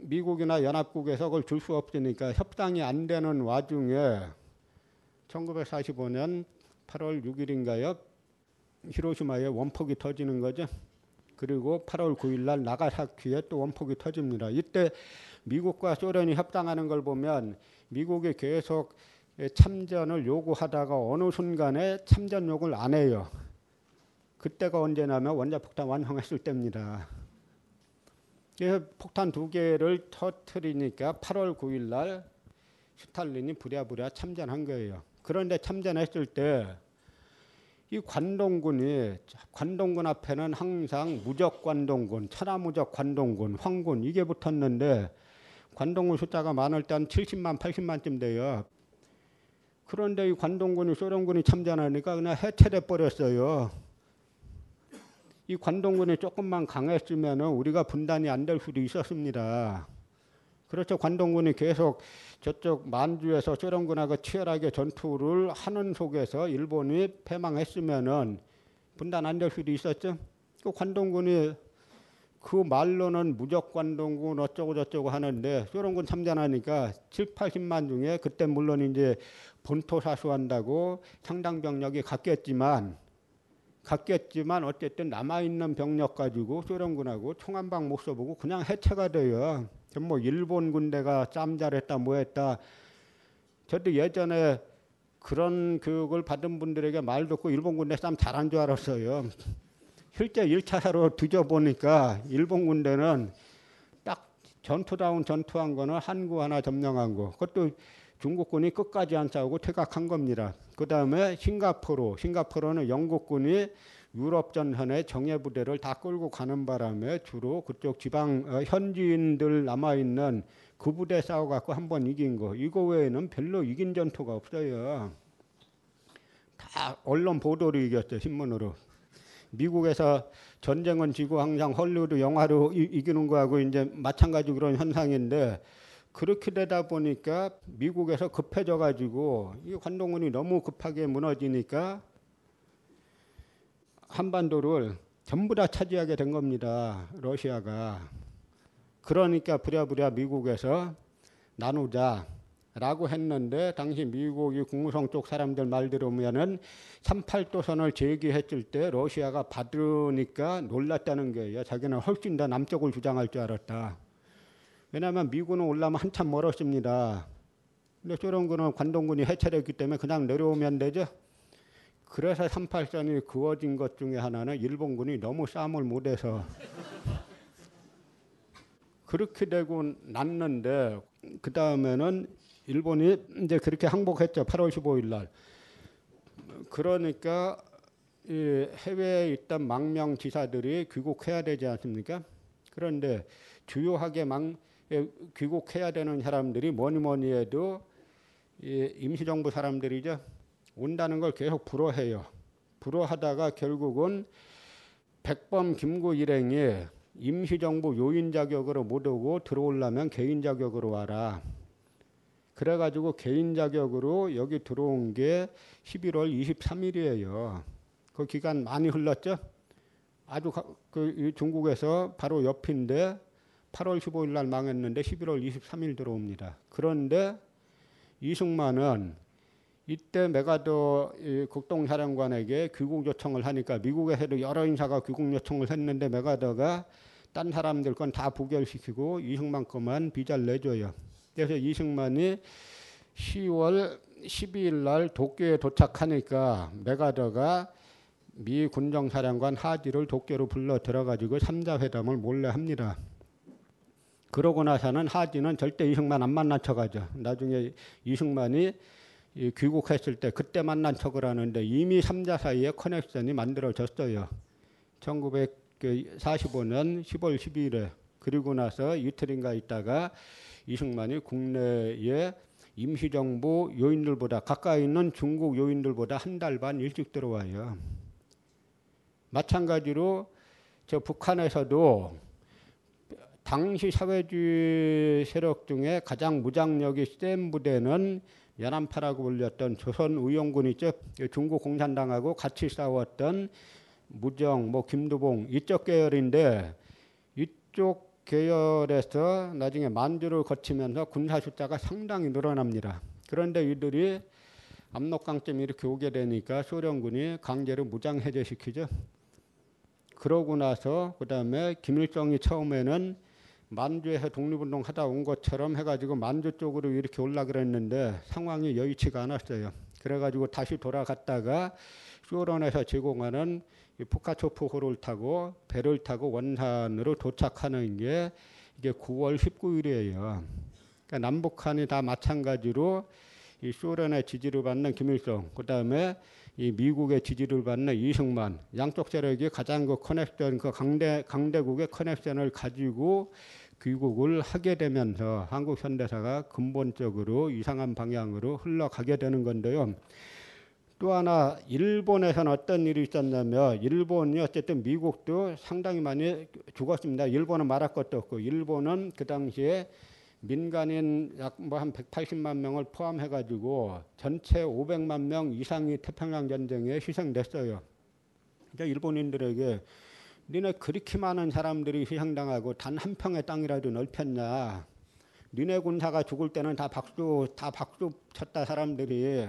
미국이나 연합국에서 그걸 줄 수 없으니까 협상이 안 되는 와중에 1945년 8월 6일인가요? 히로시마에 원폭이 터지는 거죠. 그리고 8월 9일 날 나가사키에 또 원폭이 터집니다. 이때 미국과 소련이 협상하는 걸 보면 미국이 계속 참전을 요구하다가 어느 순간에 참전 요구를 안 해요. 그때가 언제냐면 원자폭탄 완성했을 때입니다. 그래서 폭탄 두 개를 터트리니까 8월 9일 날 스탈린이 부랴부랴 참전한 거예요. 그런데 참전했을 때 이 관동군이 관동군 앞에는 항상 무적 관동군, 천하 무적 관동군, 황군 이게 붙었는데 관동군 숫자가 많을 때 한 70만, 80만쯤 돼요. 그런데 이 관동군이 소련군이 참전하니까 그냥 해체돼 버렸어요. 이 관동군이 조금만 강했으면 우리가 분단이 안 될 수도 있었습니다. 그렇죠. 관동군이 계속 저쪽 만주에서 소련군하고 치열하게 전투를 하는 속에서 일본이 패망했으면은 분단 안 될 수도 있었죠. 그 관동군이 그 말로는 무적 관동군 어쩌고 저쩌고 하는데 소련군 참전하니까 7, 80만 중에 그때 물론 이제 본토 사수한다고 상당 병력이 갔겠지만 갔겠지만 어쨌든 남아있는 병력 가지고 소련군하고 총 한 방 못 써보고 그냥 해체가 돼요. 뭐 일본 군대가 짬 잘했다 뭐했다. 저도 예전에 그런 교육을 받은 분들에게 말 듣고 일본 군대 쌈 잘한 줄 알았어요. 실제 1차사로 뒤져보니까 일본 군대는 딱 전투다운 전투한 거는 한구 하나 점령한 거. 그것도 중국군이 끝까지 안 싸우고 퇴각한 겁니다. 그 다음에 싱가포르, 싱가포르는 영국군이 유럽 전선에 정예 부대를 다 끌고 가는 바람에 주로 그쪽 지방 어, 현지인들 남아 있는 그 부대 싸워 갖고 한 번 이긴 거. 이거 외에는 별로 이긴 전투가 없어요. 다 언론 보도로 이겼어요. 신문으로. 미국에서 전쟁은 지고 항상 헐리우드 영화로 이, 이기는 거하고 이제 마찬가지 그런 현상인데 그렇게 되다 보니까 미국에서 급해져 가지고 이 관동군이 너무 급하게 무너지니까 한반도를 전부 다 차지하게 된 겁니다. 러시아가. 그러니까 부랴부랴 미국에서 나누자 라고 했는데 당시 미국이 국무성 쪽 사람들 말 들으면은 38도선을 제기했을 때 러시아가 받으니까 놀랐다는 거예요. 자기는 훨씬 더 남쪽을 주장할 줄 알았다. 왜냐하면 미군은 올라면 한참 멀었습니다. 근데 소련군은 관동군이 해체됐기 때문에 그냥 내려오면 되죠. 그래서 38선이 그어진 것 중에 하나는 일본군이 너무 싸움을 못해서 그렇게 되고 났는데 그 다음에는 일본이 이제 그렇게 항복했죠. 8월 15일 날. 그러니까 이 해외에 있던 망명 지사들이 귀국해야 되지 않습니까? 그런데 주요하게 망 귀국해야 되는 사람들이 뭐니 뭐니 해도 이 임시정부 사람들이죠. 온다는 걸 계속 불허해요. 불허하다가 결국은 백범 김구 일행이 임시정부 요인 자격으로 못 오고 들어오려면 개인 자격으로 와라. 그래가지고 개인 자격으로 여기 들어온 게 11월 23일이에요. 그 기간 많이 흘렀죠? 아주 가, 그 중국에서 바로 옆인데 8월 15일 날 망했는데 11월 23일 들어옵니다. 그런데 이승만은 이때 메가더 국동사령관에게 귀국 요청을 하니까 미국에서도 여러 인사가 귀국 요청을 했는데 메가더가 딴 사람들 건 다 부결시키고 이승만 거만 비자를 내줘요. 그래서 이승만이 10월 12일 날 도쿄에 도착하니까 메가더가 미 군정사령관 하지를 도쿄로 불러 들어가지고 삼자 회담을 몰래 합니다. 그러고 나서는 하지는 절대 이승만 안 만난 척하죠. 나중에 이승만이 귀국했을 때 그때 만난 척을 하는데 이미 삼자 사이에 커넥션이 만들어졌어요. 1945년 10월 12일에 그리고 나서 이틀인가 있다가 이승만이 국내에 임시정부 요인들보다 가까이 있는 중국 요인들보다 한 달 반 일찍 들어와요. 마찬가지로 저 북한에서도 당시 사회주의 세력 중에 가장 무장력이 센 부대는 연안파라고 불렸던 조선의용군 있죠. 중국 공산당하고 같이 싸웠던 무정, 뭐 김두봉 이쪽 계열인데 이쪽 계열에서 나중에 만주를 거치면서 군사 숫자가 상당히 늘어납니다. 그런데 이들이 압록강점이 이렇게 오게 되니까 소련군이 강제로 무장 해제시키죠. 그러고 나서 그다음에 김일성이 처음에는 만주에서 독립운동 하다 온 것처럼 해가지고 만주 쪽으로 이렇게 올라 그랬는데 상황이 여의치가 않았어요. 그래가지고 다시 돌아갔다가 쇼론에서 제공하는 푸카초프호를 타고 배를 타고 원산으로 도착하는 게 이게 9월 19일이에요. 그러니까 남북한이 다 마찬가지로 이 소련의 지지를 받는 김일성, 그 다음에 이 미국의 지지를 받는 이승만, 양쪽 세력이 가장 그 커넥션, 그 강대 강대국의 커넥션을 가지고 귀국을 하게 되면서 한국 현대사가 근본적으로 이상한 방향으로 흘러가게 되는 건데요. 또 하나 일본에서는 어떤 일이 있었냐면 일본이 어쨌든 미국도 상당히 많이 죽었습니다. 일본은 말할 것도 없고 일본은 그 당시에 민간인 약 뭐 한 180만 명을 포함해 가지고 전체 500만 명 이상이 태평양 전쟁에 희생됐어요. 그러니까 일본인들에게 니네 그렇게 많은 사람들이 희생당하고 단 한 평의 땅이라도 넓혔냐? 니네 군사가 죽을 때는 다 박수 다 박수 쳤다 사람들이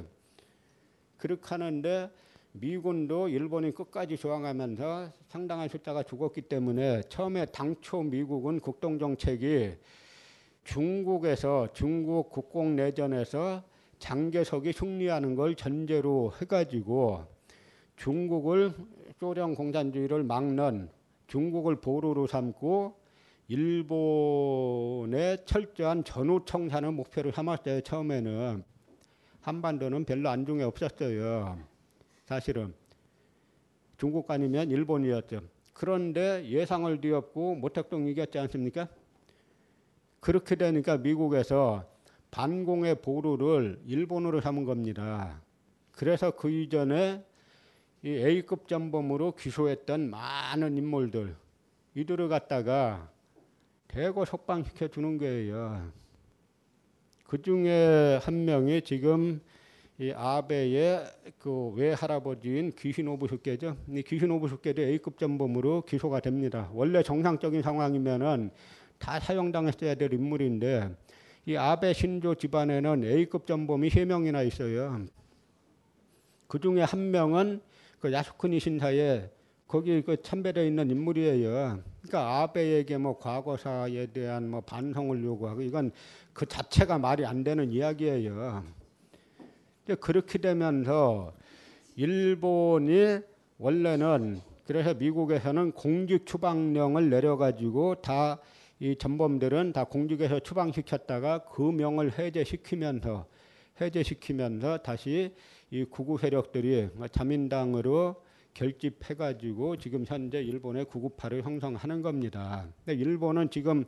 그렇게 하는데 미군도 일본이 끝까지 저항하면서 상당한 숫자가 죽었기 때문에 처음에 당초 미국은 국동 정책이 중국에서 중국 국공 내전에서 장개석이 승리하는 걸 전제로 해가지고 중국을 소련 공산주의를 막는 중국을 보루로 삼고 일본의 철저한 전후 청산을 목표로 삼았어요. 처음에는 한반도는 별로 안중에 없었어요. 사실은 중국 아니면 일본이었죠. 그런데 예상을 뒤엎고 모택동 이겼지 않습니까? 그렇게 되니까 미국에서 반공의 보루를 일본으로 삼은 겁니다. 그래서 그 이전에 이 A급 전범으로 기소했던 많은 인물들 이들을 갖다가 대거 석방시켜 주는 거예요. 그 중에 한 명이 지금 이 아베의 그 외할아버지인 귀신오부 숙계죠. 이 귀신오부 숙계도 A급 전범으로 기소가 됩니다. 원래 정상적인 상황이면은 다 사형당했어야 될 인물인데 이 아베 신조 집안에는 A급 전범이 세 명이나 있어요. 그 중에 한 명은 그 야스쿠니 신사에 거기 그 참배되어 있는 인물이에요. 그러니까 아베에게 뭐 과거사에 대한 뭐 반성을 요구하고 이건 그 자체가 말이 안 되는 이야기예요. 그렇게 되면서 일본이 원래는 그래서 미국에서는 공직 추방령을 내려가지고 다 이 전범들은 다 공직에서 추방시켰다가 그 명을 해제시키면서 해제시키면서 다시 이 구구 세력들이 자민당으로 결집해가지고 지금 현재 일본의 구구파를 형성하는 겁니다. 근데 일본은 지금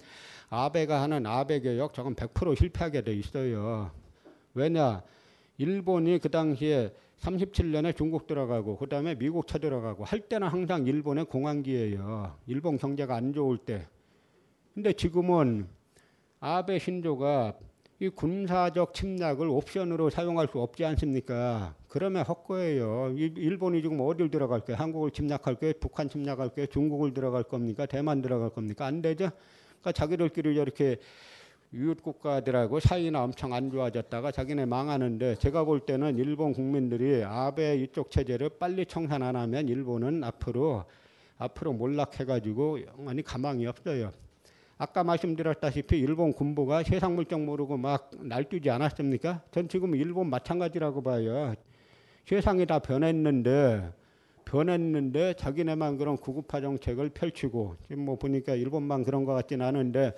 아베가 하는 아베 개혁 저건 100% 실패하게 돼 있어요. 왜냐? 일본이 그 당시에 37년에 중국 들어가고 그다음에 미국 쳐들어가고 할 때는 항상 일본의 공황기예요. 일본 경제가 안 좋을 때. 근데 지금은 아베 신조가 이 군사적 침략을 옵션으로 사용할 수 없지 않습니까? 그러면 헛거예요. 일본이 지금 어딜 들어갈 거예요? 한국을 침략할 거예요? 북한 침략할 거예요? 중국을 들어갈 겁니까? 대만 들어갈 겁니까? 안 되죠? 그러니까 자기들끼리 이렇게 이웃 국가들하고 사이나 엄청 안 좋아졌다가 자기네 망하는데 제가 볼 때는 일본 국민들이 아베 이쪽 체제를 빨리 청산 안 하면 일본은 앞으로 앞으로 몰락해가지고 영원히 가망이 없어요. 아까 말씀드렸다시피 일본 군부가 세상 물정 모르고 막 날뛰지 않았습니까? 전 지금 일본 마찬가지라고 봐요. 세상이 다 변했는데 변했는데 자기네만 그런 구급화 정책을 펼치고 지금 뭐 보니까 일본만 그런 것 같진 않은데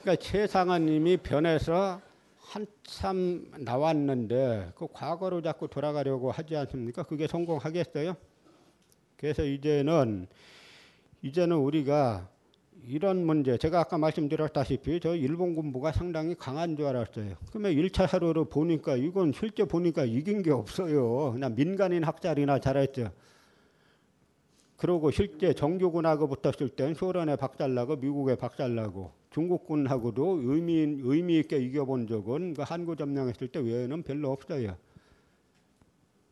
그러니까 세상은 이미 변해서 한참 나왔는데 그 과거로 자꾸 돌아가려고 하지 않습니까? 그게 성공하겠어요? 그래서 이제는 이제는 우리가 이런 문제 제가 아까 말씀드렸다시피 저 일본 군부가 상당히 강한 줄 알았어요. 그러면 1차 사료를 보니까 이건 실제 보니까 이긴 게 없어요. 그냥 민간인 학살이나 잘했죠. 그러고 실제 정규군하고 붙었을 땐 소련에 박살나고 미국에 박살나고 중국군하고도 의미 의미 있게 이겨본 적은 그 한국 점령했을 때 외에는 별로 없어요.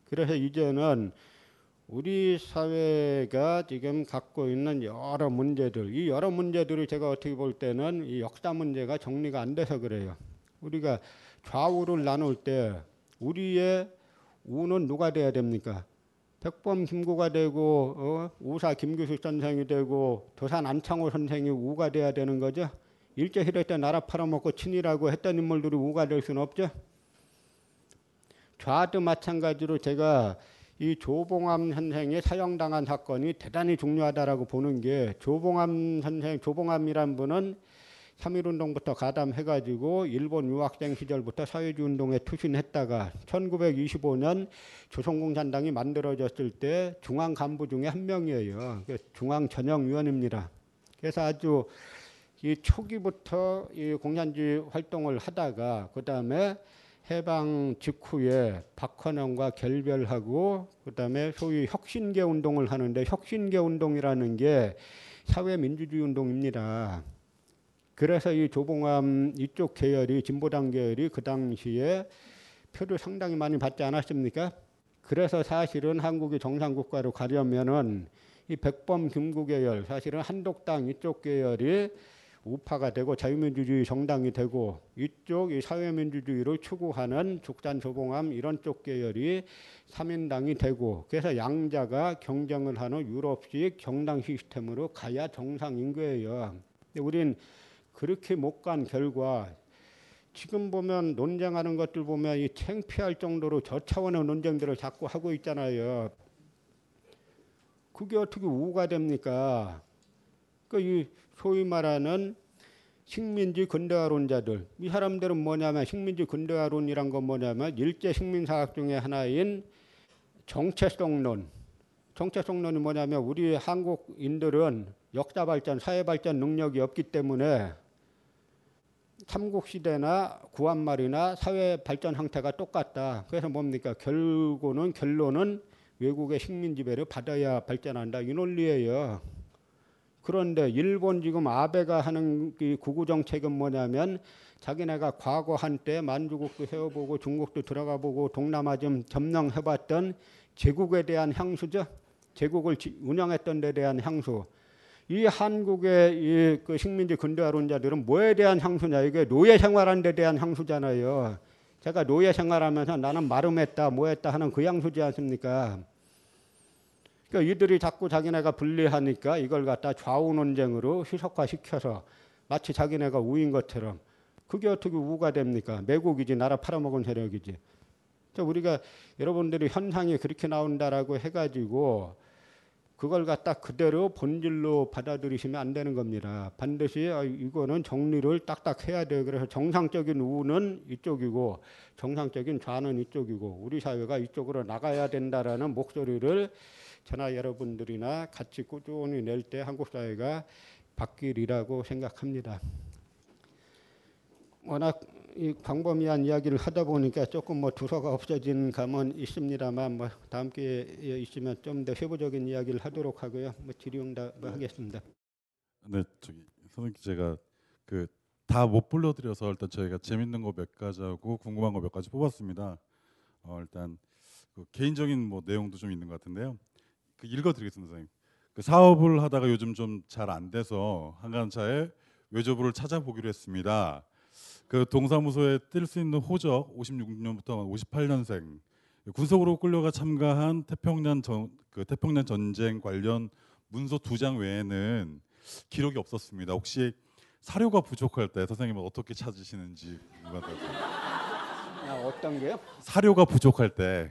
그래서 이제는 우리 사회가 지금 갖고 있는 여러 문제들, 이 여러 문제들을 제가 어떻게 볼 때는 이 역사 문제가 정리가 안 돼서 그래요. 우리가 좌우를 나눌 때 우리의 우는 누가 돼야 됩니까? 백범 김구가 되고 어? 우사 김규식 선생이 되고 도산 안창호 선생이 우가 돼야 되는 거죠. 일제시대 때 나라 팔아먹고 친이라고 했던 인물들이 우가 될 수는 없죠. 좌도 마찬가지로 제가 이 조봉암 선생이 사형당한 사건이 대단히 중요하다라고 보는 게 조봉암 선생, 조봉암이란 분은 3.1운동부터 가담해가지고 일본 유학생 시절부터 사회주의 운동에 투신했다가 1925년 조선공산당이 만들어졌을 때 중앙 간부 중에 한 명이에요. 중앙 전형위원입니다. 그래서 아주 이 초기부터 이 공산주의 활동을 하다가 그 다음에 해방 직후에 박헌영과 결별하고 그다음에 소위 혁신계 운동을 하는데 혁신계 운동이라는 게 사회민주주의 운동입니다. 그래서 이 조봉암 이쪽 계열이 진보당 계열이 그 당시에 표를 상당히 많이 받지 않았습니까? 그래서 사실은 한국이 정상국가로 가려면은 이 백범 김구 계열 사실은 한독당 이쪽 계열이 우파가 되고 자유민주주의 정당이 되고 이쪽 이 사회민주주의를 추구하는 죽단조봉암 이런 쪽 계열이 삼인당이 되고 그래서 양자가 경쟁을 하는 유럽식 정당 시스템으로 가야 정상인 거예요. 근데 우린 그렇게 못 간 결과 지금 보면 논쟁하는 것들 보면 이 창피할 정도로 저 차원의 논쟁들을 자꾸 하고 있잖아요. 그게 어떻게 우가 됩니까? 그이 소위 말하는 식민지 근대화론자들 이 사람들은 뭐냐면 식민지 근대화론이란 건 뭐냐면 일제 식민사학 중에 하나인 정체성론. 정체성론이 뭐냐면 우리 한국인들은 역사 발전, 사회 발전 능력이 없기 때문에 삼국 시대나 구한말이나 사회 발전 형태가 똑같다. 그래서 뭡니까? 결국은 결론은 외국의 식민 지배를 받아야 발전한다. 이 논리예요. 그런데 일본 지금 아베가 하는 이 구구 정책은 뭐냐면 자기네가 과거 한때 만주국도 세워보고 중국도 들어가 보고 동남아 좀 점령해봤던 제국에 대한 향수죠. 제국을 운영했던 데 대한 향수. 이 한국의 이 그 식민지 근대화론자들은 뭐에 대한 향수냐? 이게 노예 생활한 데 대한 향수잖아요. 제가 노예 생활하면서 나는 마름했다, 뭐했다 하는 그 향수지 않습니까? 그러니까 이들이 자꾸 자기네가 분리하니까 이걸 갖다 좌우 논쟁으로 희석화시켜서 마치 자기네가 우인 것처럼 그게 어떻게 우가 됩니까? 매국이지 나라 팔아먹은 세력이지. 우리가 여러분들이 현상이 그렇게 나온다라고 해가지고 그걸 갖다 그대로 본질로 받아들이시면 안 되는 겁니다. 반드시 아, 이거는 정리를 딱딱 해야 돼요. 그래서 정상적인 우는 이쪽이고 정상적인 좌는 이쪽이고 우리 사회가 이쪽으로 나가야 된다라는 목소리를 저나 여러분들이나 같이 꾸준히 낼 때 한국 사회가 바뀌리라고 생각합니다. 워낙 이 광범위한 이야기를 하다 보니까 조금 뭐 두서가 없어진 감은 있습니다만 뭐 다음 기회에 있으면 좀 더 세부적인 이야기를 하도록 하고요. 뭐 질의응답 네. 하겠습니다. 네, 저기 선생님 제가 그 다 못 불러드려서 일단 저희가 재밌는 거 몇 가지 하고 궁금한 거 몇 가지 뽑았습니다. 어, 일단 그 개인적인 뭐 내용도 좀 있는 것 같은데요. 그 읽어드리겠습니다, 선생님. 그 사업을 하다가 요즘 좀 잘 안 돼서 한간차에 외조부를 찾아보기로 했습니다. 그 동사무소에 뜰수 있는 호적 56년부터 58년생 군속으로 끌려가 참가한 태평양 전, 그 태평양 전쟁 관련 문서 두 장 외에는 기록이 없었습니다. 혹시 사료가 부족할 때 선생님은 어떻게 찾으시는지 아, 어떤 게요? 사료가 부족할 때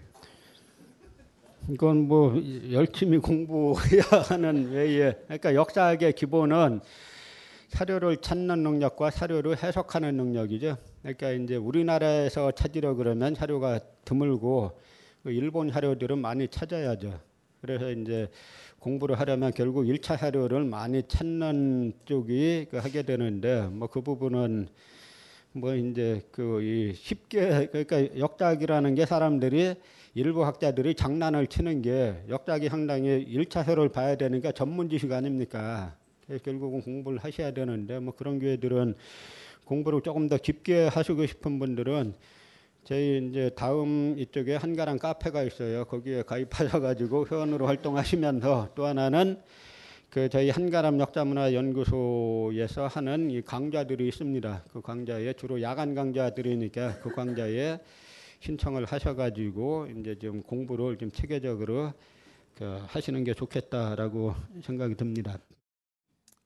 이건 뭐 열심히 공부해야 하는 외에 그러니까 역사학의 기본은 사료를 찾는 능력과 사료를 해석하는 능력이죠. 그러니까 이제 우리나라에서 찾으려 그러면 사료가 드물고 그 일본 사료들은 많이 찾아야죠. 그래서 이제 공부를 하려면 결국 1차 사료를 많이 찾는 쪽이 그 하게 되는데 뭐 그 부분은 뭐 이제 그 쉽게 그러니까 역작이라는 게 사람들이 일부 학자들이 장난을 치는 게 역작이 상당히 1차 사료를 봐야 되니까 전문 지식 아닙니까? 결국은 공부를 하셔야 되는데 뭐 그런 교회들은 공부를 조금 더 깊게 하시고 싶은 분들은 저희 이제 다음 이쪽에 한가랑 카페가 있어요. 거기에 가입하셔가지고 회원으로 활동하시면서 또 하나는 그 저희 한가람 역사문화연구소에서 하는 이 강좌들이 있습니다. 그 강좌에 주로 야간 강좌들이니까 그 강좌에 신청을 하셔가지고 이제 좀 공부를 좀 체계적으로 그 하시는 게 좋겠다라고 생각이 듭니다.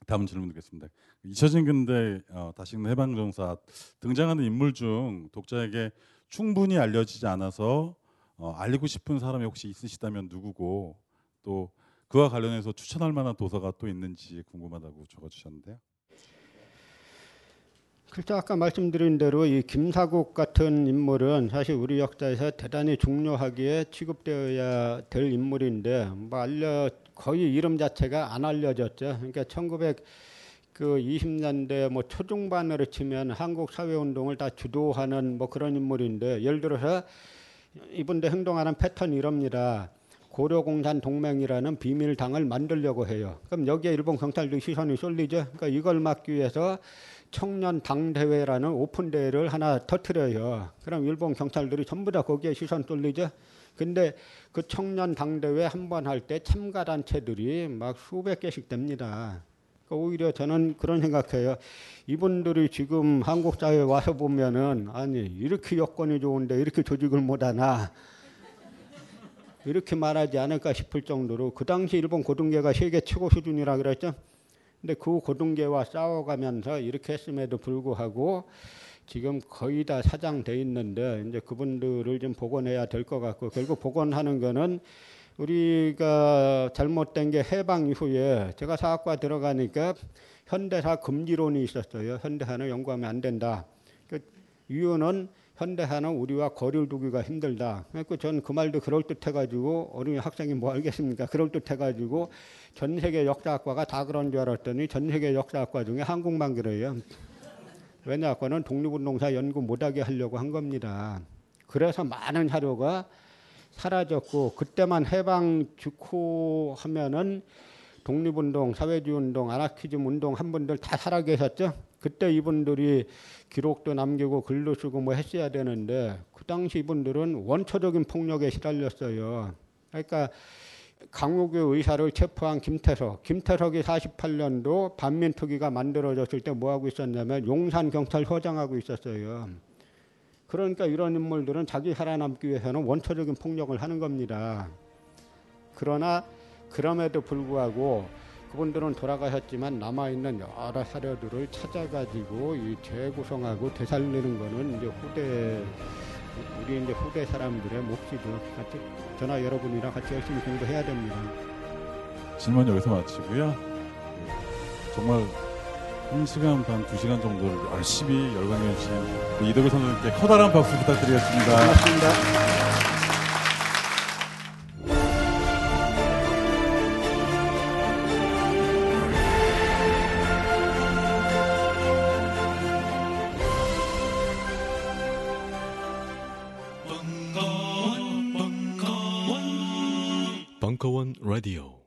다음 질문 드리겠습니다. 잊혀진 근대 어, 다시는 해방정사 등장하는 인물 중 독자에게 충분히 알려지지 않아서 어, 알리고 싶은 사람이 혹시 있으시다면 누구고 또 그와 관련해서 추천할 만한 도서가 또 있는지 궁금하다고 적어주셨는데요. 글쎄 아까 말씀드린 대로 이 김사국 같은 인물은 사실 우리 역사에서 대단히 중요하게 취급되어야 될 인물인데 뭐 알려 거의 이름 자체가 안 알려졌죠. 그러니까 1900 그 20년대 뭐 초중반으로 치면 한국 사회 운동을 다 주도하는 뭐 그런 인물인데 예를 들어서 이분들 행동하는 패턴이 이럽니다. 고려공산 동맹이라는 비밀 당을 만들려고 해요. 그럼 여기에 일본 경찰들 시선이 쏠리죠. 그러니까 이걸 막기 위해서 청년 당대회라는 오픈 대회를 하나 터트려요. 그럼 일본 경찰들이 전부 다 거기에 시선 쏠리죠. 근데 그 청년 당대회 한 번 할 때 참가 단체들이 막 수백 개씩 됩니다. 그러니까 오히려 저는 그런 생각해요. 이분들이 지금 한국 사회에 와서 보면은 아니 이렇게 여건이 좋은데 이렇게 조직을 못하나 이렇게 말하지 않을까 싶을 정도로 그 당시 일본 고등계가 세계 최고 수준이라 그랬죠. 근데 그 고등계와 싸워가면서 이렇게 했음에도 불구하고 지금 거의 다 사장돼 있는데 이제 그분들을 좀 복원해야 될 것 같고 결국 복원하는 거는 우리가 잘못된 게 해방 이후에 제가 사학과 들어가니까 현대사 금지론이 있었어요. 현대사는 연구하면 안 된다. 그 이유는 현대사는 우리와 거리를 두기가 힘들다. 그러니까 저는 그 말도 그럴듯해가지고 어린이 학생이 뭐 알겠습니까? 그럴듯해가지고 전 세계 역사학과가 다 그런 줄 알았더니 전 세계 역사학과 중에 한국만 그래요. 왜냐하면 독립운동사 연구 못하게 하려고 한 겁니다. 그래서 많은 자료가 사라졌고 그때만 해방 직후 하면은 독립운동, 사회주의 운동, 아나키즘 운동 한 분들 다 살아 계셨죠. 그때 이분들이 기록도 남기고 글도 쓰고 뭐 했어야 되는데 그 당시 이분들은 원초적인 폭력에 시달렸어요. 그러니까 강욱의 의사를 체포한 김태석, 김태석이 48년도 반민특위가 만들어졌을 때 뭐 하고 있었냐면 용산 경찰서장하고 있었어요. 그러니까 이런 인물들은 자기 살아남기 위해서는 원초적인 폭력을 하는 겁니다. 그러나 그럼에도 불구하고 그분들은 돌아가셨지만 남아있는 여러 사료들을 찾아가지고 이 재구성하고 되살리는 거는 이제 후대 우리 이제 후대 사람들의 몫이죠. 같이 저나 여러분이랑 같이 열심히 공부해야 됩니다. 질문 여기서 마치고요. 정말 1시간 반, 2시간 정도를 열심히 열광해 주신 우리 이덕일 선생님께 커다란 박수 부탁드리겠습니다. 고맙습니다. Radio.